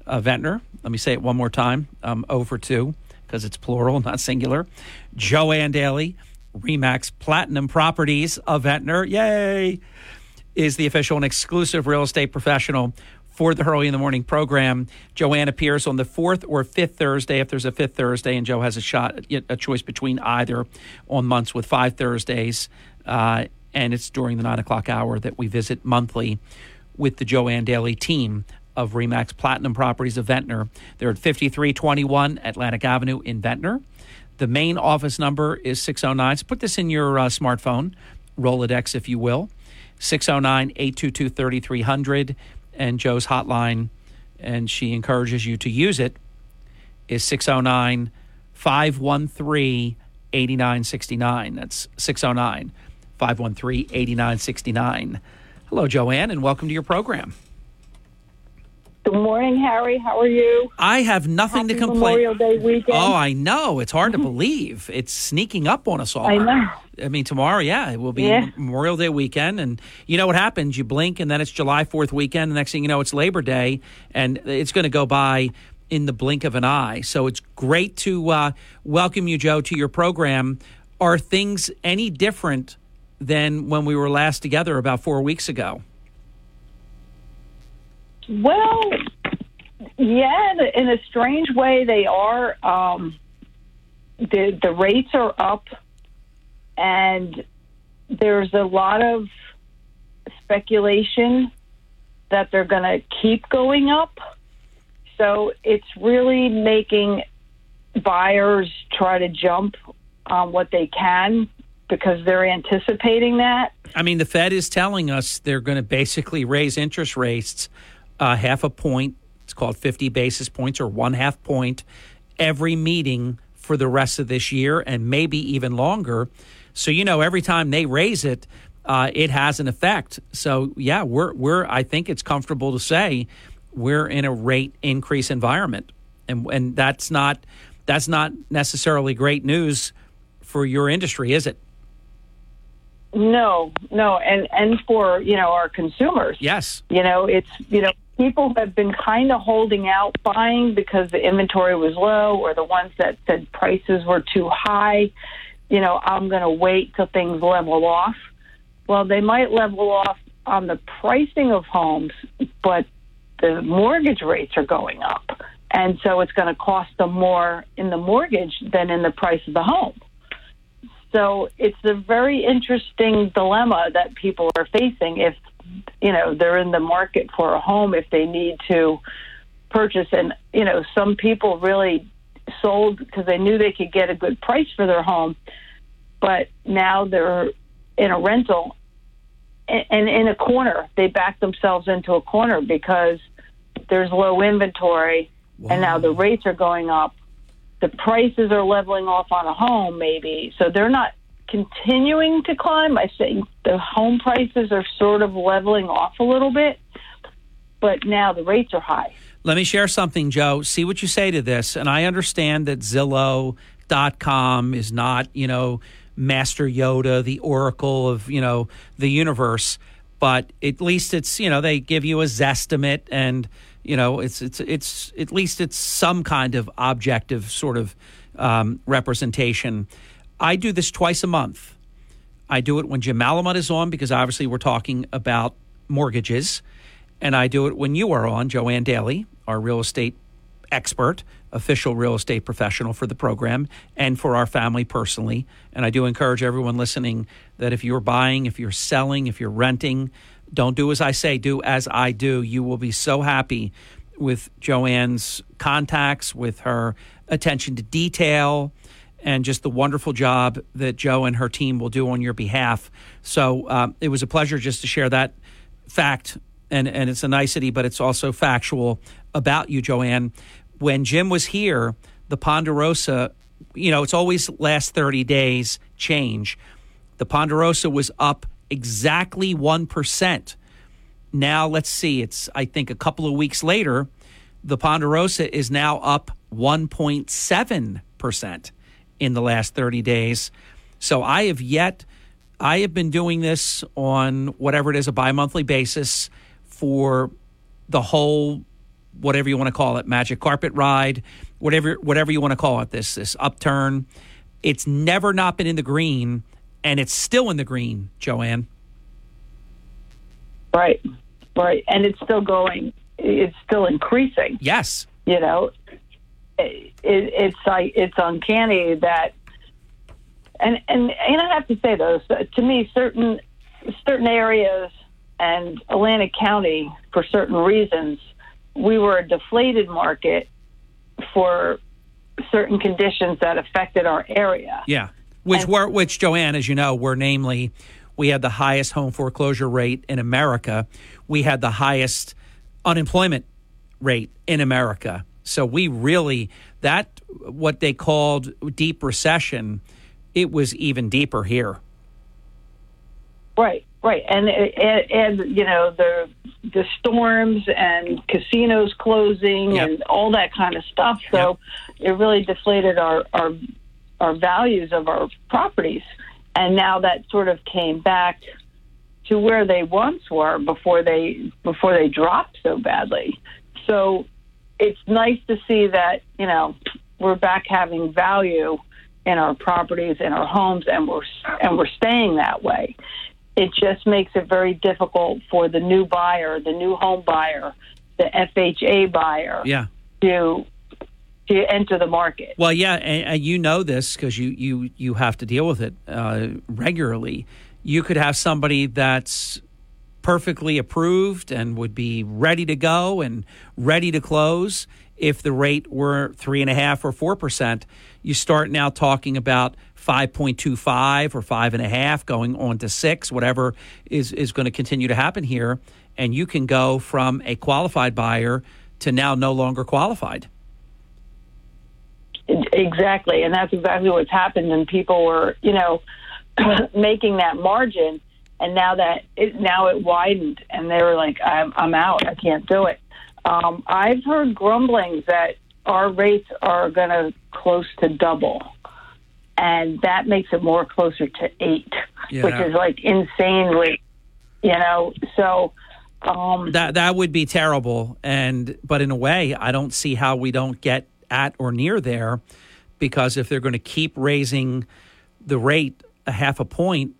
Speaker 3: uh, Ventnor. Let me say it one more time. Um, over two because it's plural, not singular. Joanne Daly, Remax Platinum Properties of Ventnor. Yay! Is the official and exclusive real estate professional for the Hurley in the Morning program. Joanne appears on the fourth or fifth Thursday if there's a fifth Thursday, and Joe has a shot, a choice between either on months with five Thursdays. Uh, and it's during the nine o'clock hour that we visit monthly with the Joanne Daly team of Remax Platinum Properties of Ventnor. They're at 5321 Atlantic Avenue in Ventnor. The main office number is 609. So put this in your uh, smartphone, Rolodex, if you will. 609 822 3300. And Joe's hotline, and she encourages you to use it, is 609 513 8969. That's 609 513 8969. Hello, Joanne, and welcome to your program.
Speaker 20: Good morning, Harry. How are you?
Speaker 3: I have nothing
Speaker 20: Happy
Speaker 3: to complain.
Speaker 20: Memorial Day weekend.
Speaker 3: Oh, I know. It's hard to believe. It's sneaking up on us all.
Speaker 20: I know.
Speaker 3: I mean, tomorrow, yeah, it will be
Speaker 20: Yeah.
Speaker 3: Memorial Day weekend. And you know what happens? You blink, and then it's July 4th weekend. The next thing you know, it's Labor Day, and it's going to go by in the blink of an eye. So it's great to uh, welcome you, Joe, to your program. Are things any different than when we were last together about four weeks ago?
Speaker 20: Well, yeah, in a- strange way, they are. Um, the the rates are up, and there's a lot of speculation that they're going to keep going up. So it's really making buyers try to jump on what they can because they're anticipating that.
Speaker 3: I mean, the Fed is telling us they're going to basically raise interest rates uh, half a point. It's called 50 basis points or one half point every meeting for the rest of this year and maybe even longer. So, you know, every time they raise it, uh, it has an effect. So, yeah, we're, we're, I think it's comfortable to say we're in a rate increase environment. And, and that's not, that's not necessarily great news for your industry, is it?
Speaker 20: No, no, and and for you know our consumers.
Speaker 3: Yes.
Speaker 20: You know, it's you know people have been kind of holding out buying because the inventory was low, or the ones that said prices were too high. You know, I'm going to wait till things level off. Well, they might level off on the pricing of homes, but the mortgage rates are going up, and so it's going to cost them more in the mortgage than in the price of the home. So it's a very interesting dilemma that people are facing if you know they're in the market for a home if they need to purchase and you know some people really sold because they knew they could get a good price for their home but now they're in a rental and, and in a corner. They back themselves into a corner because there's low inventory and now the rates are going up. The prices are leveling off on a home maybe. So they're not continuing to climb. I think the home prices are sort of leveling off a little bit but now the rates are high
Speaker 3: Let me share something, Joe. See what you say to this. And I understand that Zillow.com is not, you know, Master Yoda, the oracle of, you know, the universe, but at least it's, you know, they give you a zestimate and, you know, it's it's it's at least it's some kind of objective sort of um, representation. I do this twice a month. I do it when Jim Malamud is on because obviously we're talking about mortgages. And I do it when you are on, Joanne Daly, our real estate expert, official real estate professional for the program, and for our family personally. And I do encourage everyone listening that if you're buying, if you're selling, if you're renting, don't do as I say, do as I do. You will be so happy with Joanne's contacts, with her attention to detail, and just the wonderful job that Joe and her team will do on your behalf. So um, it was a pleasure just to share that fact, and, and it's a nicety, but it's also factual about you, Joanne. When Jim was here, the Ponderosa, you know, it's always last 30 days change. The Ponderosa was up exactly 1%. Now, let's see, it's, I think, a couple of weeks later, the Ponderosa is now up 1.7% in the last 30 days. So I have yet, I have been doing this on whatever it is, a bi monthly basis for the whole, whatever you want to call it, magic carpet ride, whatever, whatever you want to call it, this, this upturn. It's never not been in the green, and it's still in the green, Joanne.
Speaker 20: Right, right, and it's still going. It's still increasing.
Speaker 3: Yes,
Speaker 20: you know, it, it, it's like it's uncanny that, and and and I have to say though, so to me, certain certain areas and Atlantic County, for certain reasons, we were a deflated market for certain conditions that affected our area.
Speaker 3: Yeah, which were which Joanne, as you know, were namely we had the highest home foreclosure rate in America. We had the highest unemployment rate in America. So we really that what they called deep recession, it was even deeper here.
Speaker 20: Right, right, and and, and you know the the storms and casinos closing
Speaker 3: Yep.
Speaker 20: and all that kind of stuff. So it really deflated our our our values of our properties, and now that sort of came back to where they once were before they before they dropped so badly. So it's nice to see that you know we're back having value in our properties in our homes and we're and we're staying that way it just makes it very difficult for the new buyer the new home buyer the FHA buyer
Speaker 3: Yeah.
Speaker 20: to to enter the market
Speaker 3: Well, yeah, and, and you know this because you you you have to deal with it uh, regularly. You could have somebody that's perfectly approved and would be ready to go and ready to close if the rate were three and a half or four percent. You start now talking about five point two five or five and a half, going on to six, whatever is is going to continue to happen here, and you can go from a qualified buyer to now no longer qualified.
Speaker 20: exactly and that's exactly what's happened and people were you know making that margin and now that it now it widened and they were like i'm i'm out i can't do it um i've heard grumblings that our rates are going to close to double and that makes it more closer to eight,
Speaker 3: Yeah.
Speaker 20: which is like insanely, you know. So um,
Speaker 3: That that would be terrible. And but in a way, I don't see how we don't get at or near there, because if they're going to keep raising the rate a half a point,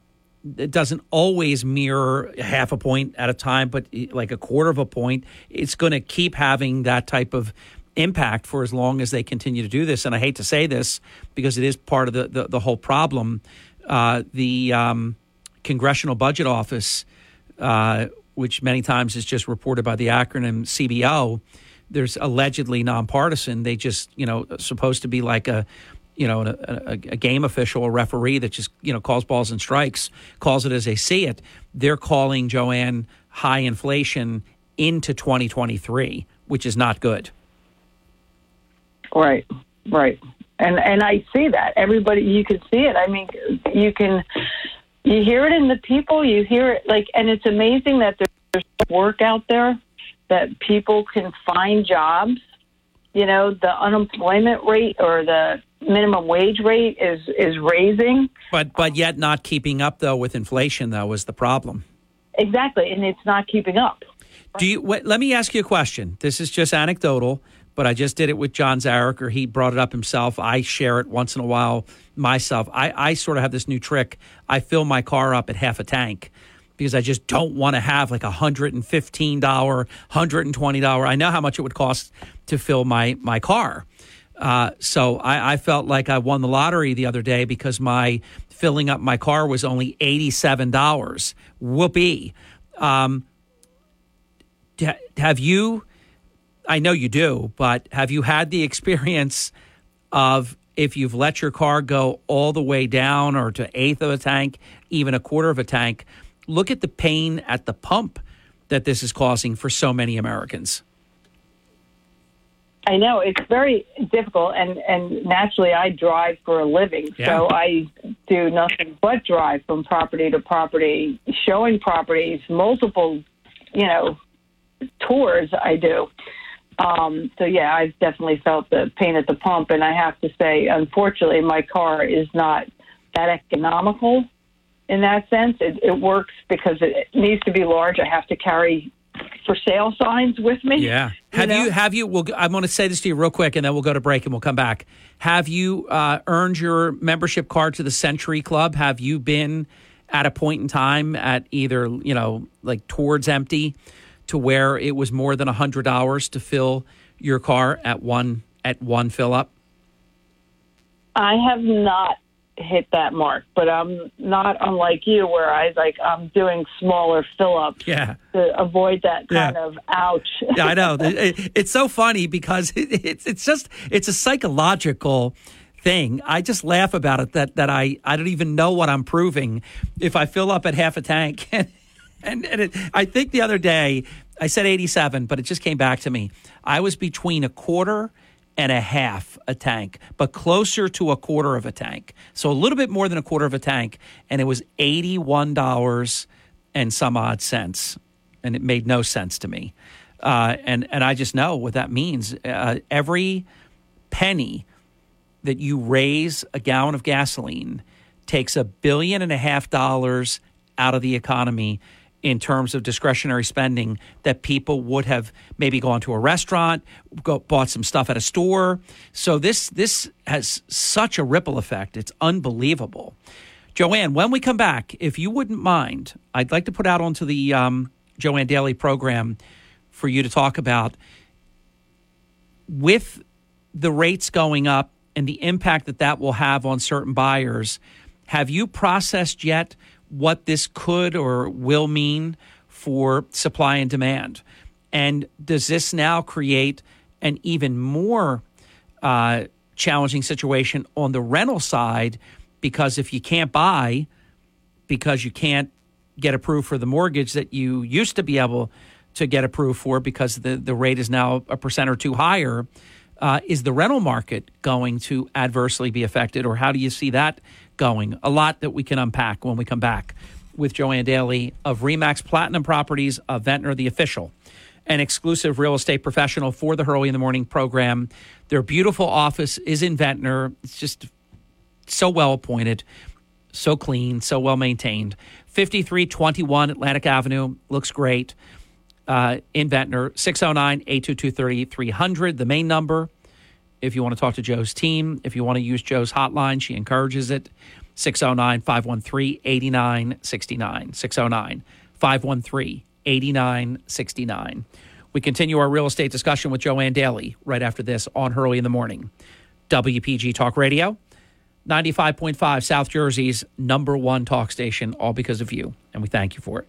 Speaker 3: it doesn't always mirror half a point at a time, but like a quarter of a point. It's going to keep having that type of impact for as long as they continue to do this. And I hate to say this because it is part of the the, the whole problem. Uh, the um, Congressional Budget Office. Uh, which many times is just reported by the acronym CBO, there's allegedly nonpartisan. They just, you know, supposed to be like a, you know, a, a, a game official, a referee that just, you know, calls balls and strikes, calls it as they see it. They're calling Joanne high inflation into 2023, which is not good.
Speaker 20: Right, right, and and I see that everybody. You can see it. I mean, you can you hear it in the people. You hear it like, and it's amazing that there's work out there that people can find jobs. You know, the unemployment rate or the minimum wage rate is is raising.
Speaker 3: But but yet not keeping up though with inflation though is the problem.
Speaker 20: Exactly, and it's not keeping up.
Speaker 3: Do you? Wait, let me ask you a question. This is just anecdotal, but I just did it with John Zarych, or he brought it up himself. I share it once in a while myself. I, I sort of have this new trick. I fill my car up at half a tank because I just don't want to have like a hundred and fifteen dollar, hundred and twenty dollar. I know how much it would cost to fill my my car. Uh, so I, I felt like I won the lottery the other day because my filling up my car was only eighty seven dollars. Whoopee. Um, have you? I know you do, but have you had the experience of if you've let your car go all the way down or to eighth of a tank, even a quarter of a tank? Look at the pain at the pump that this is causing for so many Americans.
Speaker 20: I know it's very difficult, and and naturally, I drive for a living,
Speaker 3: Yeah.
Speaker 20: so I do nothing but drive from property to property, showing properties, multiple, you know, tours. I do. Um, so yeah, I've definitely felt the pain at the pump, and I have to say, unfortunately, my car is not that economical in that sense. It, it works because it needs to be large. I have to carry for sale signs with me.
Speaker 3: Yeah. Have you, have you, well, I'm going to say this to you real quick and then we'll go to break and we'll come back. Have you uh, earned your membership card to the Century Club? Have you been at a point in time at either, you know, like towards empty to where it was more than $100 to fill your car at one, at one fill up?
Speaker 20: I have not hit that mark, but I'm not unlike you, where I like I'm doing smaller fill ups
Speaker 3: Yeah.
Speaker 20: to avoid that
Speaker 3: Yeah.
Speaker 20: kind of ouch.
Speaker 3: yeah, I know. It's so funny because it's it's just it's a psychological thing. I just laugh about it that that I I don't even know what I'm proving if I fill up at half a tank. and and it, I think the other day I said 87, but it just came back to me. I was between a quarter and a half a tank, but closer to a quarter of a tank. So a little bit more than a quarter of a tank, and it was $81 and some odd cents. And it made no sense to me. Uh, and, and I just know what that means. Uh, every penny that you raise a gallon of gasoline takes a billion and a half dollars out of the economy in terms of discretionary spending that people would have maybe gone to a restaurant, go, bought some stuff at a store. So this this has such a ripple effect. It's unbelievable. Joanne, when we come back, if you wouldn't mind, I'd like to put out onto the um, Joanne Daly program for you to talk about with the rates going up and the impact that that will have on certain buyers. Have you processed yet what this could or will mean for supply and demand? And does this now create an even more uh, challenging situation on the rental side? Because if you can't buy, because you can't get approved for the mortgage that you used to be able to get approved for because the, the rate is now a percent or two higher, uh, is the rental market going to adversely be affected, or how do you see that going? A lot that we can unpack when we come back with Joanne Daly of Remax Platinum Properties of Ventnor, the official an exclusive real estate professional for the Hurley in the Morning program. Their beautiful office is in Ventnor. It's just so well appointed, so clean, so well maintained. 5321 Atlantic Avenue looks great. Uh, in Ventnor, 609 822 3300, the main number. If you want to talk to Joe's team, if you want to use Joe's hotline, she encourages it. 609 513 8969. 609 513 8969. We continue our real estate discussion with Joanne Daly right after this on Hurley in the Morning. WPG Talk Radio, 95.5 South Jersey's number one talk station, all because of you. And we thank you for it.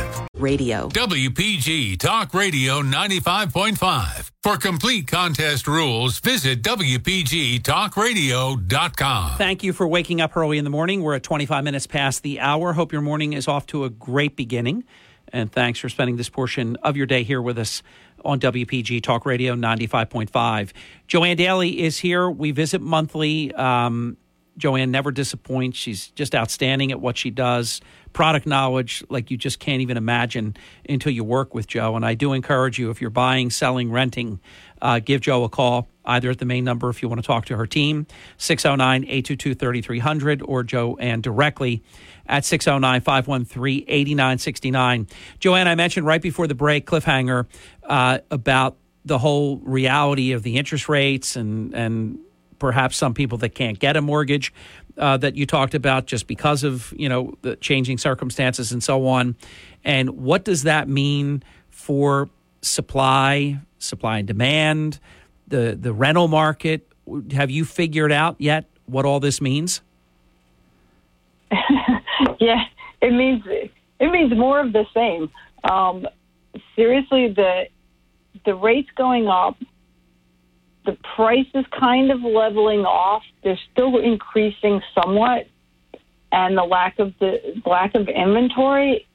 Speaker 21: radio.
Speaker 1: WPG Talk Radio 95.5. For complete contest rules, visit WPGTalkRadio.com.
Speaker 3: Thank you for waking up early in the morning. We're at 25 minutes past the hour. Hope your morning is off to a great beginning. And thanks for spending this portion of your day here with us on WPG Talk Radio 95.5. Joanne Daly is here. We visit monthly. Um, Joanne never disappoints. She's just outstanding at what she does product knowledge like you just can't even imagine until you work with Joe. And I do encourage you, if you're buying, selling, renting, uh, give Joe a call, either at the main number if you want to talk to her team, 609 822 3300, or Joanne directly at 609 513 8969. Joanne, I mentioned right before the break, cliffhanger, uh, about the whole reality of the interest rates and, and perhaps some people that can't get a mortgage uh, that you talked about just because of you know the changing circumstances and so on. And what does that mean for supply supply and demand the the rental market? Have you figured out yet what all this means?
Speaker 20: Yeah it means it means more of the same. Um, seriously the the rates going up the price is kind of leveling off. They're still increasing somewhat, and the lack of the lack of inventory,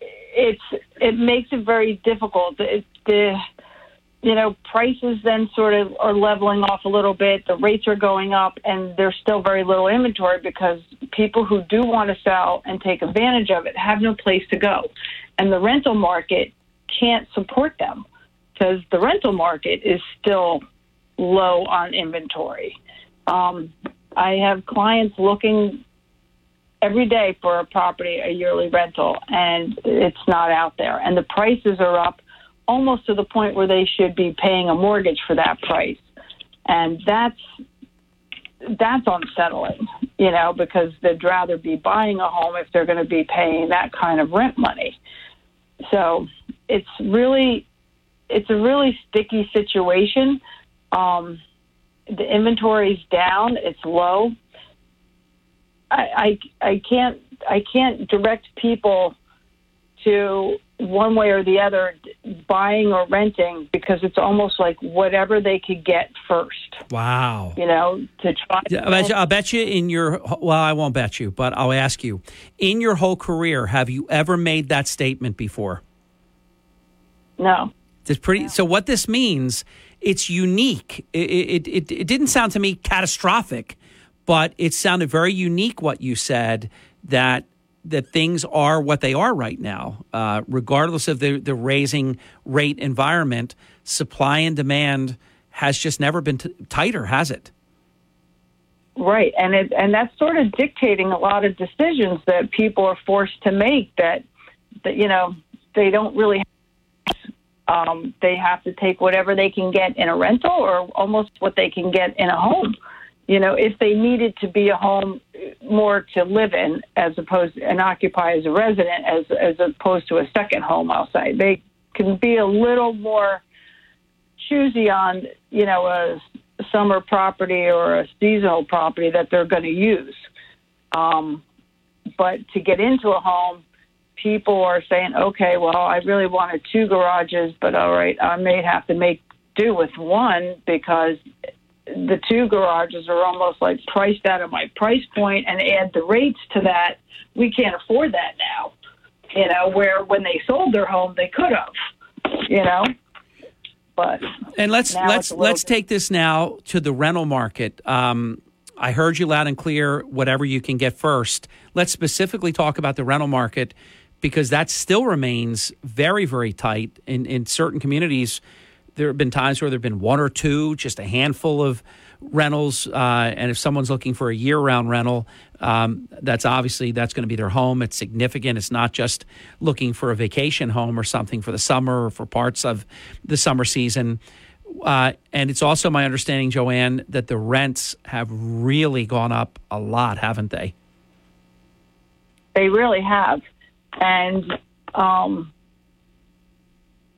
Speaker 20: it's it makes it very difficult. The you know prices then sort of are leveling off a little bit. The rates are going up, and there's still very little inventory because people who do want to sell and take advantage of it have no place to go, and the rental market can't support them because the rental market is still low on inventory. Um, I have clients looking every day for a property, a yearly rental, and it's not out there. And the prices are up almost to the point where they should be paying a mortgage for that price. And that's that's unsettling, you know, because they'd rather be buying a home if they're going to be paying that kind of rent money. So it's really it's a really sticky situation. Um, the inventory is down; it's low. I, I I can't I can't direct people to one way or the other buying or renting because it's almost like whatever they could get first.
Speaker 3: Wow.
Speaker 20: You know, to try.
Speaker 3: I'll bet, you, I'll bet you in your, well, I won't bet you, but I'll ask you. In your whole career, have you ever made that statement before?
Speaker 20: No.
Speaker 3: It's pretty. So what this means, it's unique. It, it, it, it didn't sound to me catastrophic, but it sounded very unique what you said that that things are what they are right now, uh, regardless of the, the raising rate environment. Supply and demand has just never been t- tighter, has it?
Speaker 20: Right, and it and that's sort of dictating a lot of decisions that people are forced to make. That that you know they don't really. Um, they have to take whatever they can get in a rental, or almost what they can get in a home you know, if they needed to be a home more to live in as opposed and occupy as a resident as as opposed to a second home, say they can be a little more choosy on you know a summer property or a seasonal property that they're going to use. Um, but to get into a home, people are saying, okay, well, I really wanted two garages, but all right, I may have to make do with one because the two garages are almost like priced out of my price point and add the rates to that, we can't afford that now. You know, where when they sold their home, they could have. You know, but
Speaker 3: and let's let's
Speaker 20: it's a little
Speaker 3: let's take this now to the rental market. Um, I heard you loud and clear. Whatever you can get first. Let's specifically talk about the rental market because that still remains very very tight in in certain communities. There have been times where there have been one or two, just a handful of rentals. Uh, and if someone's looking for a year-round rental, um, that's obviously that's going to be their home. It's significant. It's not just looking for a vacation home or something for the summer or for parts of the summer season. Uh, and it's also my understanding, Joanne, that the rents have really gone up a lot, haven't they?
Speaker 20: They really have. And um,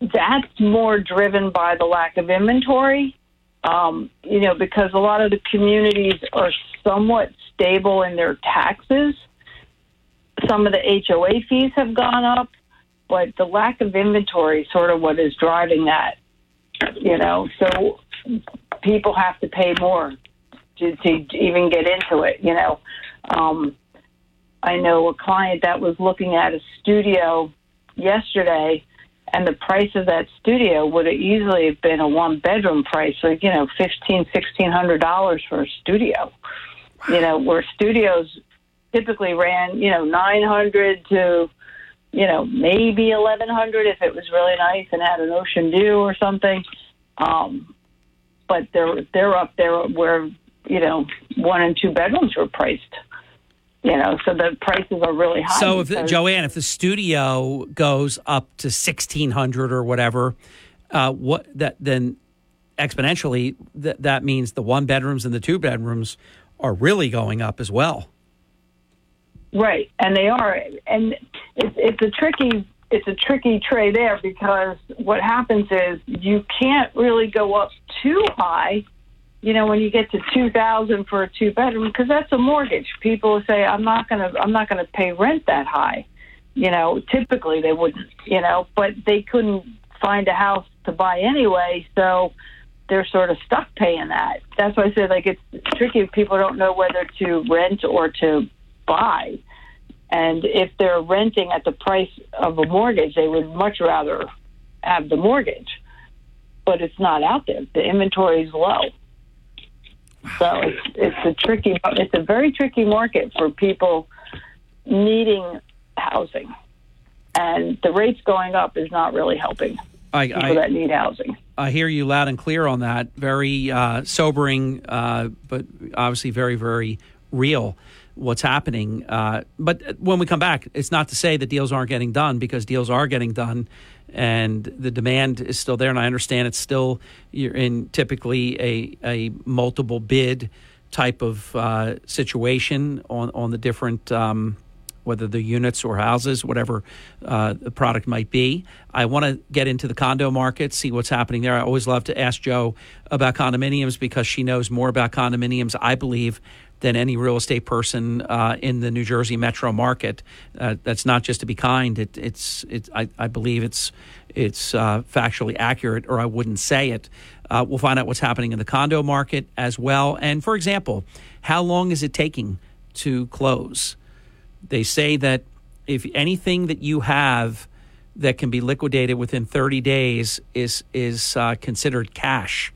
Speaker 20: that's more driven by the lack of inventory. Um, you know, because a lot of the communities are somewhat stable in their taxes. Some of the HOA fees have gone up, but the lack of inventory is sort of what is driving that. You know, so people have to pay more to, to even get into it. You know, um, I know a client that was looking at a studio yesterday, and the price of that studio would have easily have been a one bedroom price, like you know, fifteen, sixteen hundred dollars for a studio. You know, where studios typically ran, you know, nine hundred to, you know, maybe eleven hundred if it was really nice and had an ocean view or something. Um, but they're they're up there where you know one and two bedrooms were priced. You know, so the prices are really high.
Speaker 3: So, if
Speaker 20: because-
Speaker 3: Joanne, if the studio goes up to sixteen hundred or whatever, uh, what that then exponentially that that means the one bedrooms and the two bedrooms are really going up as well.
Speaker 20: Right, and they are, and it's it's a tricky it's a tricky trade there because what happens is you can't really go up too high. You know, when you get to two thousand for a two bedroom, because that's a mortgage. People say, "I'm not gonna, I'm not gonna pay rent that high." You know, typically they wouldn't. You know, but they couldn't find a house to buy anyway, so they're sort of stuck paying that. That's why I say like it's tricky if people don't know whether to rent or to buy. And if they're renting at the price of a mortgage, they would much rather have the mortgage. But it's not out there. The inventory is low. So it's, it's a tricky, it's a very tricky market for people needing housing. And the rates going up is not really helping
Speaker 3: I,
Speaker 20: people
Speaker 3: I,
Speaker 20: that need housing.
Speaker 3: I hear you loud and clear on that. Very uh, sobering, uh, but obviously very, very real what's happening. Uh, but when we come back, it's not to say that deals aren't getting done because deals are getting done and the demand is still there. And I understand it's still, you're in typically a, a multiple bid type of uh, situation on, on the different. Um, whether the units or houses, whatever uh, the product might be. I want to get into the condo market, see what's happening there. I always love to ask Joe about condominiums because she knows more about condominiums, I believe, than any real estate person uh, in the New Jersey metro market. Uh, that's not just to be kind. It, it's, I, I, believe it's, it's uh, factually accurate, or I wouldn't say it. Uh, we'll find out what's happening in the condo market as well. And for example, how long is it taking to close? They say that if anything that you have that can be liquidated within 30 days is is uh, considered cash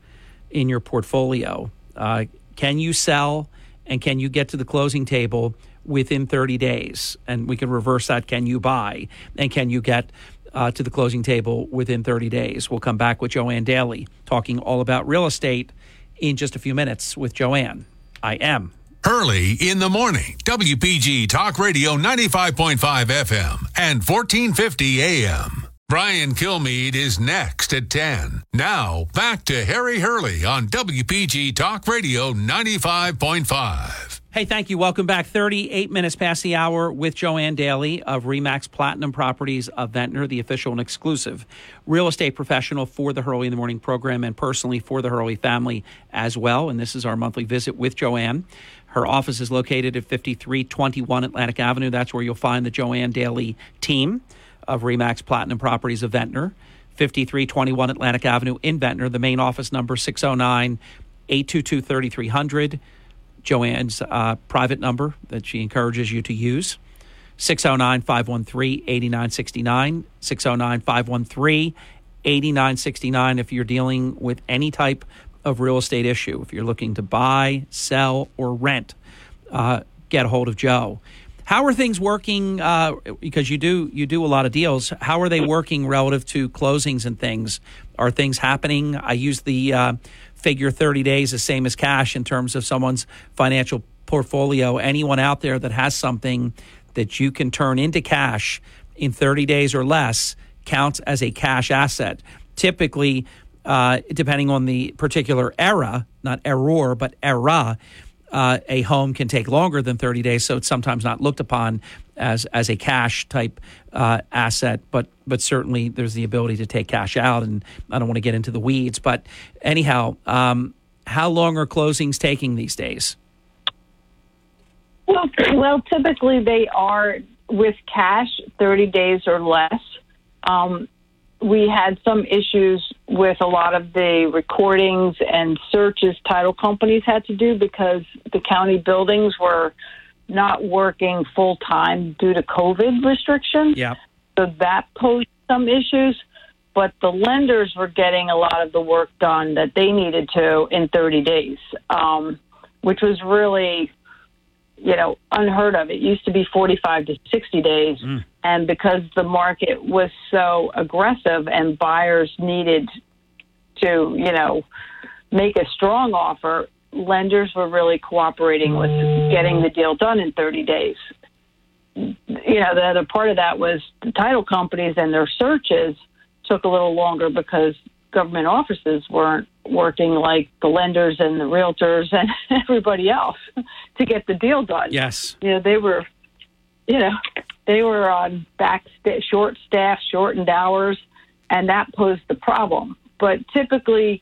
Speaker 3: in your portfolio. Uh, can you sell and can you get to the closing table within 30 days? And we can reverse that. Can you buy and can you get uh, to the closing table within 30 days? We'll come back with Joanne Daly talking all about real estate in just a few minutes with Joanne. I am
Speaker 1: Hurley in the morning, WPG Talk Radio 95.5 FM and 1450 AM. Brian Kilmeade is next at 10. Now, back to Harry Hurley on WPG Talk Radio 95.5.
Speaker 3: Hey, thank you. Welcome back. 38 minutes past the hour with Joanne Daly of Remax Platinum Properties of Ventnor, the official and exclusive real estate professional for the Hurley in the Morning program and personally for the Hurley family as well. And this is our monthly visit with Joanne. Her office is located at 5321 Atlantic Avenue. That's where you'll find the Joanne Daly team of Remax Platinum Properties of Ventnor. 5321 Atlantic Avenue in Ventnor. The main office number 609 822 3300. Joanne's uh, private number that she encourages you to use. 609 513 8969. 609 513 8969 if you're dealing with any type of real estate issue. If you're looking to buy, sell, or rent, uh, get a hold of Joe. How are things working? Uh, because you do you do a lot of deals. How are they working relative to closings and things? Are things happening? I use the uh, figure 30 days the same as cash in terms of someone's financial portfolio. Anyone out there that has something that you can turn into cash in 30 days or less counts as a cash asset. Typically, uh, depending on the particular era, not error, but era, uh, a home can take longer than 30 days, so it's sometimes not looked upon as as a cash type uh, asset. But but certainly there's the ability to take cash out, and I don't want to get into the weeds. But anyhow, um, how long are closings taking these days?
Speaker 20: Well, well, typically they are with cash 30 days or less. Um, we had some issues with a lot of the recordings and searches title companies had to do because the county buildings were not working full time due to COVID restrictions.
Speaker 3: Yeah.
Speaker 20: So that posed some issues, but the lenders were getting a lot of the work done that they needed to in 30 days, um, which was really, you know, unheard of. It used to be 45 to 60 days.
Speaker 3: Mm.
Speaker 20: And because the market was so aggressive and buyers needed to, you know, make a strong offer, lenders were really cooperating with getting the deal done in 30 days. You know, the other part of that was the title companies and their searches took a little longer because government offices weren't working like the lenders and the realtors and everybody else to get the deal done.
Speaker 3: Yes.
Speaker 20: You know, they were, you know, they were on back st- short staff, shortened hours, and that posed the problem. But typically,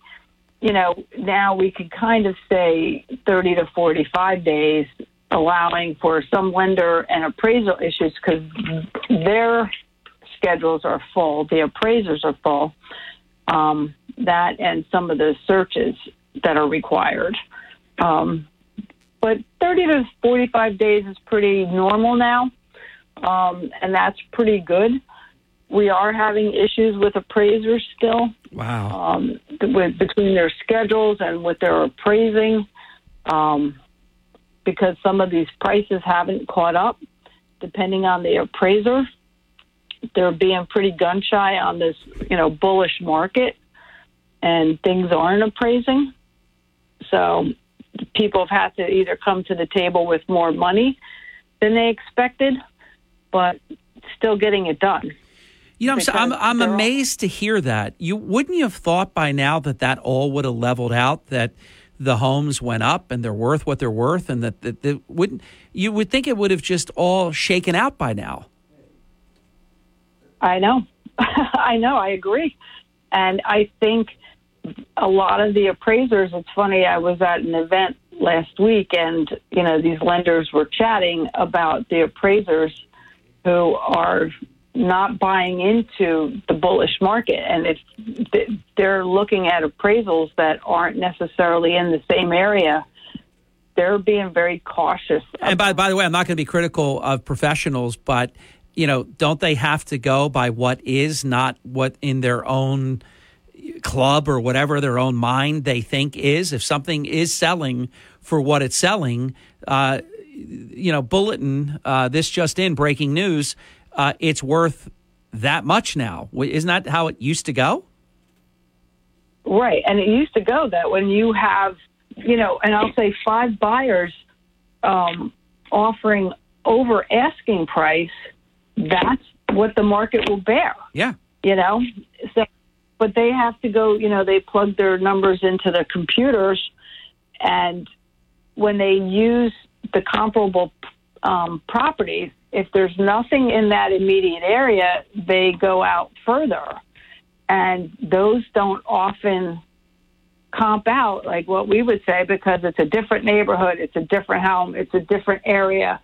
Speaker 20: you know, now we could kind of say 30 to 45 days, allowing for some lender and appraisal issues because their schedules are full, the appraisers are full. Um, that and some of the searches that are required. Um, but 30 to 45 days is pretty normal now, um, and that's pretty good. We are having issues with appraisers still.
Speaker 3: Wow.
Speaker 20: Um, with, between their schedules and with their appraising, um, because some of these prices haven't caught up, depending on the appraiser. They're being pretty gun shy on this, you know, bullish market, and things aren't appraising. So people have had to either come to the table with more money than they expected, but still getting it done.
Speaker 3: You know, I'm, so- I'm, I'm
Speaker 20: all-
Speaker 3: amazed to hear that. You wouldn't you have thought by now that that all would have leveled out, that the homes went up and they're worth what they're worth, and that, that, that wouldn't you would think it would have just all shaken out by now.
Speaker 20: I know. I know. I agree. And I think a lot of the appraisers, it's funny, I was at an event last week and, you know, these lenders were chatting about the appraisers who are not buying into the bullish market. And if they're looking at appraisals that aren't necessarily in the same area, they're being very cautious.
Speaker 3: And by by the way, I'm not going to be critical of professionals, but you know, don't they have to go by what is, not what in their own club or whatever their own mind they think is? If something is selling for what it's selling, uh, you know, bulletin. Uh, this just in, breaking news. Uh, it's worth that much now. Isn't that how it used to go?
Speaker 20: Right. And it used to go that when you have, you know, and I'll say five buyers um, offering over asking price, that's what the market will bear.
Speaker 3: Yeah.
Speaker 20: You know? So, but they have to go, you know, they plug their numbers into the computers and when they use the comparable um, properties, if there's nothing in that immediate area, they go out further. And those don't often comp out like what we would say because it's a different neighborhood, it's a different home, it's a different area.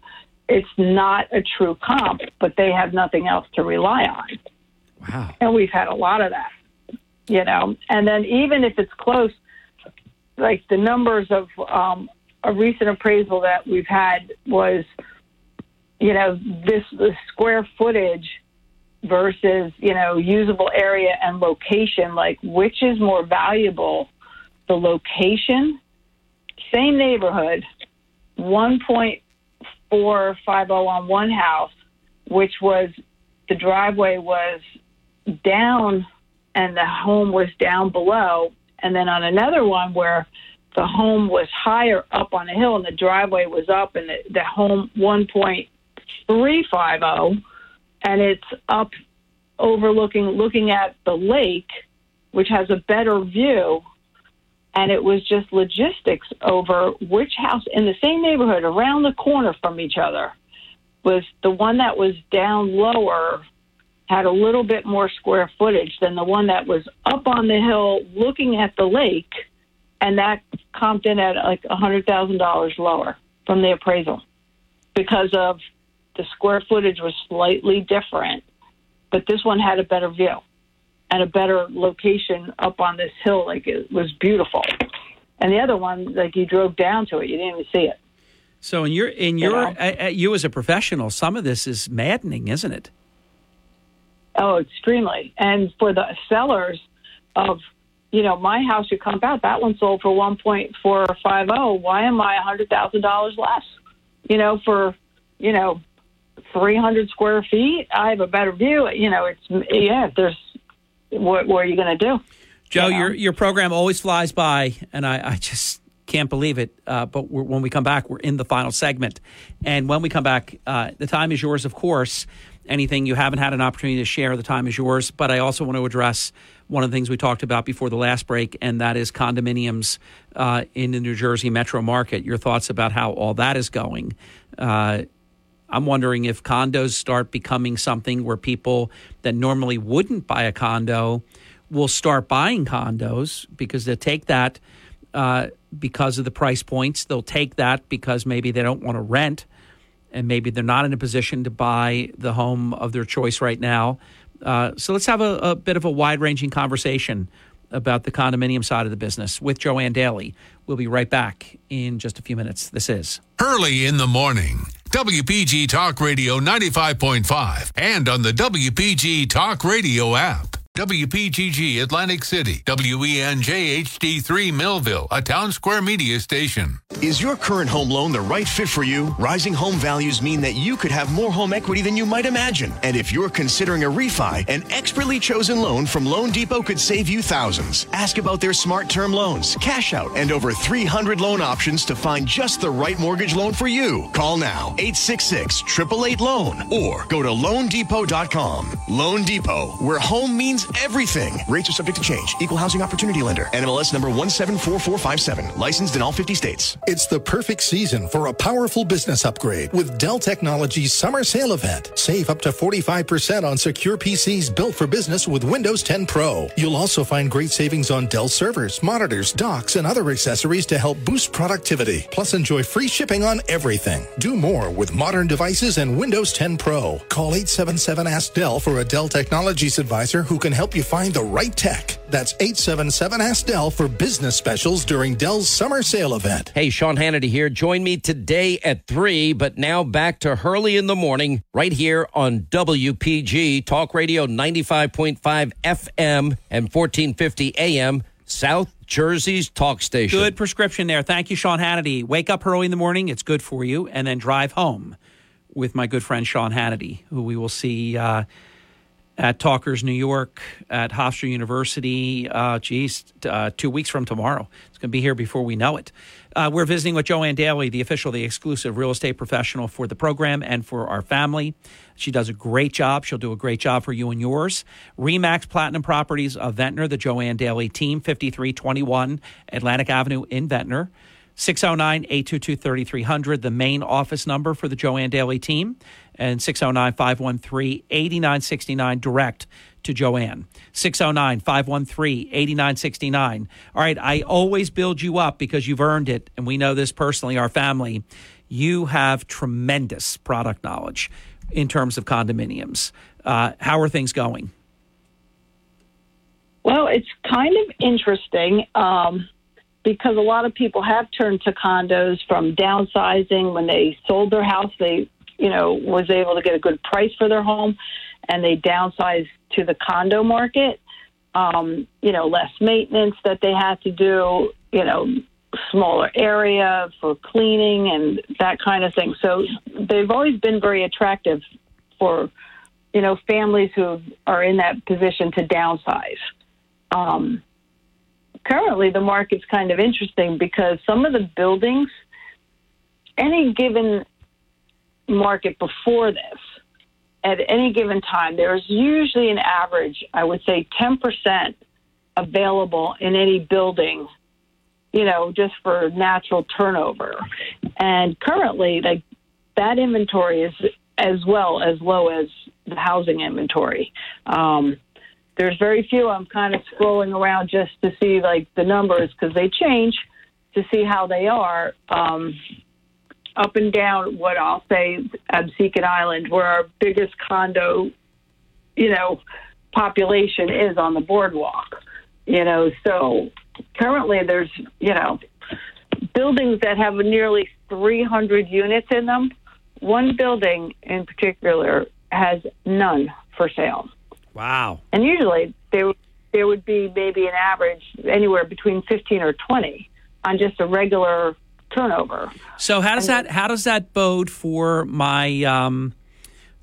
Speaker 20: It's not a true comp, but they have nothing else to rely on.
Speaker 3: Wow.
Speaker 20: And we've had a lot of that, you know. And then even if it's close, like the numbers of um, a recent appraisal that we've had was, you know, this the square footage versus you know usable area and location. Like which is more valuable, the location, same neighborhood, one point four five zero on one house, which was the driveway was down and the home was down below, and then on another one where the home was higher up on a hill and the driveway was up and the, the home 1.350 and it's up overlooking looking at the lake which has a better view and it was just logistics over which house in the same neighborhood around the corner from each other was the one that was down lower had a little bit more square footage than the one that was up on the hill looking at the lake and that comped in at like a hundred thousand dollars lower from the appraisal because of the square footage was slightly different but this one had a better view and a better location up on this hill like it was beautiful and the other one like you drove down to it you didn't even see it
Speaker 3: So in your in your uh, uh, you as a professional, some of this is maddening, isn't it?
Speaker 20: Oh, extremely. And for the sellers of, you know, my house you come out, that one sold for one point four five oh. Why am I a hundred thousand dollars less? You know, for you know, three hundred square feet, I have a better view. You know, it's yeah. There's what, what are you going to do?
Speaker 3: Joe, your your program always flies by, and I, I just can't believe it. Uh, but we're, when we come back, we're in the final segment, and when we come back, uh, the time is yours, of course. Anything you haven't had an opportunity to share, the time is yours. But I also want to address one of the things we talked about before the last break, and that is condominiums uh, in the New Jersey metro market. Your thoughts about how all that is going. I'm wondering if condos start becoming something where people that normally wouldn't buy a condo will start buying condos because they'll take that uh, because of the price points. They'll take that because maybe they don't want to rent and maybe they're not in a position to buy the home of their choice right now. Uh, so let's have a, a bit of a wide ranging conversation about the condominium side of the business with Joanne Daly. We'll be right back in just a few minutes. This is
Speaker 1: Hurley in the morning. WPG Talk Radio 95.5 and on the WPG Talk Radio app. WPGG Atlantic City, WENJ HD3 Millville, a Townsquare Media station.
Speaker 21: Is your current home loan the right fit for you? Rising home values mean that you could have more home equity than you might imagine. And if you're considering a refi, an expertly chosen loan from Loan Depot could save you thousands. Ask about their smart term loans, cash out, and over 300 loan options to find just the right mortgage loan for you. Call now 866 888 Loan or go to loandepot.com. Loan Depot, where home means everything. Rates are subject to change. Equal housing opportunity lender. NMLS number 174457. Licensed in all 50 states.
Speaker 22: It's the perfect season for a powerful business upgrade with Dell Technologies Summer Sale Event. Save up to 45% on secure PCs built for business with Windows 10 Pro. You'll also find great savings on Dell servers, monitors, docks, and other accessories to help boost productivity. Plus, enjoy free shipping on everything. Do more with modern devices and Windows 10 Pro. Call 877 Ask Dell for a Dell Technologies advisor who can help you find the right tech. That's 877 Ask Dell for business specials during Dell's summer sale event.
Speaker 23: Hey, Sean Hannity here. Join me today at 3, but now back to Hurley in the morning, right here on WPG Talk Radio 95.5 FM and 1450 AM, South Jersey's talk station.
Speaker 3: Good prescription there. Thank you, Sean Hannity. Wake up early in the morning, it's good for you, and then drive home with my good friend Sean Hannity, who we will see uh, at Talkers New York at Hofstra University. Uh, geez, uh, two weeks from tomorrow. It's going to be here before we know it. Uh, we're visiting with Joanne Daly, the official, the exclusive real estate professional for the program and for our family. She does a great job. She'll do a great job for you and yours. Remax Platinum Properties of Ventnor, the Joanne Daly team, 5321 Atlantic Avenue in Ventnor. 609 822 3300, the main office number for the Joanne Daly team, and 609 513 8969 direct to Joanne. 609 513 8969. All right, I always build you up because you've earned it, and we know this personally, our family. You have tremendous product knowledge in terms of condominiums. Uh, how are things going?
Speaker 20: Well, it's kind of interesting. Um, because a lot of people have turned to condos from downsizing when they sold their house. They, you know, was able to get a good price for their home, and they downsized to the condo market. Um, you know, less maintenance that they had to do. You know, smaller area for cleaning and that kind of thing. So they've always been very attractive for you know families who are in that position to downsize. Um, currently, the market's kind of interesting because some of the buildings, any given market before this, at any given time, there's usually an average, I would say, 10% available in any building you know, just for natural turnover. And currently, like that inventory is as well as low as the housing inventory. Um, there's very few. I'm kind of scrolling around just to see like the numbers because they change to see how they are. Um, up and down what I'll say Absecon Island, where our biggest condo, you know, population is on the boardwalk. You know, so currently there's, you know, buildings that have nearly 300 units in them. One building in particular has none for sale.
Speaker 3: Wow.
Speaker 20: And usually there, there would be maybe an average anywhere between 15 or 20 on just a regular turnover.
Speaker 3: So how does that how does that bode for my um,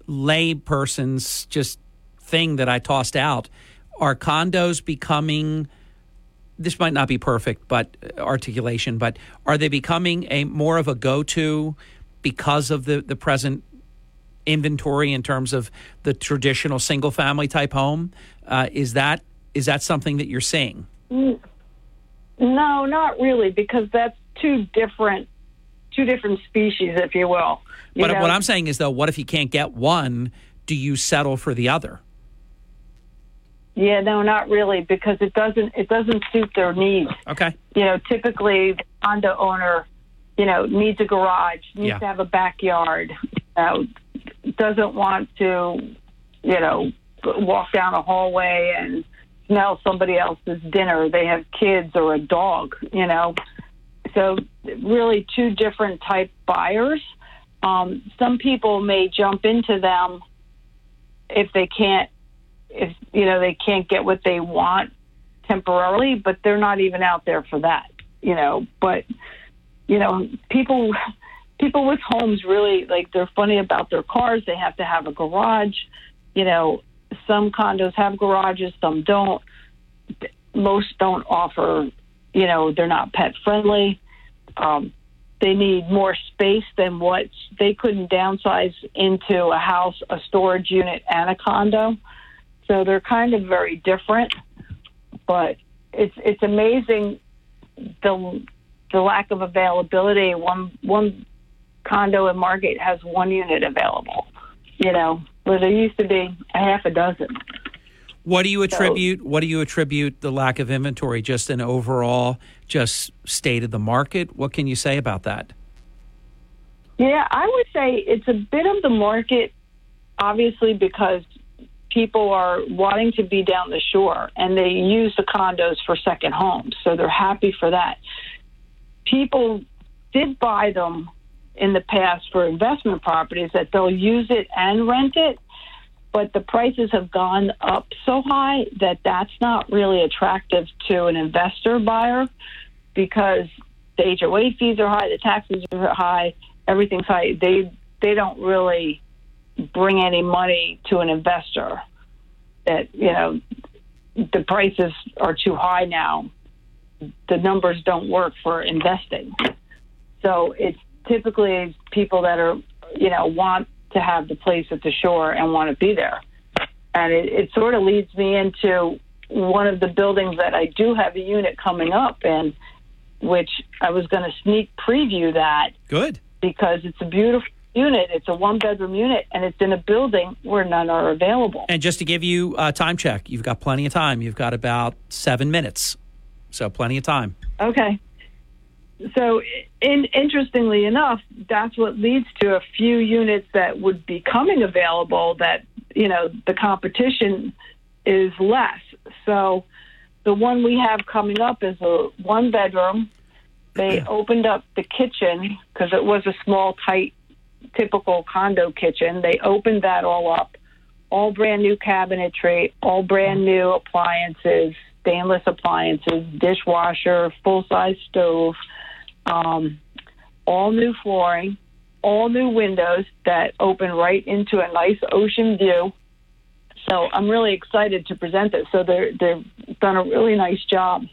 Speaker 3: lay person's just thing that I tossed out? Are condos becoming this might not be perfect, but uh, articulation, but are they becoming a more of a go-to because of the the present inventory in terms of the traditional single family type home? Uh, is that is that something that you're seeing?
Speaker 20: No, not really, because that's two different two different species, if you will. You
Speaker 3: but
Speaker 20: know?
Speaker 3: what I'm saying is, though, what if you can't get one? Do you settle for the other?
Speaker 20: Yeah, no, not really, because it doesn't it doesn't suit their needs.
Speaker 3: Okay.
Speaker 20: You know, typically the condo owner, you know, needs a garage, needs
Speaker 3: Yeah.
Speaker 20: to have a backyard, uh, doesn't want to, you know, walk down a hallway and smell somebody else's dinner. They have kids or a dog, you know. So really two different type buyers. Um, some people may jump into them if they can't if you know they can't get what they want temporarily, but they're not even out there for that, you know. But you know, people people with homes really like they're funny about their cars. They have to have a garage. You know, some condos have garages, some don't. Most don't offer. You know, they're not pet friendly. Um, they need more space than what they couldn't downsize into a house, a storage unit, and a condo. So they're kind of very different, but it's it's amazing the the lack of availability. One one condo in Margate has one unit available. You know, where there used to be a half a dozen.
Speaker 3: What do you attribute? what do you attribute the lack of inventory? Just an overall, just state of the market. What can you say about that?
Speaker 20: Yeah, I would say it's a bit of the market, obviously, because people are wanting to be down the shore and they use the condos for second homes. So they're happy for that. People did buy them in the past for investment properties that they'll use it and rent it, but the prices have gone up so high that that's not really attractive to an investor buyer because the HOA fees are high, the taxes are high, everything's high. They they don't really bring any money to an investor. That you know the prices are too high now. The numbers don't work for investing. So it's typically people that are you know want to have the place at the shore and want to be there. And it, it sort of leads me into one of the buildings that I do have a unit coming up in, which I was going to sneak preview that
Speaker 3: Good.
Speaker 20: because it's a beautiful unit. It's a one bedroom unit and it's in a building where none are available.
Speaker 3: And just to give you a time check, you've got plenty of time. You've got about seven minutes, so plenty of time.
Speaker 20: Okay. So, in, interestingly enough, that's what leads to a few units that would be coming available that, you know, the competition is less. So, the one we have coming up is a one bedroom. They opened up the kitchen because it was a small, tight, typical condo kitchen. They opened that all up, all brand new cabinetry, all brand mm-hmm. new appliances, stainless appliances, dishwasher, full size stove, um, all new flooring, all new windows that open right into a nice ocean view. So I'm really excited to present this. So they're they've done a really nice job.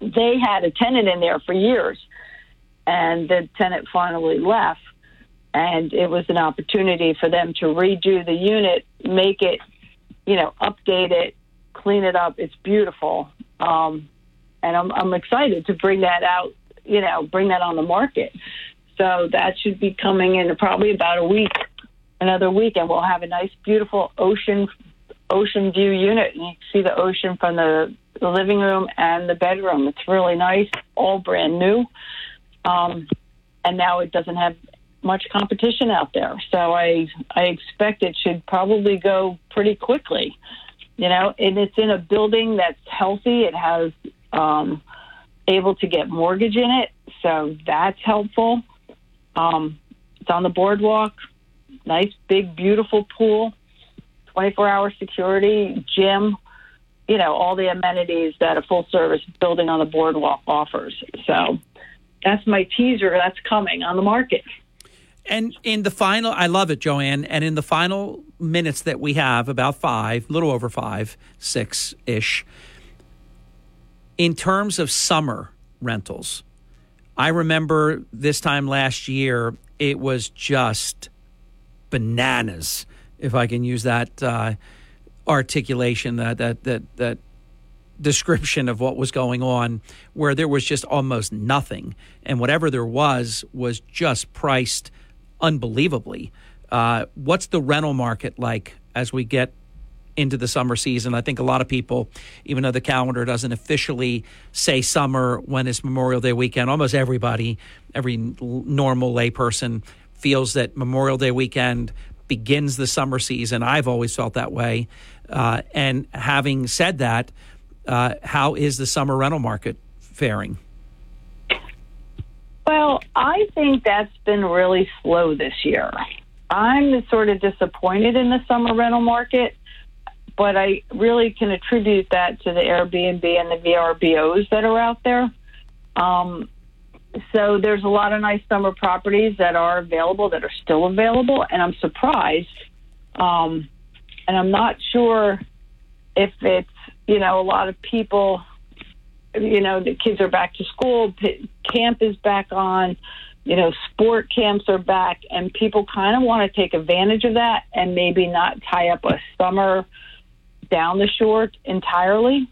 Speaker 20: They had a tenant in there for years, and the tenant finally left, and it was an opportunity for them to redo the unit, make it, you know, update it, clean it up. It's beautiful, um, and I'm I'm excited to bring that out. You know, bring that on the market. So that should be coming in probably about a week another week, and we'll have a nice, beautiful ocean ocean view unit. And you can see the ocean from the, the living room and the bedroom. It's really nice, all brand new. Um, and now it doesn't have much competition out there. So I I expect it should probably go pretty quickly. You know, and it's in a building that's healthy. It has um, able to get mortgage in it, so that's helpful. Um, it's on the boardwalk nice, big, beautiful pool, 24 hour security, gym, you know, all the amenities that a full service building on the boardwalk offers. So that's my teaser. That's coming on the market.
Speaker 3: And in the final, I love it, Joanne. And in the final minutes that we have, about five, a little over five, six ish, in terms of summer rentals, I remember this time last year, it was just bananas, if I can use that uh, articulation, that that that that description of what was going on, where there was just almost nothing, and whatever there was was just priced unbelievably. Uh, what's the rental market like as we get into the summer season. I think a lot of people, even though the calendar doesn't officially say summer when it's Memorial Day weekend, almost everybody, every normal layperson feels that Memorial Day weekend begins the summer season. I've always felt that way. Uh, and having said that, uh, how is the summer rental market faring?
Speaker 20: Well, I think that's been really slow this year. I'm sort of disappointed in the summer rental market, but I really can attribute that to the Airbnb and the VRBOs that are out there. Um, so there's a lot of nice summer properties that are available that are still available, and I'm surprised. Um, and I'm not sure if it's you know a lot of people. You know, the kids are back to school, camp is back on. You know, sport camps are back, and people kind of want to take advantage of that and maybe not tie up a summer down the short entirely.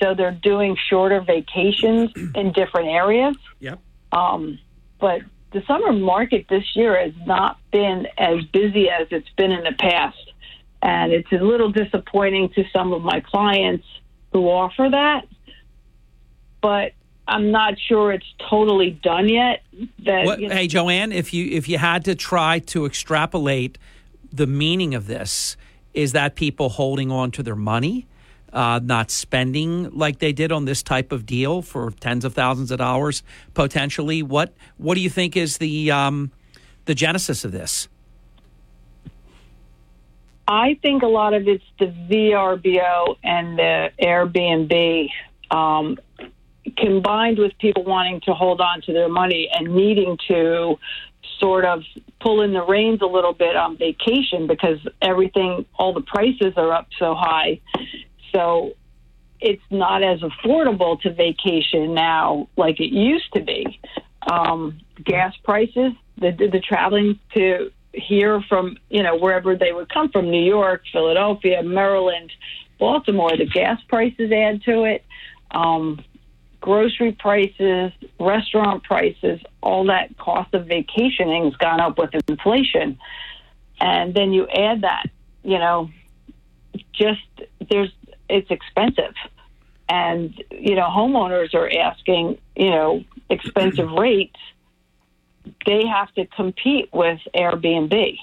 Speaker 20: So they're doing shorter vacations in different areas.
Speaker 3: Yep.
Speaker 20: Um, but the summer market this year has not been as busy as it's been in the past. And it's a little disappointing to some of my clients who offer that. But I'm not sure it's totally done yet. That
Speaker 3: what,
Speaker 20: you know,
Speaker 3: hey Joanne, if you if you had to try to extrapolate the meaning of this, is that people holding on to their money? uh, not spending like they did on this type of deal for tens of thousands of dollars potentially. What what do you think is the um, the genesis of this?
Speaker 20: I think a lot of it's the VRBO and the Airbnb um, combined with people wanting to hold on to their money and needing to sort of pull in the reins a little bit on vacation because everything, all the prices are up so high. So it's not as affordable to vacation now like it used to be. Um, gas prices, the, the traveling to here from, you know, wherever they would come from, New York, Philadelphia, Maryland, Baltimore, the gas prices add to it. Um, grocery prices, restaurant prices, all that cost of vacationing has gone up with inflation. And then you add that, you know, just there's it's expensive. And, you know, homeowners are asking, you know, expensive rates. They have to compete with Airbnb.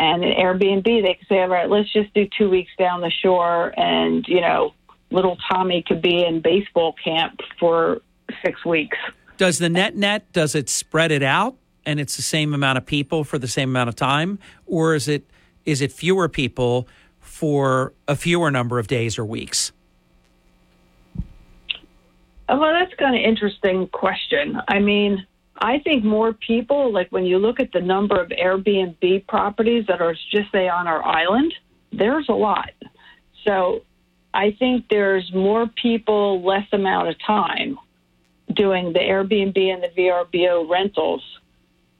Speaker 20: And in Airbnb, they can say, all right, let's just do two weeks down the shore and, you know, little Tommy could be in baseball camp for six weeks.
Speaker 3: Does the net net does it spread it out and it's the same amount of people for the same amount of time, or is it is it fewer people for a fewer number of days or weeks?
Speaker 20: Uh, Well, that's kind of interesting question. I mean, I think more people, like when you look at the number of Airbnb properties that are just say on our island, there's a lot. So I think there's more people, less amount of time doing the Airbnb and the VRBO rentals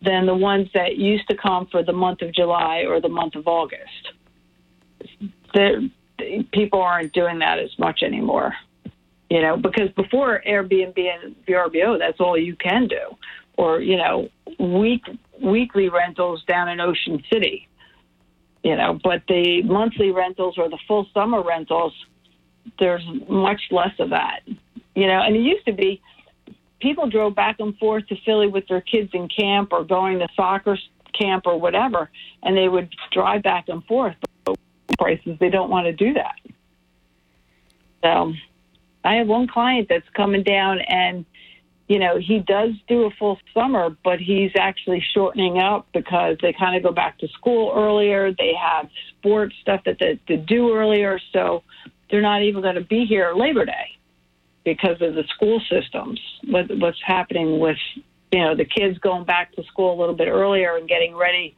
Speaker 20: than the ones that used to come for the month of July or the month of August. The, the people aren't doing that as much anymore you know, because before Airbnb and VRBO, that's all you can do, or you know, week weekly rentals down in Ocean City, you know, but the monthly rentals or the full summer rentals, there's much less of that, you know, and it used to be people drove back and forth to Philly with their kids in camp or going to soccer camp or whatever, and they would drive back and forth. But prices, they don't want to do that. So I have one client that's coming down and you know, he does do a full summer, but he's actually shortening up because they kind of go back to school earlier. They have sports stuff that they, to do earlier, so they're not even going to be here Labor Day because of the school systems. What, what's happening with you know the kids going back to school a little bit earlier and getting ready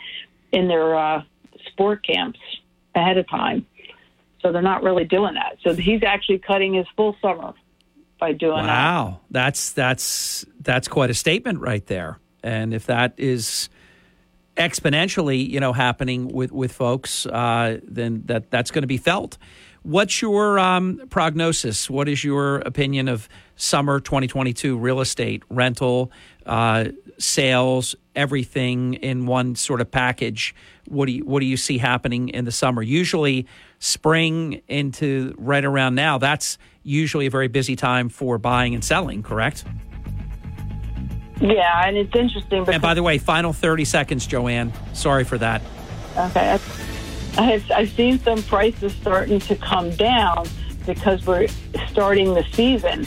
Speaker 20: in their uh, sport camps ahead of time. So they're not really doing that. So he's actually cutting his full summer by doing that.
Speaker 3: Wow, that's that's that's quite a statement right there. And if that is exponentially, you know, happening with with folks, uh, then that that's going to be felt. What's your um, prognosis? What is your opinion of summer 2022 real estate rental uh, sales, everything in one sort of package? What do you what do you see happening in the summer? Usually, spring into right around now. That's usually a very busy time for buying and selling. Correct?
Speaker 20: Yeah, and it's interesting. Because,
Speaker 3: And by the way, final 30 seconds, Joanne. Sorry for that.
Speaker 20: okay, I've, I've seen some prices starting to come down because we're starting the season,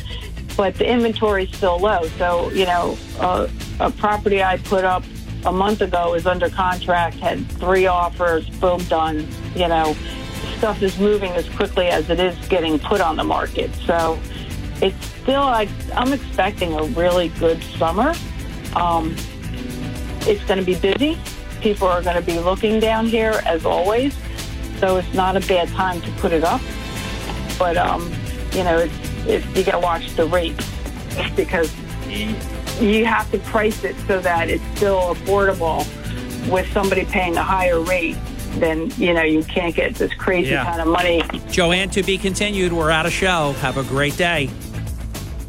Speaker 20: but the inventory is still low. So you know, uh, a property I put up a month ago is under contract, had three offers, boom, done. You know, stuff is moving as quickly as it is getting put on the market. So it's still, I, I'm expecting a really good summer. Um, it's going to be busy. People are going to be looking down here as always. So it's not a bad time to put it up. But, um, you know, it's, it's, you got to watch the rate because you have to price it so that it's still affordable with somebody paying a higher rate. Then, you know, you can't get this crazy
Speaker 3: Yeah.
Speaker 20: kind of money
Speaker 3: Joanne, to be continued. We're out of show. Have a great day.